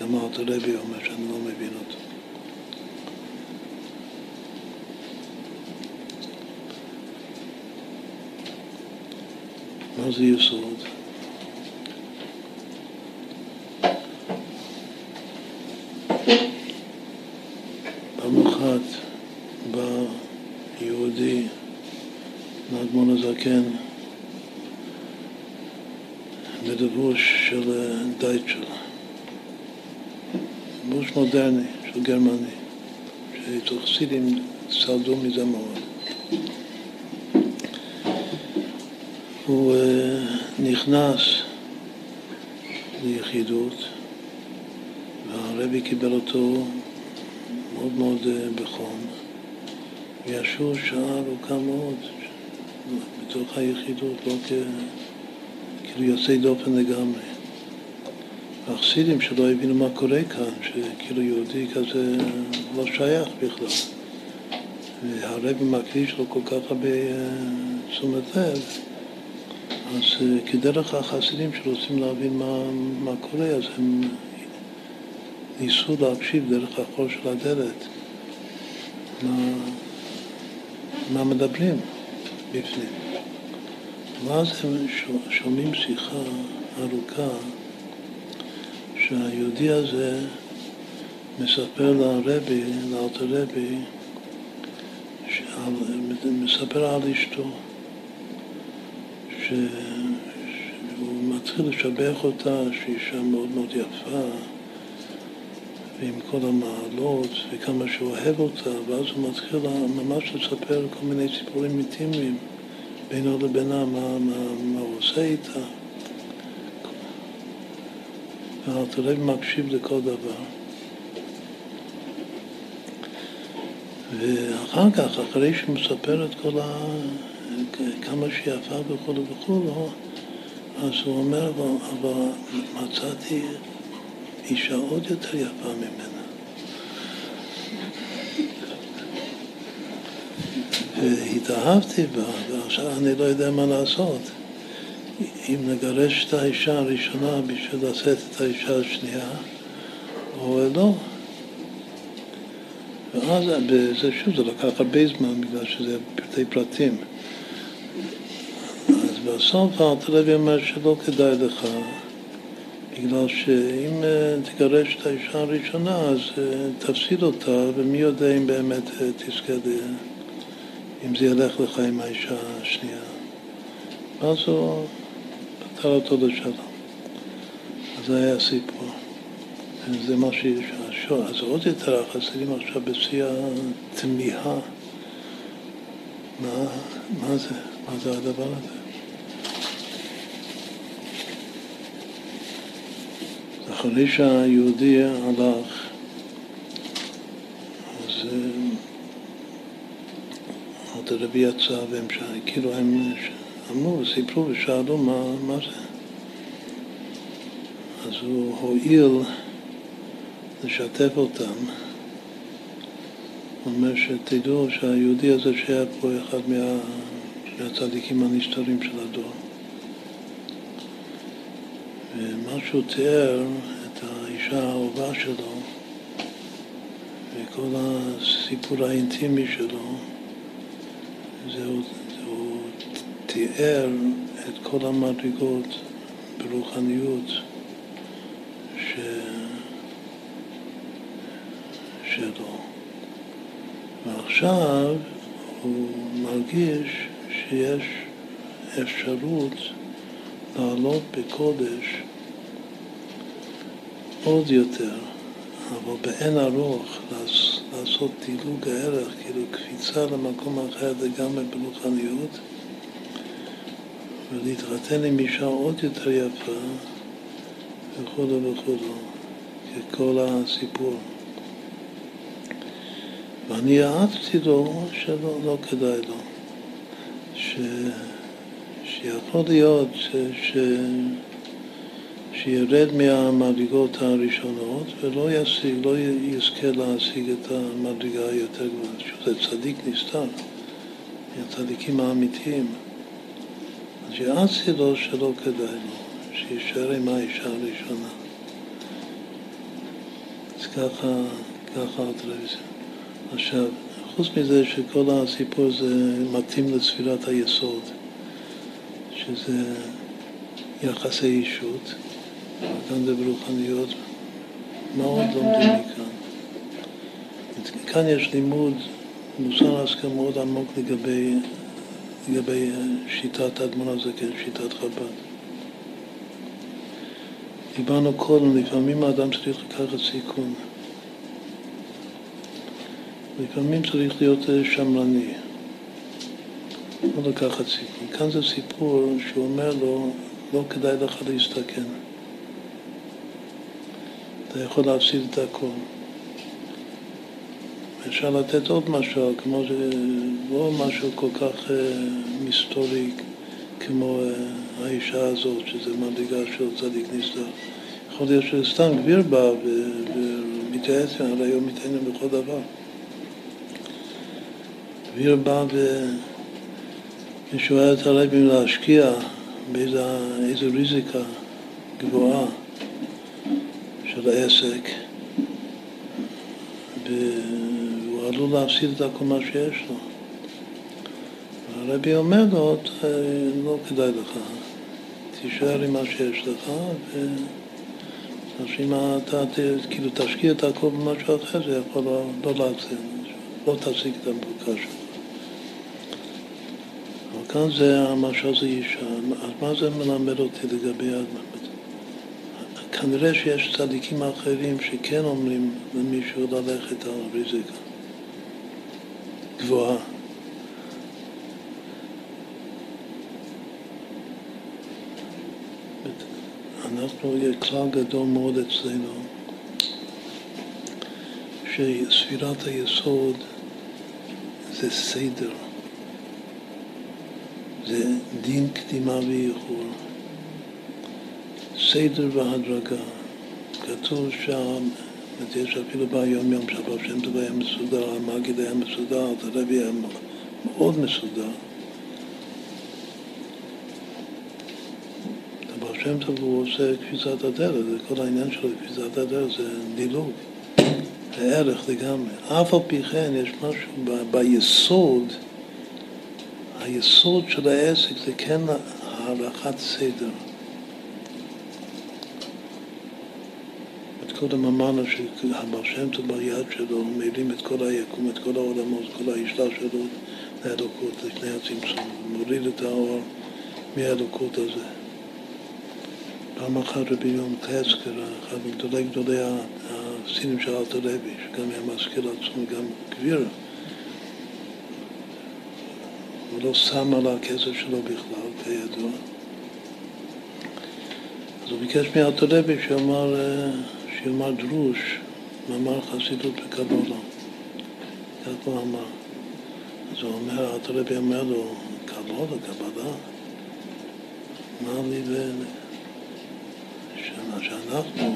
גם רבי אומר שאני לא מבין אותו. מה זה יסוד? פעם אחת בא יהודי, לאדמון הזקן, בלבוש של דייטשל, לבוש מודרני של גרמני, שחסידים סעדו מזה מאוד. הוא אה, נכנס ליחידות והרבי קיבל אותו מאוד מאוד אה, בחום וישבו שעה ארוכה מאוד בתוך היחידות, לא כ... כאילו יוצאי דופן לגמרי. החסידים שלא הבינו מה קורה כאן, שכאילו יהודי כזה לא שייך בכלל. והרבי מקדיש לו כל כך הרבה אה, תשומת לב. אז אה, כדרך החסידים שרוצים להבין מה, מה קורה, אז הם ניסו להקשיב דרך החור של הדלת מה, מה מדברים בפנים. ואז הם שומעים שיחה ארוכה שהיהודי הזה מספר לרבי, לאלתר רבי, מספר על אשתו. שהוא מתחיל לשבח אותה, שהיא אישה מאוד מאוד יפה, ועם כל המעלות, וכמה שהוא אוהב אותה, ואז הוא מתחיל ממש לספר כל מיני סיפורים אינטימיים בינו לבינה, מה, מה, מה הוא עושה איתה. והרב מקשיב לכל דבר. ואחר כך, אחרי שהוא מספר את כל ה... כמה שהיא יפה וכו' וכו', אז הוא אומר, אבל מצאתי אישה עוד יותר יפה ממנה. והתאהבתי בה, ועכשיו אני לא יודע מה לעשות. אם נגרש את האישה הראשונה בשביל לשאת את האישה השנייה, או לא. ואז, זה שוב, זה לקח הרבה זמן בגלל שזה פרטי פרטים. בסוף הארתלוי אומר שלא כדאי לך, בגלל שאם אה, תגרש את האישה הראשונה אז אה, תפסיד אותה, ומי יודע אם באמת אה, תזכה, אם זה ילך לך עם האישה השנייה. ואז הוא פתר אותו לשלום. אז זה היה הסיפור. זה מה שיש. אז עוד יותר החסידים עכשיו בשיא התמיהה. מה, מה זה? מה זה הדבר הזה? אחרי שהיהודי הלך, אז עוד הרבי יצא והם כאילו הם אמרו וסיפרו ושאלו מה, מה זה. אז הוא הואיל לשתף אותם. הוא אומר שתדעו שהיהודי הזה שהיה פה אחד מה, מהצדיקים הנסתרים של הדור. ומה שהוא תיאר את האישה האהובה שלו וכל הסיפור האינטימי שלו, זה הוא תיאר את כל המדרגות ברוחניות ש... ועכשיו הוא מרגיש שיש אפשרות לעלות בקודש עוד יותר, אבל באין ארוך לעשות דילוג הערך, כאילו קפיצה למקום אחר לגמרי ברוחניות ולהתחתן עם אישה עוד יותר יפה וכו' וכו', ככל הסיפור. ואני יעצתי לו שלא לא כדאי לו, ש, שיכול להיות ש, ש, שירד מהמדרגות הראשונות ולא ישיג, לא יזכה להשיג את המדרגה היותר גבוהה, שזה צדיק נסתר, מהצדיקים האמיתיים. אז יעצתי לו שלא כדאי לו, שישאר עם האישה הראשונה. אז ככה, ככה הטלוויזיה. עכשיו, חוץ מזה שכל הסיפור זה מתאים לספירת היסוד, שזה יחסי אישות, זה ברוחניות, מה עוד לומדים מכאן? כאן יש לימוד, מוסר הסכם מאוד עמוק לגבי, לגבי שיטת האדמון הזקן, שיטת חב"ד. דיברנו קודם, לפעמים האדם צריך לקחת סיכון. לפעמים צריך להיות שמרני, לא לקחת סיכון. כאן זה סיפור שהוא אומר לו, לא כדאי לך להסתכן. אתה יכול להפסיד את הכל. אפשר לתת עוד משהו, כמו זה, לא משהו כל כך uh, מסתורי כמו uh, האישה הזאת, שזה מדרגה של צדיק נסתר. יכול להיות שסתם גביר בא ומתייעץ, הרי הוא מתעניין בכל דבר. גביר בא ושואל את הרבים להשקיע באיזו ריזיקה גבוהה של העסק, והוא עלול להפסיד את כל מה שיש לו. הרבי אומר לו, לא כדאי לך, תישאר עם מה שיש לך, ו... שאם אתה כאילו תשקיע את הכל במשהו אחר, זה יכול לא, לא להצליח, לא תשיג את המבוקר שלך. אבל כאן זה המשל זה אישה, אז מה זה מלמד אותי לגבי כנראה שיש צדיקים אחרים שכן אומרים למישהו ללכת על ריזיקה גבוהה. אנחנו, כלל גדול מאוד אצלנו, שספירת היסוד זה סדר, זה דין קדימה ואיחור. סדר והדרגה. כתוב שם, יש אפילו ביום יום שהבר שם טוב היה מסודר, המגיד היה מסודר, הרבי היה מאוד מסודר. דבר שם טוב הוא עושה קפיצת הדרך, כל העניין שלו, קפיצת הדרך זה דילוג, זה ערך לגמרי. אף על פי כן יש משהו ב- ביסוד, היסוד של העסק זה כן הערכת סדר. קודם אמרנו שהבר שם טוב ביד שלו מרים את כל היקום, את כל העולמות, כל ההשתלשלות לאלוקות לפני הצמצום, מוריד את האור מהאלוקות הזה. פעם אחת רבי יום קסקר, אחד מגדולי גדולי הסינים של אלתר לוי, שגם היה מזכיר לעצמו גם גביר, הוא לא שם על הכסף שלו בכלל, כידוע. אז הוא ביקש מאלתר לוי שילמד דרוש, מאמר חסידות בקבולה. כך הוא אמר. אז הוא אומר, הרבי אומר לו, קבולה, קבלה? מה לי ו... שאנחנו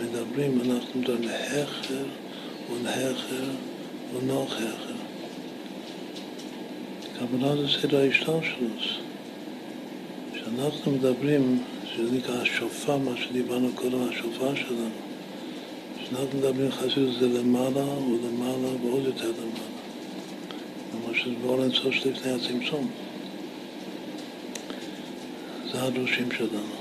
מדברים, אנחנו מדברים להכר ולהכר ונוח הכר. קבלה זה סדר ההשתלשלות. כשאנחנו מדברים שזה נקרא השופר, מה שדיברנו קודם, השופר שלנו. כשאנחנו מדברים חסידות זה למעלה ולמעלה ועוד יותר למעלה. כלומר שזה באור אינסוף שלפני הצמצום. זה הדרושים שלנו.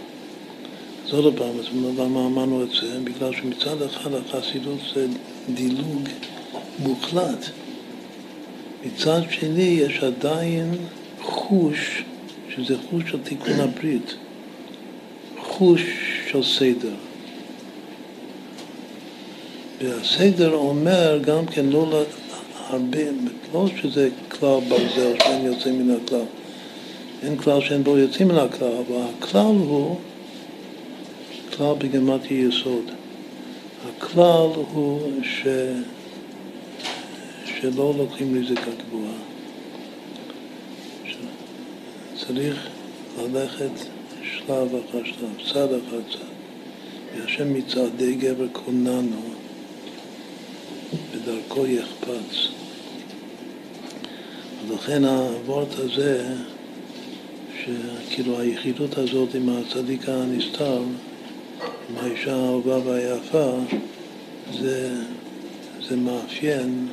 אז עוד פעם, למה אמרנו את זה? בגלל שמצד אחד החסידות זה דילוג מוחלט מצד שני יש עדיין חוש, שזה חוש של תיקון הברית, חוש של סדר. והסדר אומר גם כן לא הרבה, לא שזה כלל ברזל שאין יוצא מן הכלל, אין כלל שאין בו יוצאים מן הכלל, אבל הכלל הוא כלל בגמטי יסוד. הכלל הוא ש... שלא לוקחים ריזיקה גבוהה. צריך ללכת שלב אחר שלב, צד אחר צד. והשם מצעדי גבר קוננו, בדרכו יחפץ. ולכן הוורט הזה, שכאילו היחידות הזאת עם הצדיק הנסתר, עם האישה האהובה והיפה, זה, זה מאפיין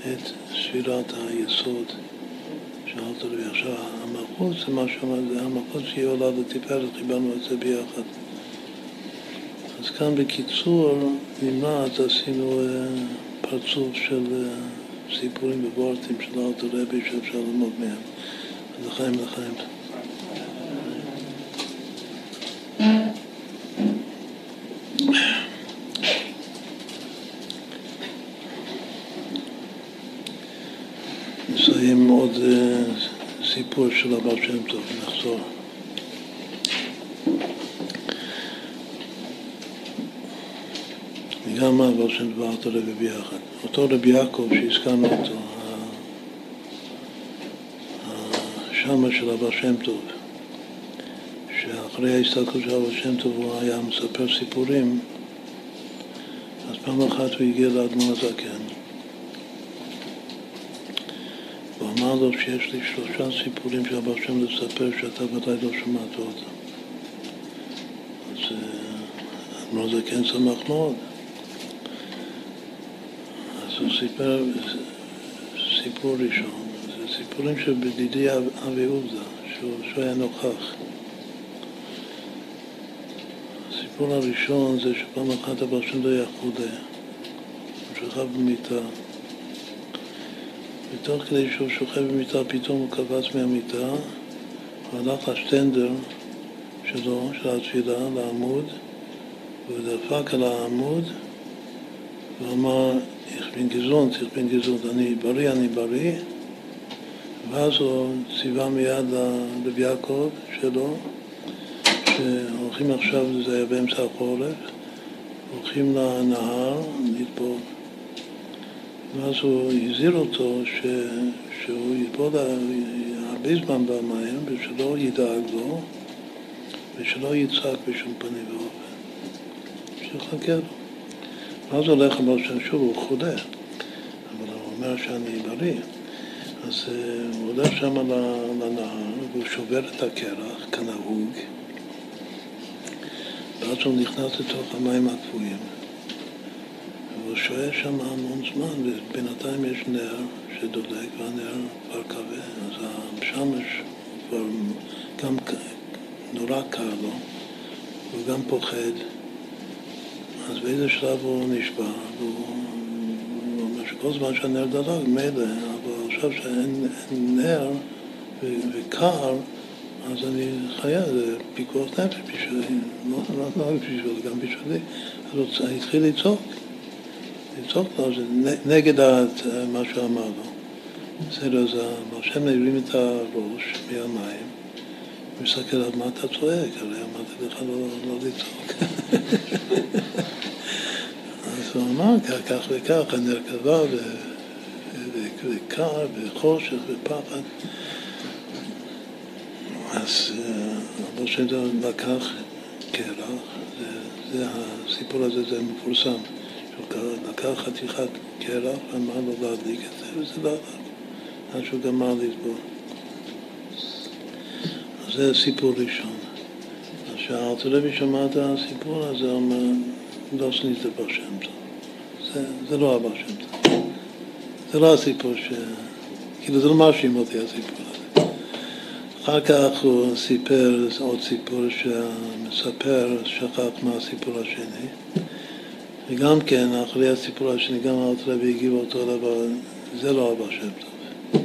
את ספירת היסוד שאלת רבי עכשיו, המלכות זה מה שאומר, זה המלכות שהיא עולה לתפארת, חיברנו את זה ביחד. אז כאן בקיצור נמרץ עשינו פרצוף של אה, סיפורים ובורטים של אלתר רבי שאפשר ללמוד מהם. אז לחיים לחיים. נסיים עוד אה, סיפור של הבעל שם טוב, נחזור. גם הבעל שם טוב ואותו רבי ביחד. אותו רבי יעקב שהזכרנו אותו, שמה של הבעל שם טוב, שאחרי ההסתכלות של הבעל שם טוב הוא היה מספר סיפורים, אז פעם אחת הוא הגיע לאדמון הזקן. אמר לו שיש לי שלושה סיפורים שהבעל שם לספר שאתה ודאי לא שמעת אותם. אז אדמו"ר זה כן שמח מאוד. סיפר סיפור ראשון, זה סיפורים של בדידי אבי עובדה, שהוא, שהוא היה נוכח. הסיפור הראשון זה שפעם אחת הבעל שם לא היה חולה, הוא שכב במיטה. ותוך כדי שהוא שוכב במיטה, פתאום הוא קפץ מהמיטה, הוא הלך לשטנדר שלו, של התפילה, לעמוד, והוא דפק על העמוד, ואמר, איך בן גזונט, איך בן גזונט, אני בריא, אני בריא, ואז הוא ציווה מיד לרב יעקב שלו, שהולכים עכשיו, זה היה באמצע החורף, הולכים לנהר לטבול. ואז הוא הזהיר אותו ש, שהוא יטבול הרבה זמן במים ושלא ידאג לו ושלא יצעק בשום פנים ואופן, שיחכה לו. ואז הולך אמר שוב, הוא חולה, אבל הוא אומר שאני בריא. אז הוא הולך שם לנהר והוא שובר את הקרח כנהוג ואז הוא נכנס לתוך המים הקפואים. והוא שוהה שם המון זמן, ובינתיים יש נר שדולק והנר כבר כבה, אז השמש כבר גם נורא קר לו, הוא גם פוחד, אז באיזה שלב הוא נשבע, והוא אומר שכל זמן שהנר דלק, מילא, אבל עכשיו שאין נר וקר, אז אני חייב, זה פיקוח נפש בשבילי, לא, לא, לא רק בשבילי, גם בשבילי. אז הוא התחיל לצעוק. לצעוק לו, זה נגד מה שהוא אמר לו. בסדר, אז השם הרים את הראש מהמים, ומסתכל על מה אתה צועק, הרי אמרתי לך לא, לא לצעוק. הוא אמר כך וכך, הנרכבה וקר וחושך ופחד. אז אבו שם לקח קרח, זה, הסיפור הזה זה מפורסם. שהוא לקח חתיכת קרח ואמר לו להדליק את זה, וזה לא עד שהוא גמר לסבור. אז זה סיפור ראשון. אז כשהארצלוי שמע את הסיפור הזה, הוא אומר, לא שנית בר שם טוב. זה, זה לא הבא שם. זה לא הסיפור ש... כאילו זה לא מרשים אותי הסיפור הזה. אחר כך הוא סיפר עוד סיפור שהמספר שכח מהסיפור השני. וגם כן, אחרי הסיפור השני, גם האלטר רבי הגיב אותו דבר, זה לא אבא שם טוב.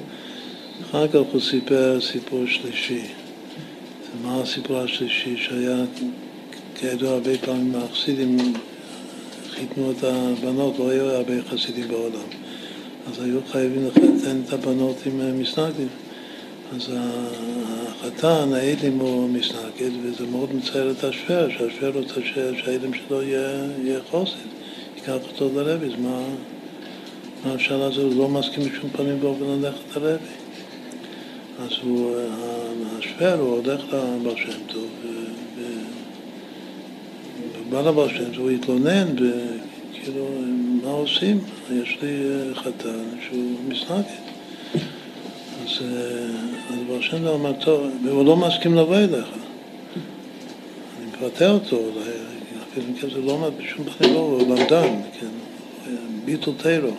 אחר כך הוא סיפר סיפור שלישי. מה הסיפור השלישי? שהיה כידוע הרבה פעמים החסידים חיתנו את הבנות, לא היו הרבה חסידים בעולם. אז היו חייבים לחתן את הבנות עם מסנגדים. אז החתן, האלים הוא מסנגד, וזה מאוד מצער את השפר, שהשפר רוצה שהאלים שלו יהיה, יהיה חוסן, ייקח אותו לרבי, אז מה, מה אפשר לעשות? הוא לא מסכים בשום פנים באופן ללכת לרבי. אז הוא, השפר, הוא הולך לבעל שם טוב, ובא לבעל שם טוב, הוא התלונן, כאילו, מה עושים? יש לי חתן שהוא מסנגד. אז, אז בר שם אמר, טוב, והוא לא מסכים לבוא אליך. אני מפתה אותו, אולי, אפילו זה לא אומר בשום פנים לא, הוא למדן, כן, ביטל תירו.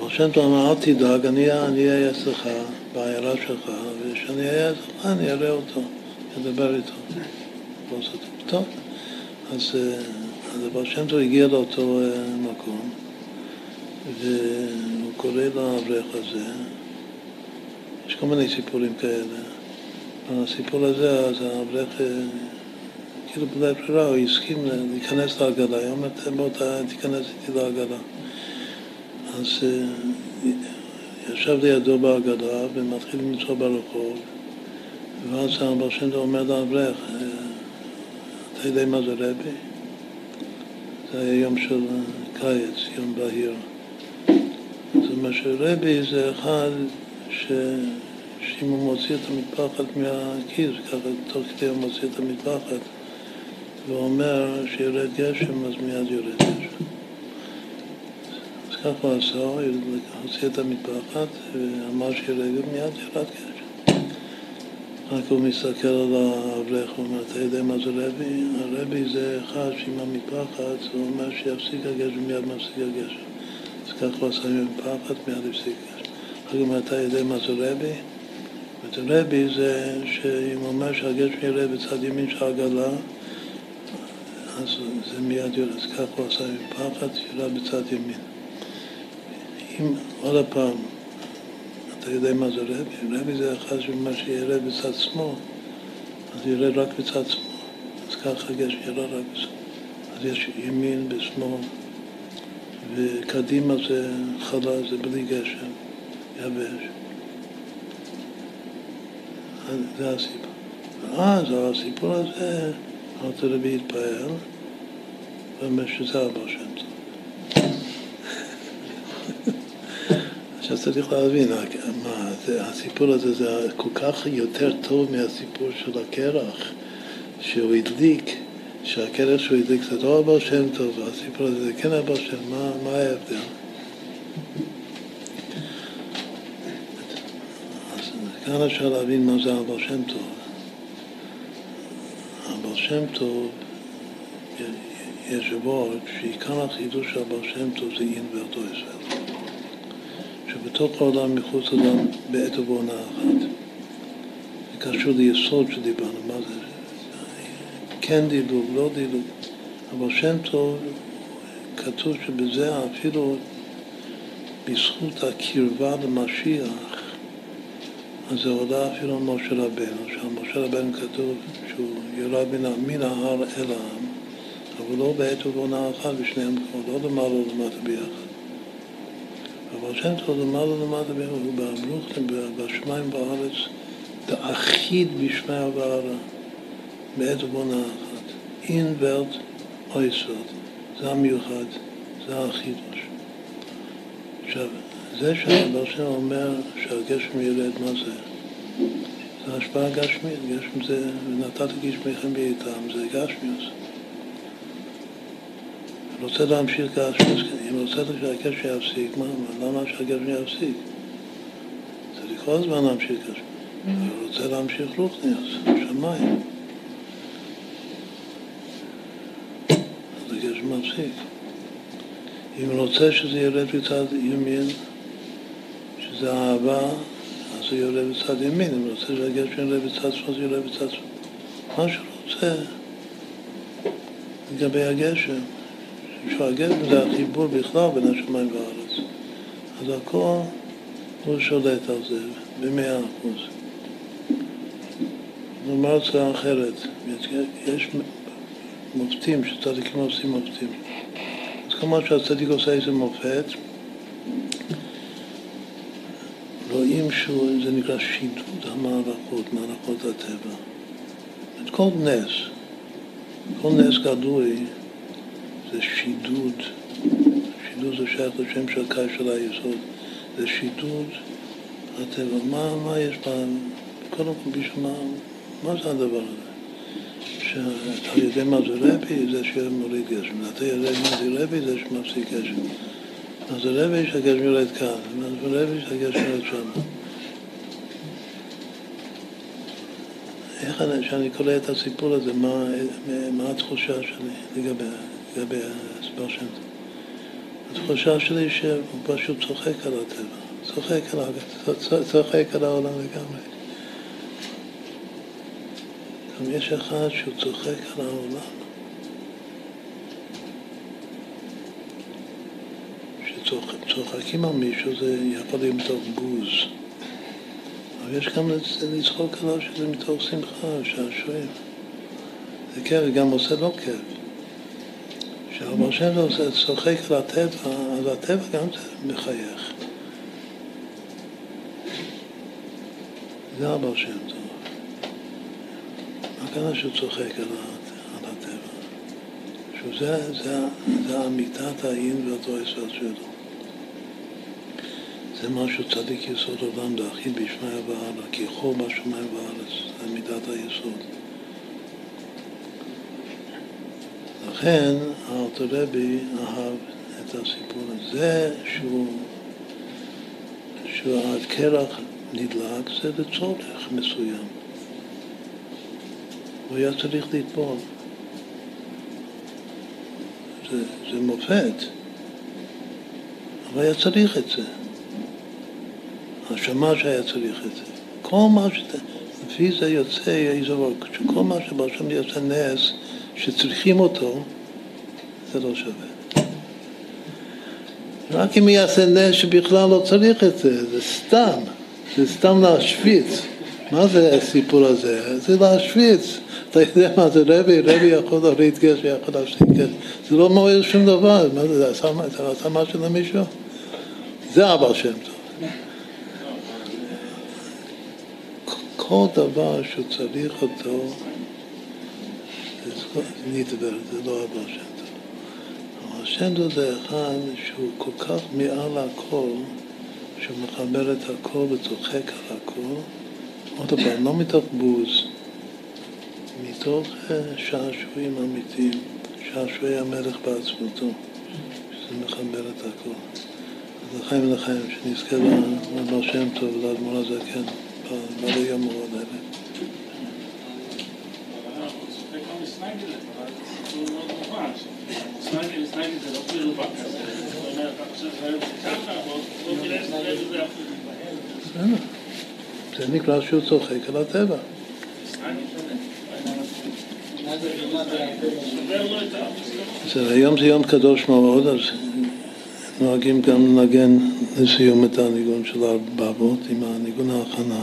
בר שם טוב אמר, אל תדאג, אני אהיה אצלך, בעיירה שלך, וכשאני אהיה אצלך אני אראה אותו, אדבר איתו. טוב, אז, אז בר שם טוב הגיע לאותו מקום, והוא קורא לאברך הזה, יש כל מיני סיפורים כאלה. הסיפור הזה, אז האברך, כאילו בלי ברירה, הוא הסכים להיכנס לעגלה, הוא אומר, בוא תיכנס איתי לעגלה. אז ישב לידו בעגלה ומתחיל לנסוע ברחוב, ואז הבר שם אומר לאברך, אתה יודע מה זה רבי? זה היה יום של קיץ, יום בהיר. זאת אומרת שרבי זה אחד ש... שאם הוא מוציא את המטפחת מהכיס, ככה תוך כדי הוא מוציא את המטפחת ואומר שירד גשם, אז מיד יורד גשם. אז ככה הוא עשה, הוא הוציא את המטפחת ואמר שירד, ומיד ירד גשם. רק הוא מסתכל על האברך, הוא אומר, אתה יודע מה זה רבי? הרבי זה אחד שעם המטפחת, הוא אומר שיפסיק הגשם, מיד מפסיק הגשם. אז ככה הוא עשה עם המטפחת, מיד הפסיק הגשם. רק אומר, אתה יודע מה זה רבי? רבי זה שאם הוא אומר שהגשם ירד בצד ימין של העגלה, אז זה מיד יורד. אז ככה הוא עשה עם פחד, ירד בצד ימין. אם, עוד פעם, אתה יודע מה זה רבי? רבי זה אחד שאומר שירד בצד שמאל, אז ירד רק בצד שמאל. אז ככה הגשם ירד רק בצד. אז יש ימין ושמאל, וקדימה זה חלה, זה בלי גשם, יבש. זה הסיפור. ואז הסיפור הזה, אמרתי רבי התפעל, ואומר שזה אבא שם טוב. עכשיו צריך להבין, מה, זה, הסיפור הזה זה כל כך יותר טוב מהסיפור של הקרח שהוא הדליק, שהקרח שהוא הדליק זה לא אבא שם טוב, הסיפור הזה זה כן אבא שם, מה, מה ההבדל? כאן אפשר להבין מה זה הבעל שם טוב. הבעל שם טוב, יש וורד שעיקר החידוש של הבעל שם טוב זה אין ואותו ישראל. שבתוך העולם מחוץ לעולם בעת ובעונה אחת. זה קשור ליסוד שדיברנו, מה זה? כן דילוג, לא דילוג. אבל שם טוב, כתוב שבזה אפילו בזכות הקרבה למשיח אז זה עולה אפילו על משה רבנו, שעל משה רבנו כתוב שהוא יורד מן ההר אל העם, אבל לא בעת ובעונה אחת בשני המקומות, לא למעלה ולמטה ביחד. אבל שם טוב למעלה ולמטה ביחד, הוא ברוכתם בשמיים בארץ, דאחיד בשמי ובערה, בעת ובעונה אחת. אין ולט אויסוד, זה המיוחד, זה החידוש. עכשיו, זה שהרב שם אומר שהגשם ירד, מה זה? זה השפעה גשמית, גשם זה, ונתתי גשמיכם בעיתם, זה גשמיוס. רוצה להמשיך גשמיוס, אם רוצה שהגשם יפסיק, מה, למה שהגשם יפסיק? צריך כל הזמן להמשיך גשם. הוא רוצה להמשיך רוחניוס, שמיים. אז הגשם מפסיק. אם רוצה שזה ירד בצד ימין, זה אהבה, אז הוא יורד בצד ימין, אם רוצה שהגשם יורד בצד שמאל, זה יורד בצד שמאל. מה שהוא רוצה לגבי הגשם, שהגשם זה החיבור בכלל בין השמיים והארץ. אז הכל הוא שולט על זה במאה אחוז. נאמר הצעה אחרת, יש מופתים, שצדיקים עושים מופתים. אז כמובן שהצדיק עושה איזה מופת, רואים שזה נקרא שידוד המערכות, מערכות הטבע. את כל נס, כל נס גדוי זה שידוד, שידוד זה שייך לשם של קי של היסוד, זה שידוד הטבע. מה, מה יש בה, קודם כל בשביל מה, מה זה הדבר הזה? שאתה יודע מה זה רבי, זה שמוריד גשם. אתה יודע מה זה רבי, זה שמפסיק גשם. מה זה רבי שהגשם יורד כאן, מה זה רבי שהגשם יורד שם. איך אני, כשאני קורא את הסיפור הזה, מה, מה התחושה שלי לגבי, לגבי הסבר שם? התחושה שלי שהוא פשוט צוחק על הטבע, צוחק על, צוחק על העולם לגמרי. גם יש אחד שהוא צוחק על העולם. כשצוחקים על מישהו זה יכול להיות מתוך בוז. אבל יש גם לצחוק עליו שזה מתוך שמחה, שעשועים. זה כיף, גם עושה לו כיף. כשהרב שם עושה צוחק על הטבע, אז הטבע גם מחייך. זה הבעל שם טוב. הכוונה שהוא צוחק על, הטבע. שזה זה, זה אמיתת האין והתועס והצ'ודו. זה משהו צדיק יסוד עולם להכיל בשמי ובארץ, כי חור בשמיים ובארץ, זה מידת היסוד. לכן הארתורבי אהב את הסיפור הזה שהוא, שהקרח נדלק זה לצורך מסוים. הוא היה צריך לטבול. זה, זה מופת, אבל היה צריך את זה. השמש היה צריך את זה. כל מה ש... לפי זה יוצא איזו... שכל מה שבשם יוצא נס, שצריכים אותו, זה לא שווה. רק אם יעשה נס שבכלל לא צריך את זה, זה סתם, זה סתם להשוויץ. מה זה הסיפור הזה? זה להשוויץ. אתה יודע מה זה רבי? רבי יכול להוריד גשם, יכול להפסיק. זה לא מועיל שום דבר. מה זה, זה עשה משהו למישהו? זה אבא שם טוב. כל דבר שהוא צריך אותו, נדבר, זה לא אבא שם טוב. אבל השם טוב זה אחד שהוא כל כך מעל הכל, שהוא מחבר את הכל וצוחק על הכל. עוד פעם, לא מתוך בוז. מתוך אה, שעשועים אמיתיים, שעשועי המלך בעצמותו, שזה מחבר את הכל. אז לחיים ולחיים, שנזכה לבעל שם טוב ולאדמו"ר הזקן, בעלי יום מאוד האלה. זה נקרא שהוא צוחק על הטבע. היום זה יום קדוש מאוד, אז נוהגים גם לנגן לסיום את הניגון של הבבות עם הניגון ההכנה.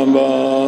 Shambhala.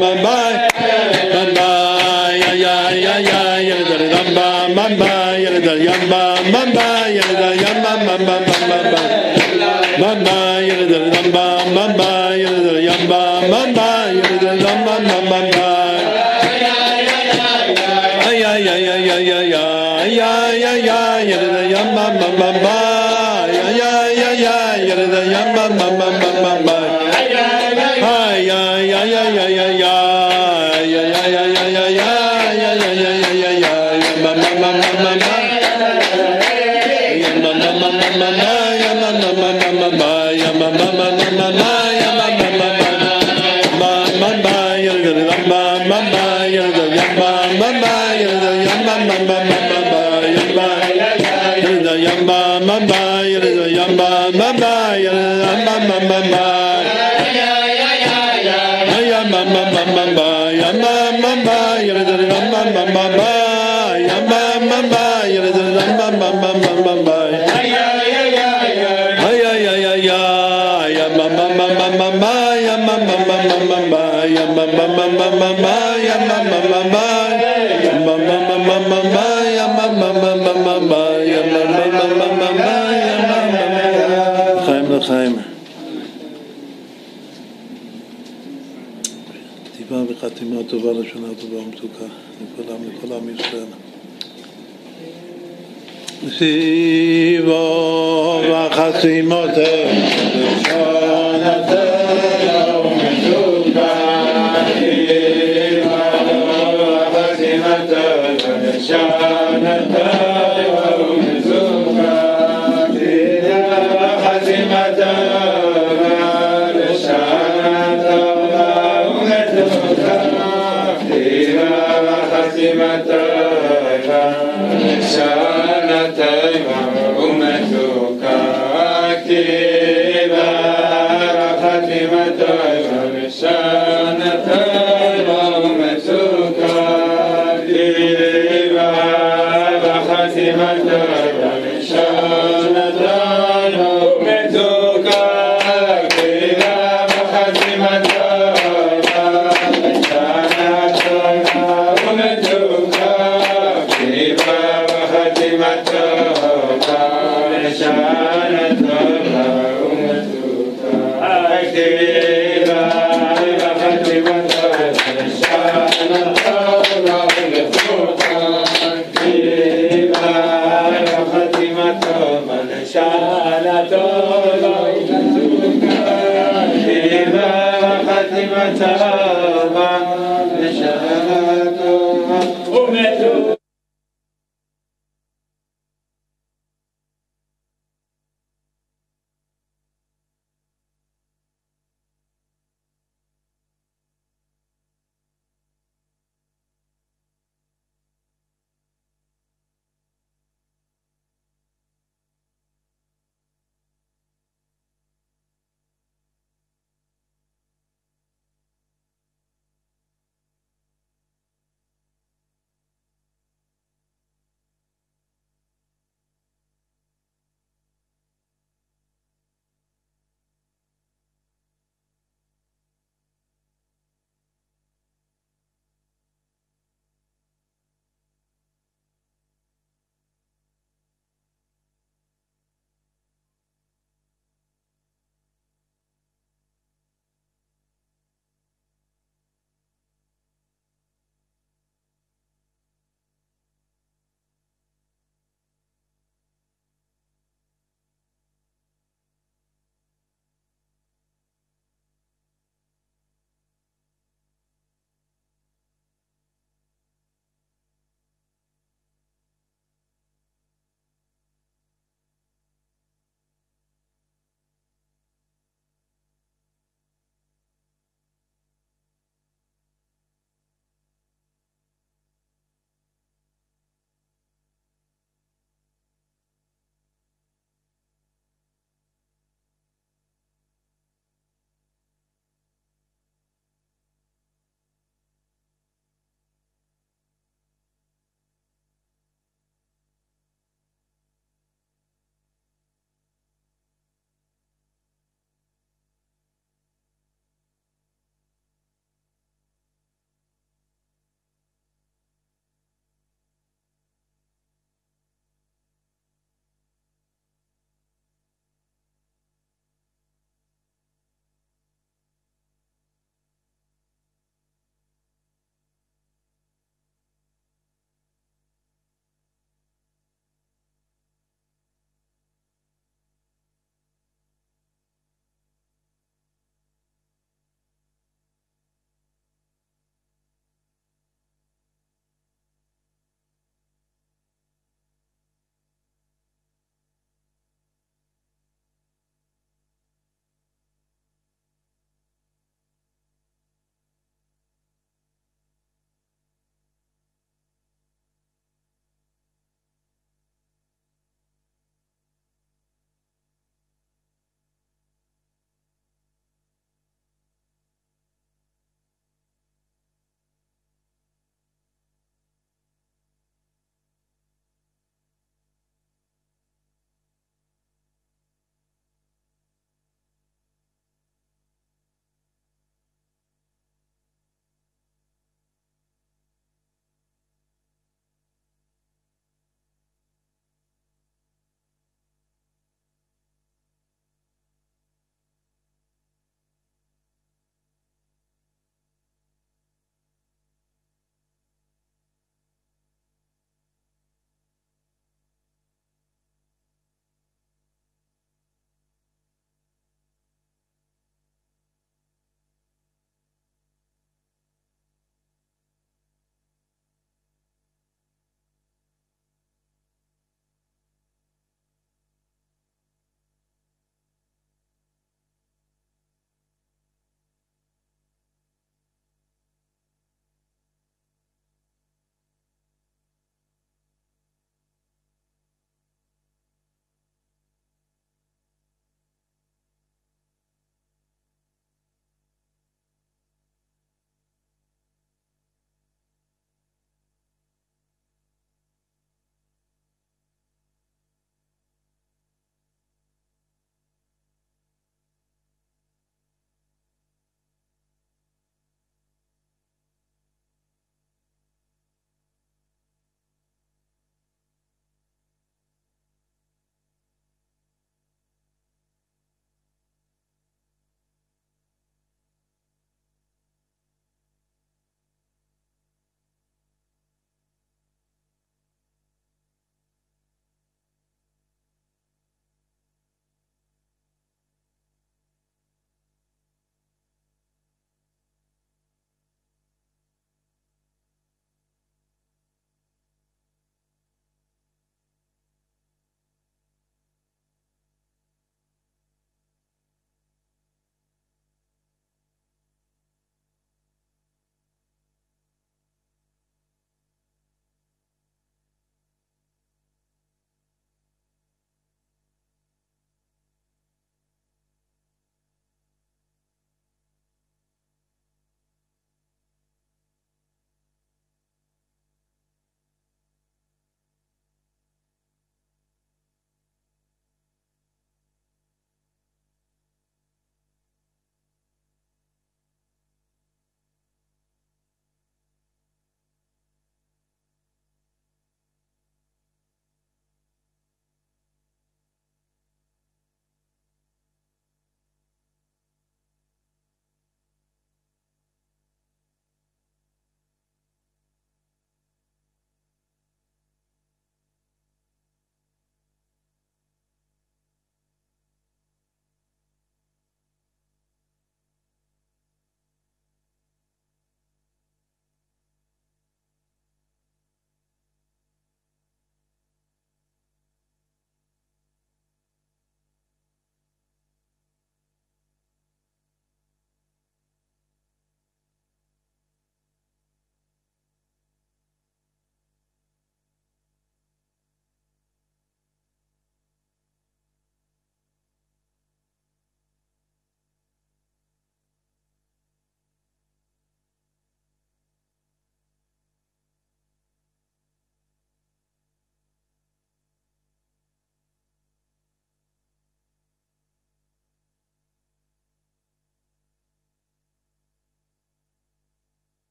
mamba mamba ya ya ya ya ya da ramba mamba ya da yamba mamba ya da yamba mamba mamba mamba ya da ramba mamba ya da yamba mamba ya da ramba mamba ya ya ya ya ya ya ya ya ya ya da yamba mamba ya ya ya ya ya da yamba mamba mamba Chaim. חתימה טובה, לשנה טובה ומתוקה. לכולם, לכל עם ישראל. סיבוב החסימותיו, לשונתנו ומתוקה, סיבוב Maranatha.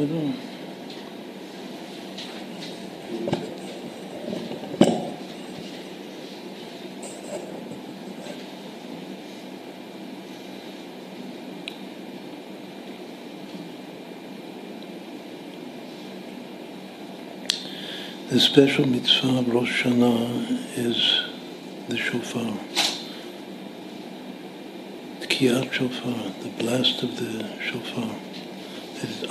The special mitzvah of Rosh Hashanah is the shofar, the kiyat shofar, the blast of the shofar.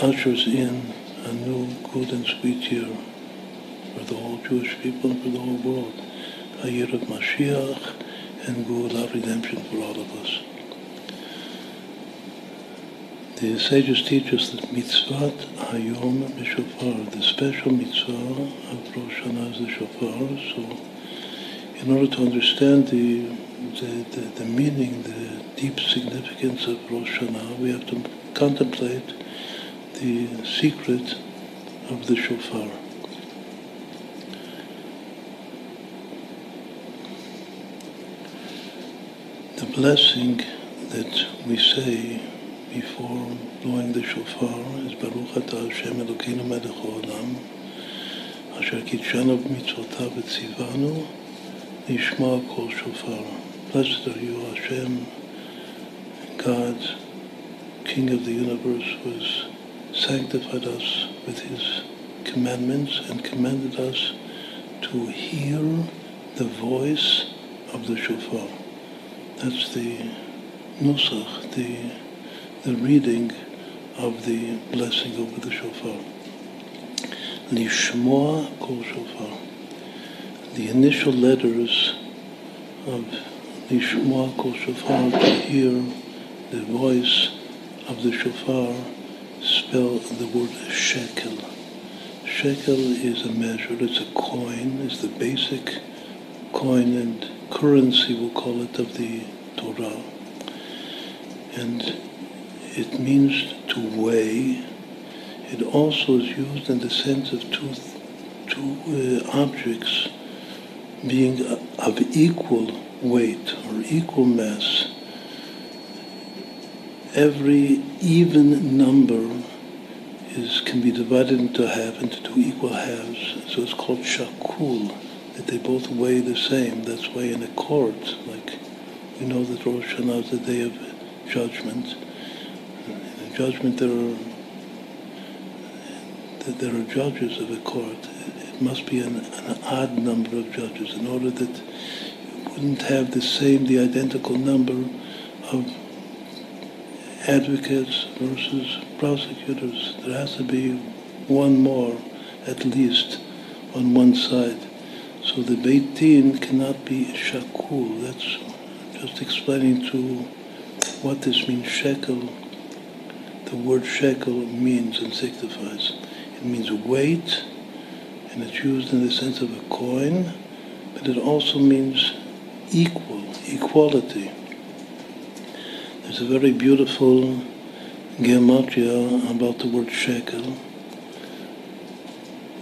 Ushers in a new good and sweet year for the whole Jewish people and for the whole world. A year of Mashiach and Geulah redemption for all of us. The sages teach us that mitzvah hayom b'shofar, the special mitzvah of Rosh Hashanah is the shofar. So, in order to understand the, the, the, the meaning, the deep significance of Rosh Hashanah, we have to contemplate the secret of the shofar. The blessing that we say before blowing the shofar is Baruch Ata Hashem Elokeinu Melech Haolam Asher Kitshanu B'mitzvotav V'tzivanu Nishma Kol Shofar Blessed are you Hashem God King of the universe who has sanctified us with his commandments and commanded us to hear the voice of the shofar. That's the nusach, the the reading of the blessing over the shofar. Lishmoa kol shofar. The initial letters of Lishmoa kol shofar, to hear the voice of the shofar, spell the word shekel. Shekel is a measure, it's a coin, it's the basic coin and currency, we'll call it, of the Torah. And it means to weigh. It also is used in the sense of two, two uh, objects being of equal weight or equal mass. Every even number is can be divided into half into two equal halves. So it's called shakul, that they both weigh the same. That's why in a court, like we know that Rosh Hashanah is the day of judgment In a judgment there are there are judges of a court. It must be an, an odd number of judges in order that you wouldn't have the same, the identical number of advocates versus prosecutors. There has to be one more, at least, on one side. So the Beit Din cannot be shakul. That's just explaining to what this means, shekel the word shekel means and signifies. It means weight, and it's used in the sense of a coin, but it also means equal, equality. There's a very beautiful gematria about the word shekel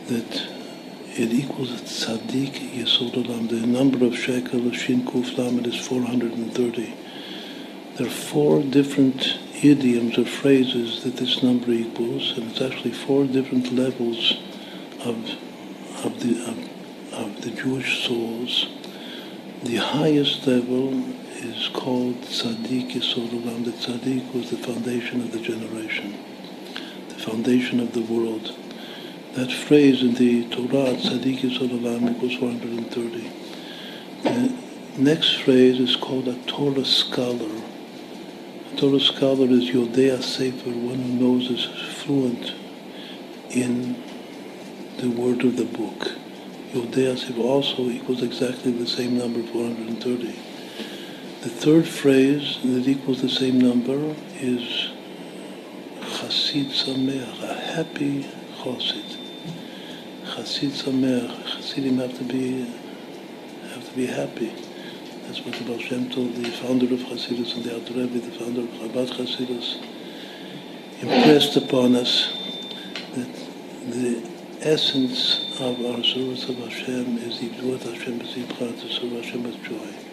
that it equals tzaddik yesod olam. The number of shekel, of shin kuf lamed, is 430. There are four different idioms or phrases that this number equals, and it's actually four different levels of, of, the, of, of the Jewish souls. The highest level is called Tzaddik Yisod Olam. The Tzaddik was the foundation of the generation, the foundation of the world. That phrase in the Torah, Tzaddik Yisod Olam, equals 430. The, uh, next phrase is called a Torah scholar. A Torah scholar is Yodea Sefer, one who knows is fluent in the word of the book. Yodea Sefer also equals exactly the same number, 430. The third phrase that equals the same number is Chasid Sameach, a happy Chosid. Chasid Sameach, Hasidim have to be have to be happy. That's what the Baal Shem told the founder of Hasidus and the Alter Rebbe, the founder of Chabad Hasidus, impressed upon us that the essence of our service of Hashem is Yivduat Hashem B'Zibcha, to serve Hashem with joy.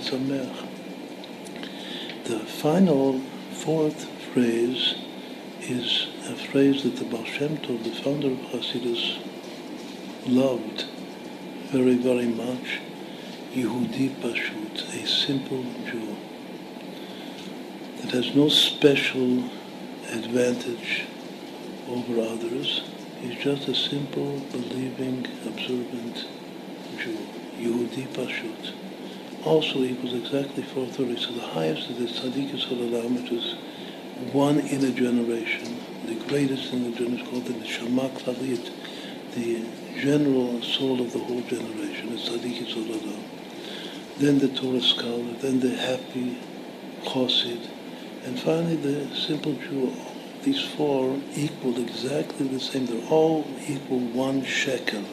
Sameach. The final fourth phrase is a phrase that the Baal Shem Tov, the founder of Hasidus, loved very, very much. Yehudi Pashut, a simple Jew that has no special advantage over others. He's just a simple, believing, observant Jew. Yehudi Pashut. Also equals exactly 430. So the highest of the Tzaddik Olam, which is one in a generation. The greatest in the generation is called the Neshama Klalit, the general soul of the whole generation, the Tzaddik Olam. Then the Torah scholar, then the happy Chosid, and finally the simple Jew. These four equal exactly the same. They're all equal one shekel.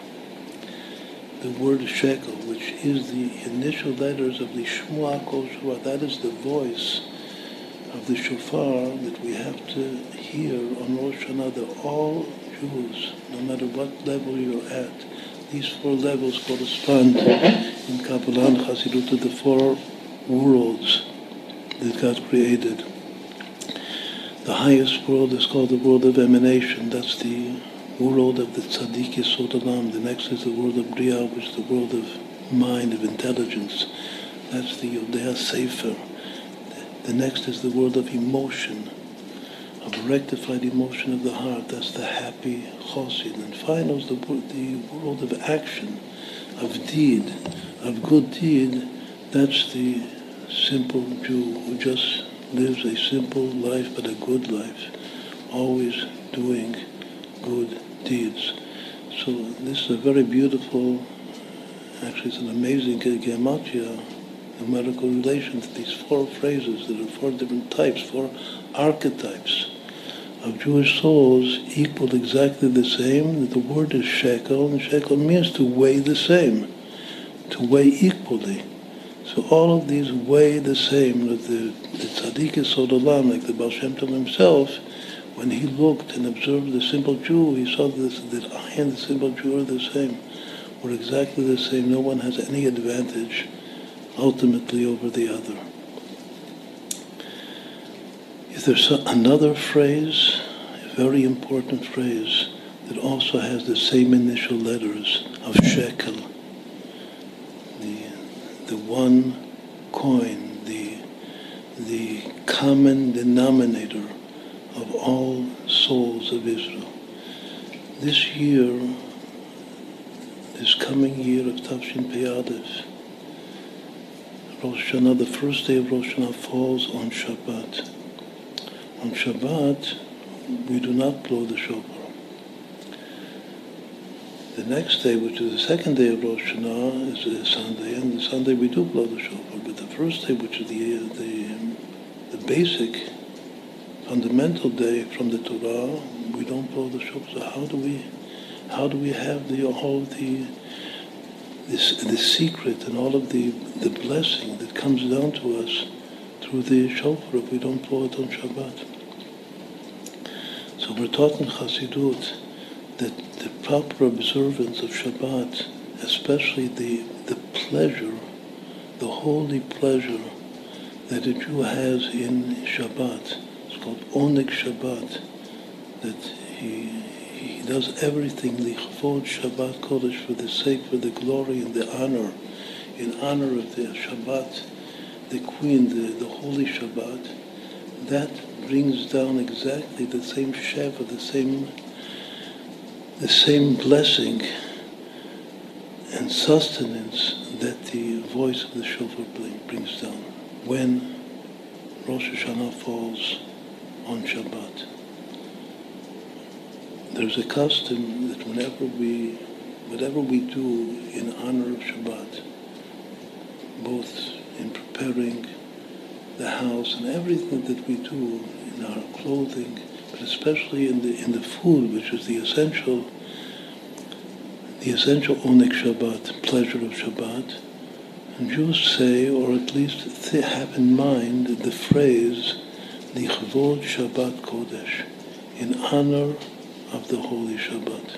The word shekel, which is the initial letters of the Shmuah Kol that is the voice of the shofar that we have to hear on Rosh Hashanah. They're all Jews, no matter what level you're at. These four levels correspond in Kabbalah and Chassidut to the four worlds that God created. The highest world is called the world of emanation. That's the world of the tzaddik Yisod Olam. The next is the world of Bria, which is the world of mind, of intelligence. That's the Yodea Sefer. The next is the world of emotion, of rectified emotion of the heart. That's the happy chosid. And final is the, the world of action, of deed, of good deed. That's the simple Jew who just lives a simple life but a good life, always doing good deeds. So this is a very beautiful, actually it's an amazing gematria numerical relation to these four phrases that are four different types, four archetypes of Jewish souls equal exactly the same. That the word is shekel, and shekel means to weigh the same, to weigh equally. So all of these weigh the same. The, the tzaddik Yisod Olam, like the Baal Shem Tov himself, when he looked and observed the simple Jew, he saw this, that I and the simple Jew are the same. We're exactly the same. No one has any advantage ultimately over the other. If there's another phrase, a very important phrase, that also has the same initial letters of shekel, the, the one coin, the, the common denominator of all souls of Israel. This year, this coming year of Tafshin Peyadef, Rosh Hashanah, the first day of Rosh Hashanah falls on Shabbat. On Shabbat, we do not blow the shofar. The next day, which is the second day of Rosh Hashanah, is a Sunday, and the Sunday we do blow the shofar. But the first day, which is the the, the basic, fundamental day from the Torah, we don't blow the shofar. So how do we, how do we have the all the this, the secret and all of the, the blessing that comes down to us through the shofar if we don't blow it on Shabbat. So we're taught in Chassidut that the proper observance of Shabbat, especially the, the pleasure, the holy pleasure that a Jew has in Shabbat, called Onik Shabbat, that he he does everything, lichvod Shabbat Kodesh, for the sake, for the glory and the honor, in honor of the Shabbat, the Queen, the, the Holy Shabbat. That brings down exactly the same Sheva, the same, the same blessing and sustenance that the voice of the shofar brings down when Rosh Hashanah falls on Shabbat. There's a custom that whenever we, whatever we do in honor of Shabbat, both in preparing the house and everything that we do in our clothing, but especially in the in the food, which is the essential the essential onik Shabbat, pleasure of Shabbat. And Jews say, or at least have in mind, the phrase Lichvod Shabbat Kodesh, in honor of the Holy Shabbat.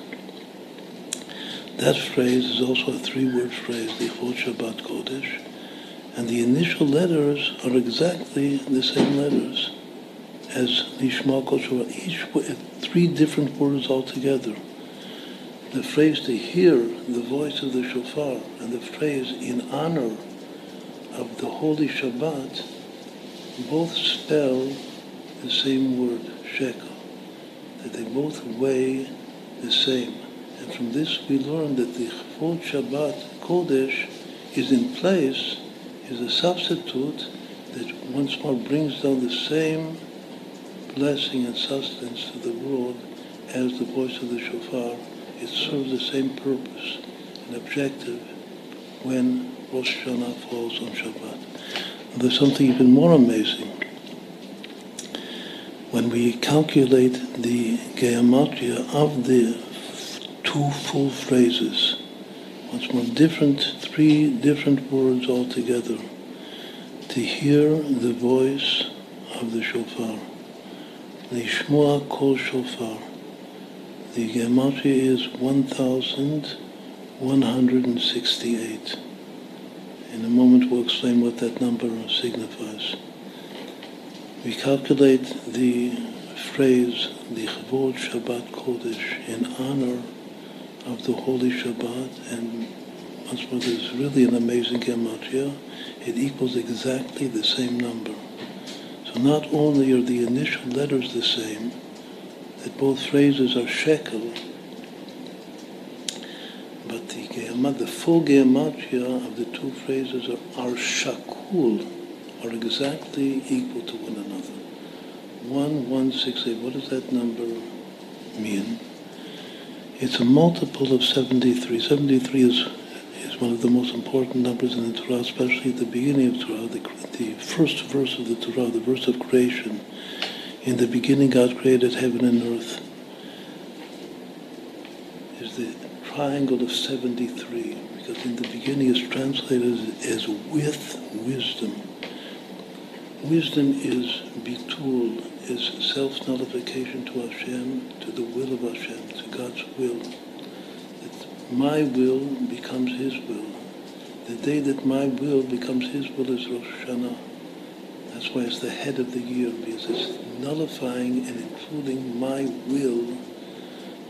That phrase is also a three-word phrase, Lichvod Shabbat Kodesh, and the initial letters are exactly the same letters as Lishma Kol each with three different words altogether the phrase to hear the voice of the shofar and the phrase in honor of the Holy Shabbat both spell the same word, shekel, that they both weigh the same. And from this we learn that the Chvod Shabbat Kodesh is in place, is a substitute that once more brings down the same blessing and sustenance to the world as the voice of the shofar it serves the same purpose and objective when Rosh Hashanah falls on Shabbat. There's something even more amazing. When we calculate the gematria of the two full phrases, once more different, three different words altogether, to hear the voice of the shofar, the Shmuah kol shofar, the gematria is 1,168. In a moment we'll explain what that number signifies. We calculate the phrase, the Shabbat Kodesh, in honor of the Holy Shabbat, and once more, really an amazing gematria. It equals exactly the same number. So not only are the initial letters the same, that both phrases are shekel, but the, the full gematria of the two phrases are, are shakul, are exactly equal to one another. One, one, six, eight. What does that number mean? It's a multiple of 73. 73 is, is one of the most important numbers in the Torah, especially at the beginning of Torah, the, the first verse of the Torah, the verse of creation in the beginning, God created heaven and earth. Is the triangle of 73, because in the beginning is translated as with wisdom. Wisdom is bitul, is self-nullification to Hashem, to the will of Hashem, to God's will. That my will becomes His will. The day that my will becomes His will is Rosh Hashanah. That's why it's the head of the year, because it's nullifying and including my will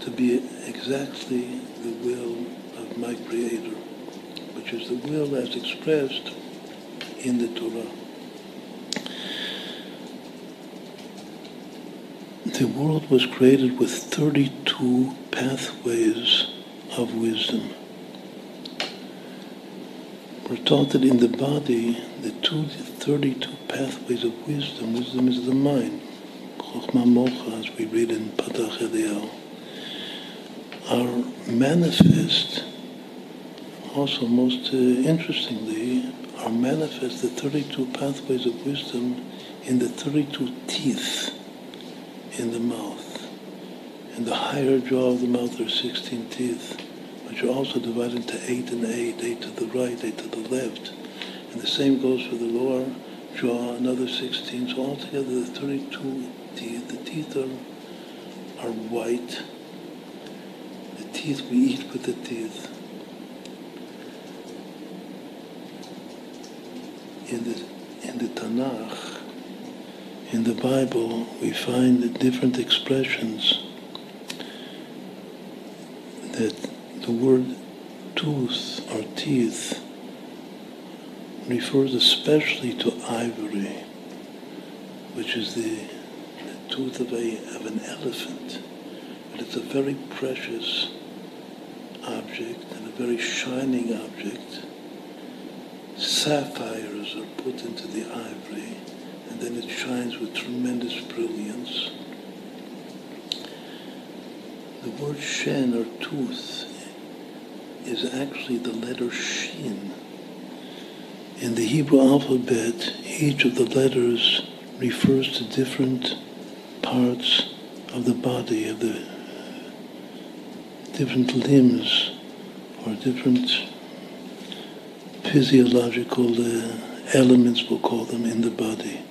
to be exactly the will of my Creator, which is the will as expressed in the Torah. The world was created with 32 pathways of wisdom. We're taught that in the body, the two, 32 pathways of wisdom, wisdom is the mind, Chokhmah as we read in Patach Eliyahu, are manifest, also most uh, interestingly, are manifest the 32 pathways of wisdom in the 32 teeth in the mouth. In the higher jaw of the mouth there are 16 teeth which are also divided into eight and eight, eight to the right, eight to the left. And the same goes for the lower jaw, another 16. So altogether, the 32 teeth, the teeth are, are white. The teeth, we eat with the teeth. In the, in the Tanakh, in the Bible, we find the different expressions that the word tooth or teeth refers especially to ivory, which is the, the tooth of, a, of an elephant. But it's a very precious object and a very shining object. Sapphires are put into the ivory and then it shines with tremendous brilliance. The word shen or tooth is actually the letter shin. In the Hebrew alphabet, each of the letters refers to different parts of the body, of the different limbs or different physiological uh, elements, we'll call them, in the body.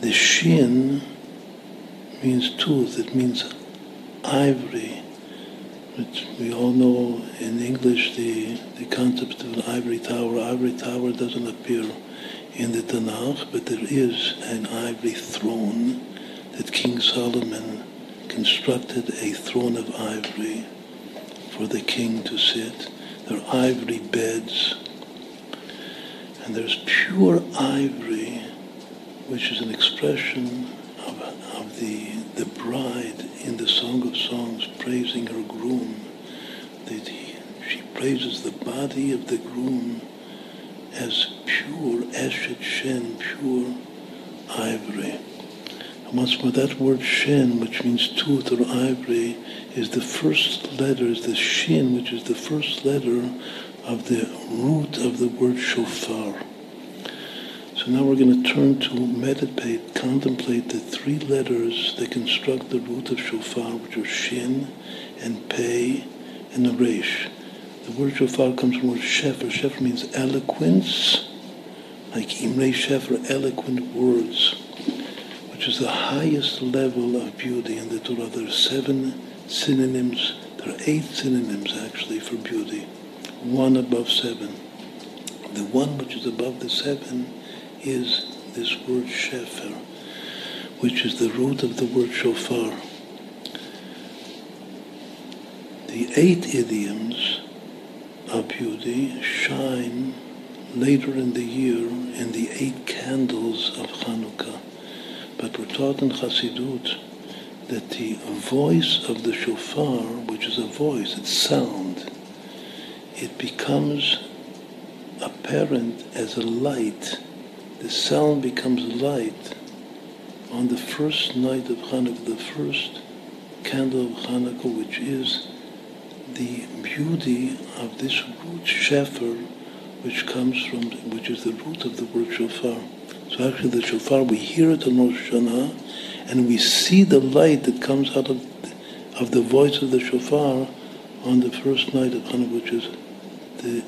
The shin means tooth, it means ivory. Which we all know in English the, the concept of an ivory tower. Ivory tower doesn't appear in the Tanakh, but there is an ivory throne that King Solomon constructed a throne of ivory for the king to sit. There are ivory beds, and there's pure ivory, which is an expression of, of the, the bride in the Song of Songs praising her groom. That he, she praises the body of the groom as pure eshet shen, pure ivory. And once more, that word shen, which means tooth or ivory, is the first letter, is the shin, which is the first letter of the root of the word shofar. So now we're going to turn to meditate, contemplate the three letters that construct the root of shofar, which are shin and pei and resh. The word shofar comes from the word shefer. Shefer means eloquence, like Imre Shefer, eloquent words, which is the highest level of beauty in the Torah. There are seven synonyms. There are eight synonyms actually for beauty, one above seven. The one which is above the seven is this word shefer, which is the root of the word shofar. The eight idioms of beauty shine later in the year in the eight candles of Hanukkah. But we're taught in Chassidut that the voice of the shofar, which is a voice, it's sound, it becomes apparent as a light. The sound becomes light on the first night of Hanukkah, the first candle of Hanukkah, which is the beauty of this root shefer, which comes from, which is the root of the word shofar. So actually the shofar, we hear it on Rosh Hashanah, and we see the light that comes out of, of the voice of the shofar on the first night of Hanukkah, which is the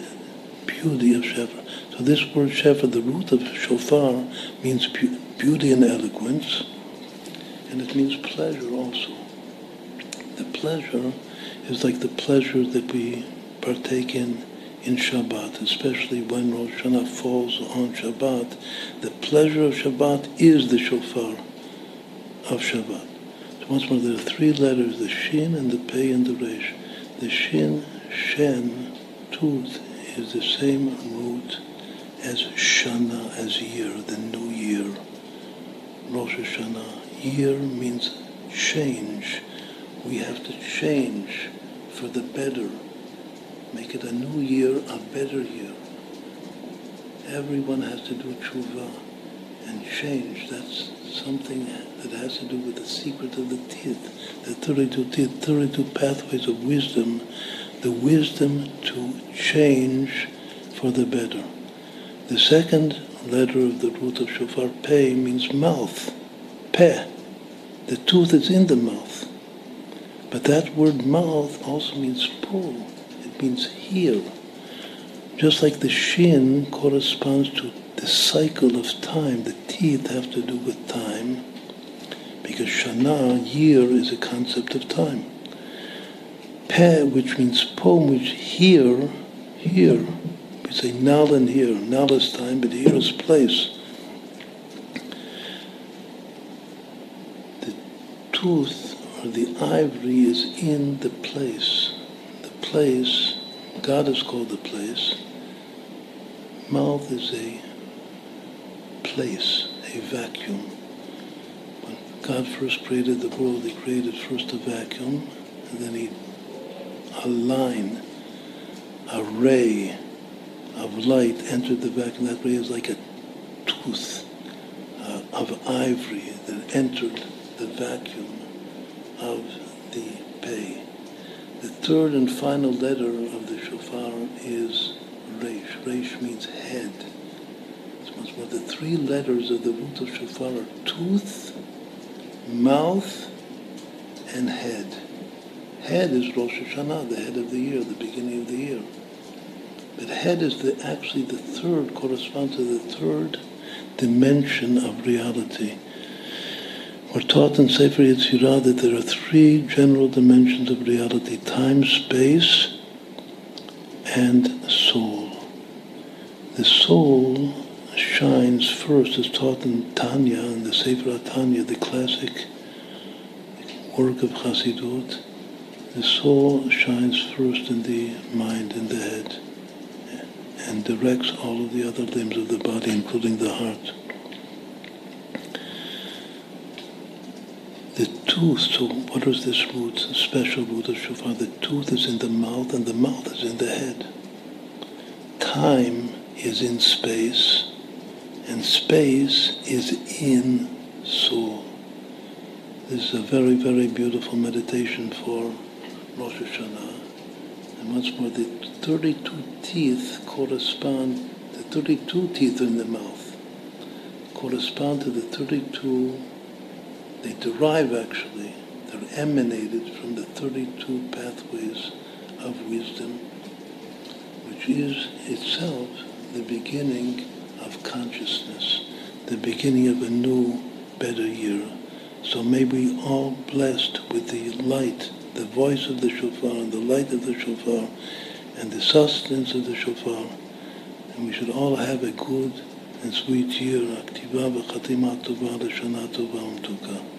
beauty of Shefer. So this word Shefer, the root of shofar, means beauty and eloquence, and it means pleasure also. The pleasure is like the pleasure that we partake in in Shabbat, especially when Rosh Hashanah falls on Shabbat. The pleasure of Shabbat is the shofar of Shabbat. So once more, there are three letters, the Shin and the Pei and the Resh. The Shin, Shen, Tooth, is the same root as Shana, as year, the new year. Rosh Hashanah. Year means change. We have to change for the better. Make it a new year, a better year. Everyone has to do tshuva and change. That's something that has to do with the secret of the teeth, the 32 teeth, 32 pathways of wisdom, the wisdom to change for the better. The second letter of the root of shofar, pe means mouth, peh. The tooth is in the mouth. But that word mouth also means pull. It means heal. Just like the shin corresponds to the cycle of time, the teeth have to do with time, because shana, year, is a concept of time. Peh, which means poem, which here, here, we say nal and here. Nal is time, but here is place. The tooth or the ivory is in the place. The place, God is called the place. Mouth is a place, a vacuum. When God first created the world, he created first a vacuum, and then he a line a ray of light entered the vacuum. That ray is like a tooth uh, of ivory that entered the vacuum of the pay. The third and final letter of the shofar is resh. Resh means head. More the three letters of the root of shofar are tooth, mouth, and head. Head is Rosh Hashanah, the head of the year, the beginning of the year. But head is the, actually the third, corresponds to the third dimension of reality. We're taught in Sefer Yetzirah that there are three general dimensions of reality, time, space, and soul. The soul shines first, as taught in Tanya, in the Sefer Tanya, the classic work of Chassidut. The soul shines first in the mind, in the head, and directs all of the other limbs of the body, including the heart. The tooth, so what is this root, special root of shofar? The tooth is in the mouth and the mouth is in the head. Time is in space and space is in soul. This is a very, very beautiful meditation for Rosh Hashanah. And once more, the 32 teeth correspond, the 32 teeth in the mouth correspond to the 32 they derive actually, they're emanated from the 32 pathways of wisdom, which is itself the beginning of consciousness, the beginning of a new, better year. So may we all blessed with the light, the voice of the shofar, and the light of the shofar, and the sustenance of the shofar. And we should all have a good and sweet year. Aktiva v'chatima tova l'shana tova umtuka.